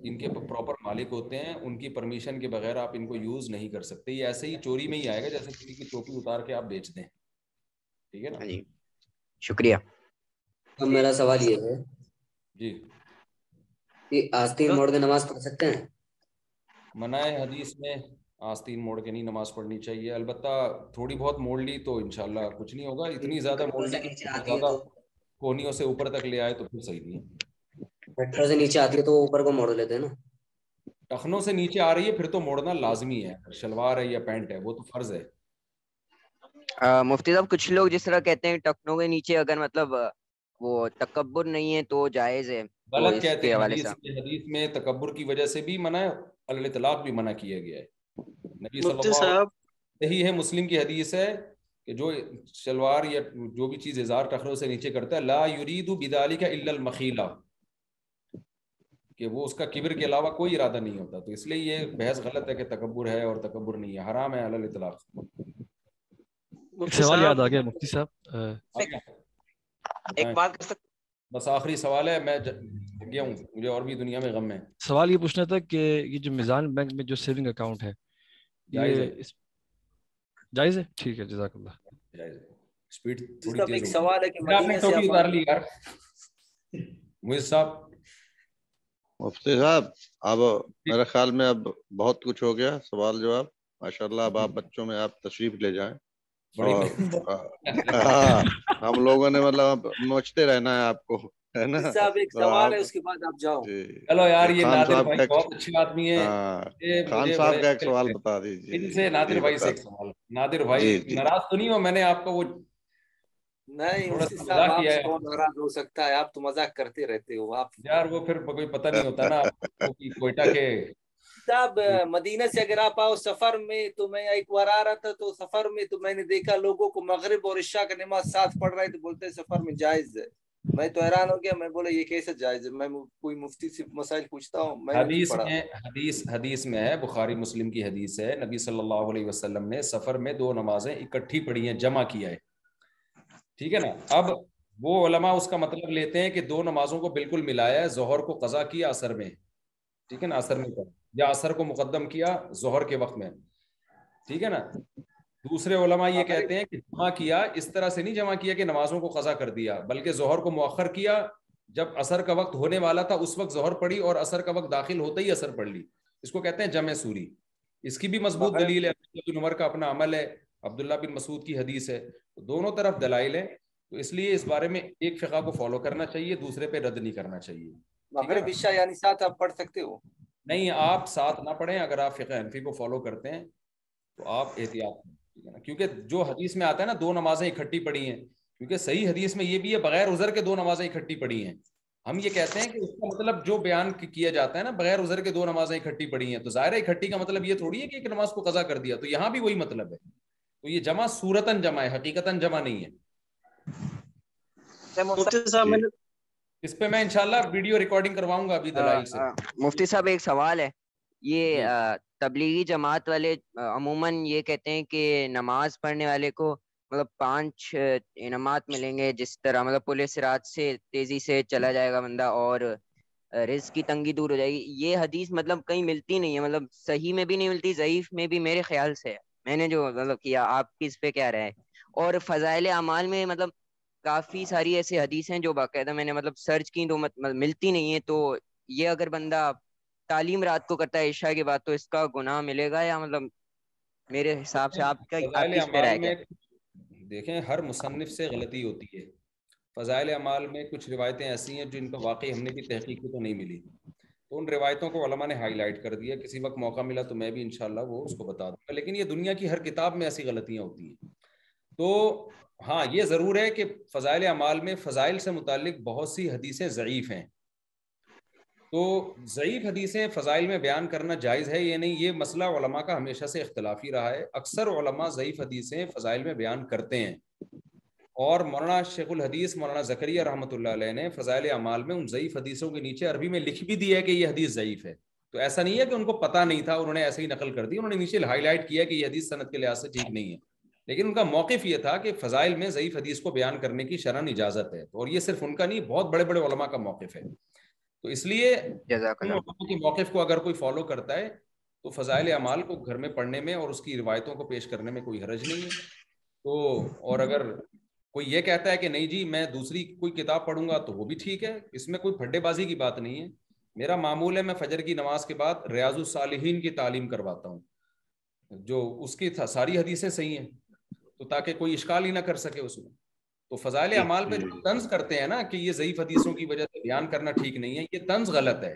ان کے پراپر مالک ہوتے ہیں ان کی پرمیشن کے بغیر آپ ان کو یوز نہیں کر سکتے یہ ایسے ہی چوری میں ہی آئے گا جیسے کسی کی ٹوپی اتار کے آپ بیچ دیں ٹھیک ہے نا ہاں جی شکریہ اب میرا سوال یہ ہے جی کہ آستین موڑ کے نماز پڑھ سکتے ہیں منائے حدیث میں آستین موڑ کے نہیں نماز پڑھنی چاہیے البتہ تھوڑی بہت موڑ لی تو انشاءاللہ کچھ نہیں ہوگا اتنی زیادہ موڑ لی زیادہ کونیوں سے اوپر تک لے آئے تو پھر صحیح نہیں ہے سے نیچے آتی ہے تو اوپر کو موڑ لیتے ہیں نا ٹخنوں سے نیچے آ رہی ہے پھر تو موڑنا لازمی ہے شلوار ہے یا پینٹ ہے وہ تو فرض ہے مفتی صاحب کچھ لوگ جس طرح کہتے ہیں ٹخنوں کے نیچے اگر مطلب وہ تکبر نہیں ہے تو جائز ہے غلط کہتے ہیں حدیث میں تکبر کی وجہ سے بھی منع ہے الطلاق بھی منع کیا گیا ہے یہی ہے مسلم کی حدیث ہے کہ جو شلوار یا جو بھی چیز اظہار ٹخروں سے نیچے کرتا ہے لا بدالی کا کا الا کہ وہ اس کبر کے علاوہ کوئی ارادہ نہیں ہوتا تو اس لیے یہ بحث غلط ہے کہ تکبر ہے اور تکبر نہیں ہے حرام ہے اطلاق صاحب ایک ہاں۔ بات کر بس آخری سوال ہے میں گیا ہوں مجھے اور بھی دنیا میں غم ہے سوال یہ پوچھنا تھا کہ یہ جو میزان بینک میں جو سیونگ اکاؤنٹ ہے جزاک صاحب مفتی صاحب اب میرے خیال میں اب بہت کچھ ہو گیا سوال جواب ماشاء اللہ اب آپ بچوں میں آپ تشریف لے جائیں ہاں، ہاں، ہم لوگوں نے مطلب نوچتے رہنا ہے آپ کو صاحب ایک سوال ہے اس کے بعد آپ جاؤ جی۔ یار یہ بہت ہاں، آدمی جی، جی۔ آپ تو مزاق کرتے رہتے ہو آپ یار وہ پھر پتہ نہیں ہوتا نا کوئٹہ صاحب مدینہ سے اگر آپ آؤ سفر میں تو میں ایک بار آ رہا تھا تو سفر میں تو میں نے دیکھا لوگوں کو مغرب اور عشاء کا نماز ساتھ پڑھ رہا ہے تو بولتے سفر میں جائز ہے میں تو حیران ہو گیا میں بولا یہ کیسے جائز ہے میں کوئی مفتی سے مسائل پوچھتا ہوں میں حدیث میں حدیث حدیث میں ہے بخاری مسلم کی حدیث ہے نبی صلی اللہ علیہ وسلم نے سفر میں دو نمازیں اکٹھی پڑھی ہیں جمع کیا ہے ٹھیک ہے نا اب وہ علماء اس کا مطلب لیتے ہیں کہ دو نمازوں کو بالکل ملایا ہے ظہر کو قضا کیا اثر میں ٹھیک ہے نا اثر میں یا اثر کو مقدم کیا ظہر کے وقت میں ٹھیک ہے نا دوسرے علماء یہ ہاں کہتے ہیں کہ جمع کیا اس طرح سے نہیں جمع کیا کہ نمازوں کو قضا کر دیا بلکہ زہر کو مؤخر کیا جب اثر کا وقت ہونے والا تھا اس وقت ظہر پڑی اور اثر کا وقت داخل ہوتے ہی اثر پڑ لی اس کو کہتے ہیں جمع سوری اس کی بھی مضبوط ہاں دلیل ہے بن عمر کا اپنا عمل ہے عبداللہ بن مسعود کی حدیث ہے دونوں طرف دلائل ہیں تو اس لیے اس بارے میں ایک فقہ کو فالو کرنا چاہیے دوسرے پہ رد نہیں کرنا چاہیے ہاں یعنی آپ پڑھ سکتے ہو نہیں آپ ساتھ نہ پڑھیں اگر آپ فقہ حنفی کو فالو کرتے ہیں تو آپ احتیاط کیونکہ جو حدیث میں آتا ہے نا دو نمازیں اکٹھی پڑی ہیں کیونکہ صحیح حدیث میں یہ بھی ہے بغیر عذر کے دو نمازیں اکٹھی پڑی ہیں ہم یہ کہتے ہیں کہ اس کا مطلب جو بیان کیا جاتا ہے نا بغیر عذر کے دو نمازیں اکٹھی پڑی ہیں تو ظاہر ہے اکٹھی کا مطلب یہ تھوڑی ہے کہ ایک نماز کو قضا کر دیا تو یہاں بھی وہی مطلب ہے تو یہ جمع صورتن جمع ہے حقیقتاً جمع نہیں ہے اس پہ میں انشاءاللہ ویڈیو ریکارڈنگ کرواؤں گا ابھی دلائل سے ہاں، مفتی صاحب ایک سوال ہے یہ جی۔ تبلیغی جماعت والے عموماً یہ کہتے ہیں کہ نماز پڑھنے والے کو مطلب پانچ انعامات ملیں گے جس طرح مطلب پولیس رات سے تیزی سے چلا جائے گا بندہ اور رزق کی تنگی دور ہو جائے گی یہ حدیث مطلب کہیں ملتی نہیں ہے مطلب صحیح میں بھی نہیں ملتی ضعیف میں بھی میرے خیال سے میں نے جو مطلب کیا آپ کی اس پہ کیا رہے اور فضائل اعمال میں مطلب کافی ساری ایسے حدیث ہیں جو باقاعدہ میں نے مطلب سرچ کی تو مطلب ملتی نہیں ہے تو یہ اگر بندہ تعلیم رات کو کرتا ہے عشاء کے بعد تو اس کا گناہ ملے گا یا مطلب میرے حساب سے آپ کا دیکھیں ہر مصنف سے غلطی ہوتی ہے فضائل اعمال میں کچھ روایتیں ایسی ہیں جن کا واقعی ہم نے کی تحقیق تو نہیں ملی ان روایتوں کو علماء نے ہائی لائٹ کر دیا کسی وقت موقع ملا تو میں بھی انشاءاللہ وہ اس کو بتا دوں گا لیکن یہ دنیا کی ہر کتاب میں ایسی غلطیاں ہوتی ہیں تو ہاں یہ ضرور ہے کہ فضائل اعمال میں فضائل سے متعلق بہت سی حدیثیں ضعیف ہیں تو ضعیف حدیثیں فضائل میں بیان کرنا جائز ہے یہ نہیں یہ مسئلہ علماء کا ہمیشہ سے اختلافی رہا ہے اکثر علماء ضعیف حدیثیں فضائل میں بیان کرتے ہیں اور مولانا شیخ الحدیث مولانا زکریہ رحمۃ اللہ علیہ نے فضائل اعمال میں ان ضعیف حدیثوں کے نیچے عربی میں لکھ بھی دی ہے کہ یہ حدیث ضعیف ہے تو ایسا نہیں ہے کہ ان کو پتہ نہیں تھا انہوں نے ایسا ہی نقل کر دی انہوں نے نیچے ہائی لائٹ کیا کہ یہ حدیث صنعت کے لحاظ سے ٹھیک نہیں ہے لیکن ان کا موقف یہ تھا کہ فضائل میں ضعیف حدیث کو بیان کرنے کی شرح اجازت ہے اور یہ صرف ان کا نہیں بہت بڑے بڑے علماء کا موقف ہے تو اس لیے موقف کو اگر کوئی فالو کرتا ہے تو فضائل اعمال کو گھر میں پڑھنے میں اور اس کی روایتوں کو پیش کرنے میں کوئی حرج نہیں ہے تو اور اگر کوئی یہ کہتا ہے کہ نہیں جی میں دوسری کوئی کتاب پڑھوں گا تو وہ بھی ٹھیک ہے اس میں کوئی پھڈے بازی کی بات نہیں ہے میرا معمول ہے میں فجر کی نماز کے بعد ریاض الصالحین کی تعلیم کرواتا ہوں جو اس کی ساری حدیثیں صحیح ہیں تو تاکہ کوئی اشکال ہی نہ کر سکے اس میں تو فضائل اعمال پہ جو جی۔ طنز کرتے ہیں نا کہ یہ ضعیف حدیثوں کی وجہ سے بیان کرنا ٹھیک نہیں ہے یہ طنز غلط ہے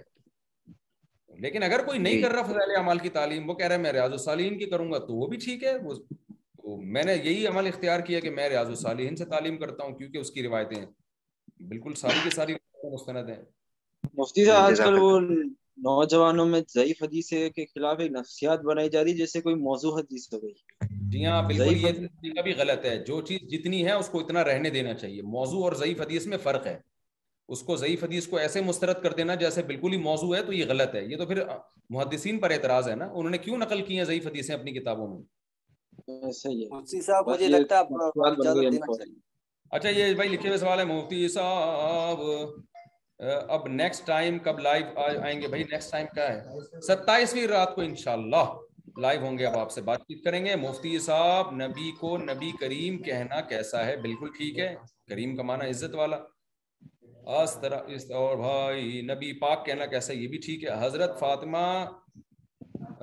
لیکن اگر کوئی نہیں جی۔ کر رہا فضائل اعمال کی تعلیم وہ کہہ رہا ہے میں ریاض السالین کی کروں گا تو وہ بھی ٹھیک ہے وہ تو میں نے یہی عمل اختیار کیا کہ میں ریاض السالین سے تعلیم کرتا ہوں کیونکہ اس کی روایتیں بالکل ساری کی ساری مستند ہیں مفتی صاحب آج کل وہ نوجوانوں میں ضعیف حدیث کے خلاف ایک نفسیات بنائی جا رہی جیسے کوئی موضوع حدیث ہو گئی جی ہاں بالکل بھی غلط ہے جو چیز جتنی ہے اس کو اتنا رہنے دینا چاہیے موضوع اور ضعیف حدیث میں فرق ہے اس کو ضعیف حدیث کو ایسے مسترد کر دینا جیسے بالکل ہی موضوع ہے تو یہ غلط ہے یہ تو پھر محدثین پر اعتراض ہے نا انہوں نے کیوں نقل کی ہیں ضعیف حدیثیں اپنی کتابوں میں اچھا یہ بھائی لکھے ہوئے سوال ہے مفتی صاحب اب نیکسٹ ٹائم کب لائیو آئیں گے بھائی ٹائم کیا ہے ستائیسویں رات کو انشاءاللہ لائیو ہوں گے اب آپ سے بات چیت کریں گے مفتی صاحب نبی کو نبی کریم کہنا کیسا ہے بالکل ٹھیک ہے کریم کا معنی عزت والا اس اس طرح بھائی نبی پاک کہنا کیسا ہے یہ بھی ٹھیک ہے حضرت فاطمہ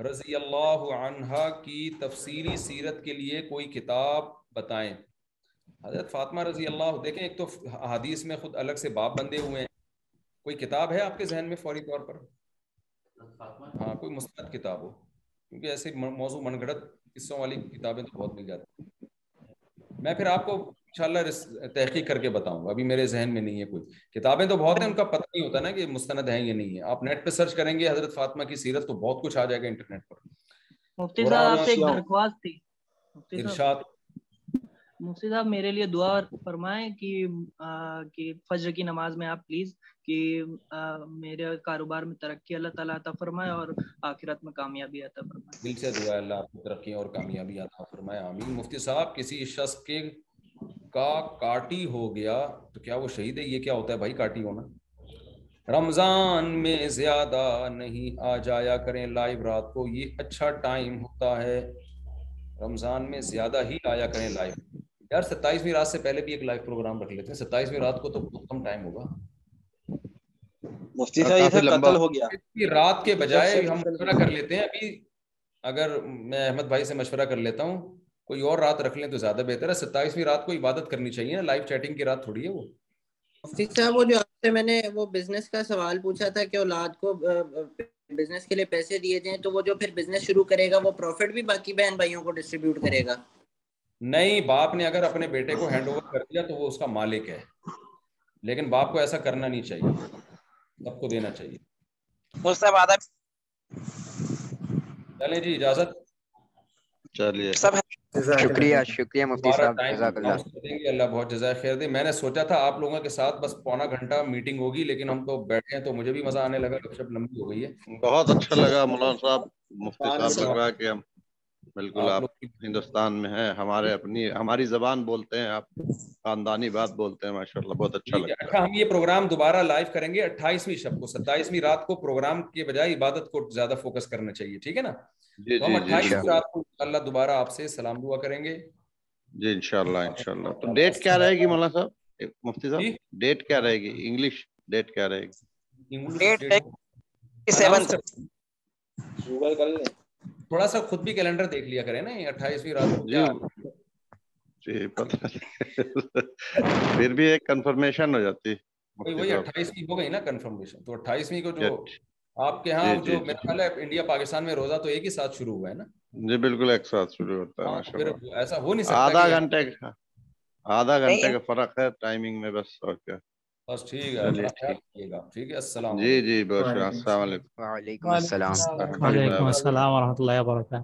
رضی اللہ عنہ کی تفصیلی سیرت کے لیے کوئی کتاب بتائیں حضرت فاطمہ رضی اللہ دیکھیں ایک تو حدیث میں خود الگ سے باپ بندے ہوئے ہیں کوئی کتاب ہے آپ کے ذہن میں فوری طور پر ہاں کوئی مثبت کتاب ہو کیونکہ ایسے موضوع من گھڑت قصوں والی کتابیں تو بہت مل جاتی ہیں میں پھر آپ کو انشاءاللہ تحقیق کر کے بتاؤں گا ابھی میرے ذہن میں نہیں ہے کوئی کتابیں تو بہت ہیں ان کا پتہ نہیں ہوتا نا کہ مستند ہیں یا نہیں ہے آپ نیٹ پہ سرچ کریں گے حضرت فاطمہ کی سیرت تو بہت کچھ آ جائے گا انٹرنیٹ پر مفتی صاحب آپ سے ایک درخواست تھی ارشاد مفتی صاحب میرے لیے دعا فرمائیں کہ فجر کی نماز میں آپ پلیز کہ میرے کاروبار میں ترقی اللہ تعالیٰ عطا فرمائے اور آخرت میں کامیابی عطا فرمائے دل سے دعا اللہ آپ کو ترقی اور کامیابی عطا فرمائے آمین مفتی صاحب کسی شخص کے کا کاٹی ہو گیا تو کیا وہ شہید ہے یہ کیا ہوتا ہے بھائی کاٹی ہونا رمضان میں زیادہ نہیں آ جایا کریں لائیو رات کو یہ اچھا ٹائم ہوتا ہے رمضان میں زیادہ ہی آیا کریں لائیو یار ستائیسویں رات سے پہلے بھی ایک لائیو پروگرام رکھ لیتے ہیں ستائیسویں رات کو تو بہت کم ٹائم ہوگا مفتی صاحب یہ قتل ہو گیا رات کے بجائے اچھا ہم مشورہ کر لیتے ہیں ابھی اگر میں احمد بھائی سے مشورہ کر لیتا ہوں کوئی اور رات رکھ لیں تو زیادہ بہتر ہے ستائیسویں رات کو عبادت کرنی چاہیے لائف چیٹنگ کی رات تھوڑی ہے وہ مفتی صاحب وہ جو آپ سے میں نے وہ بزنس کا سوال پوچھا تھا کہ اولاد کو بزنس کے لیے پیسے دیے جائیں تو وہ جو پھر بزنس شروع کرے گا وہ پروفٹ بھی باقی بہن بھائیوں کو ڈسٹریبیوٹ کرے گا نہیں باپ نے اگر اپنے بیٹے کو ہینڈ اوور کر دیا تو وہ اس کا مالک ہے لیکن باپ کو ایسا کرنا نہیں چاہیے کو دینا اللہ بہت جی خیر میں نے سوچا تھا آپ لوگوں کے ساتھ بس پونا گھنٹہ میٹنگ ہوگی لیکن ہم تو بیٹھے ہیں تو مجھے بھی مزہ آنے لگا لمبی ہو گئی ہے بہت اچھا لگا مولانا صاحب بالکل آپ ہندوستان میں ہیں ہمارے اپنی ہماری زبان بولتے ہیں آپ خاندانی بات بولتے ہیں اچھا ہم یہ پروگرام کے بجائے عبادت کو آپ سے سلام دعا کریں گے جی انشاءاللہ انشاءاللہ تو ڈیٹ کیا رہے گی مولانا صاحب ڈیٹ جی۔ کیا رہے گی انگلش ڈیٹ کیا رہے گی تھوڑا سا خود بھی کیلنڈر دیکھ لیا کرے نا اٹھائیسویں رات جی, جی، پھر بھی ایک کنفرمیشن ہو ہو جاتی وہی گئی نا کنفرمیشن تو اٹھائیسویں کو جو آپ کے یہاں جی، جو جی، روزہ تو ایک ہی ساتھ ہے نا جی بالکل ایک ساتھ ہاں، ایسا ہو نہیں آدھا گھنٹے کا فرق ہے بس ٹھیک ہے ٹھیک ہے السلام جی جی بہت شکریہ السلام علیکم وعلیکم السلام وعلیکم السلام ورحمۃ اللہ وبرکاتہ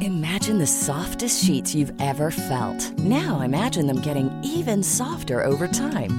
Imagine the softest sheets you've ever felt. Now imagine them getting even softer over time.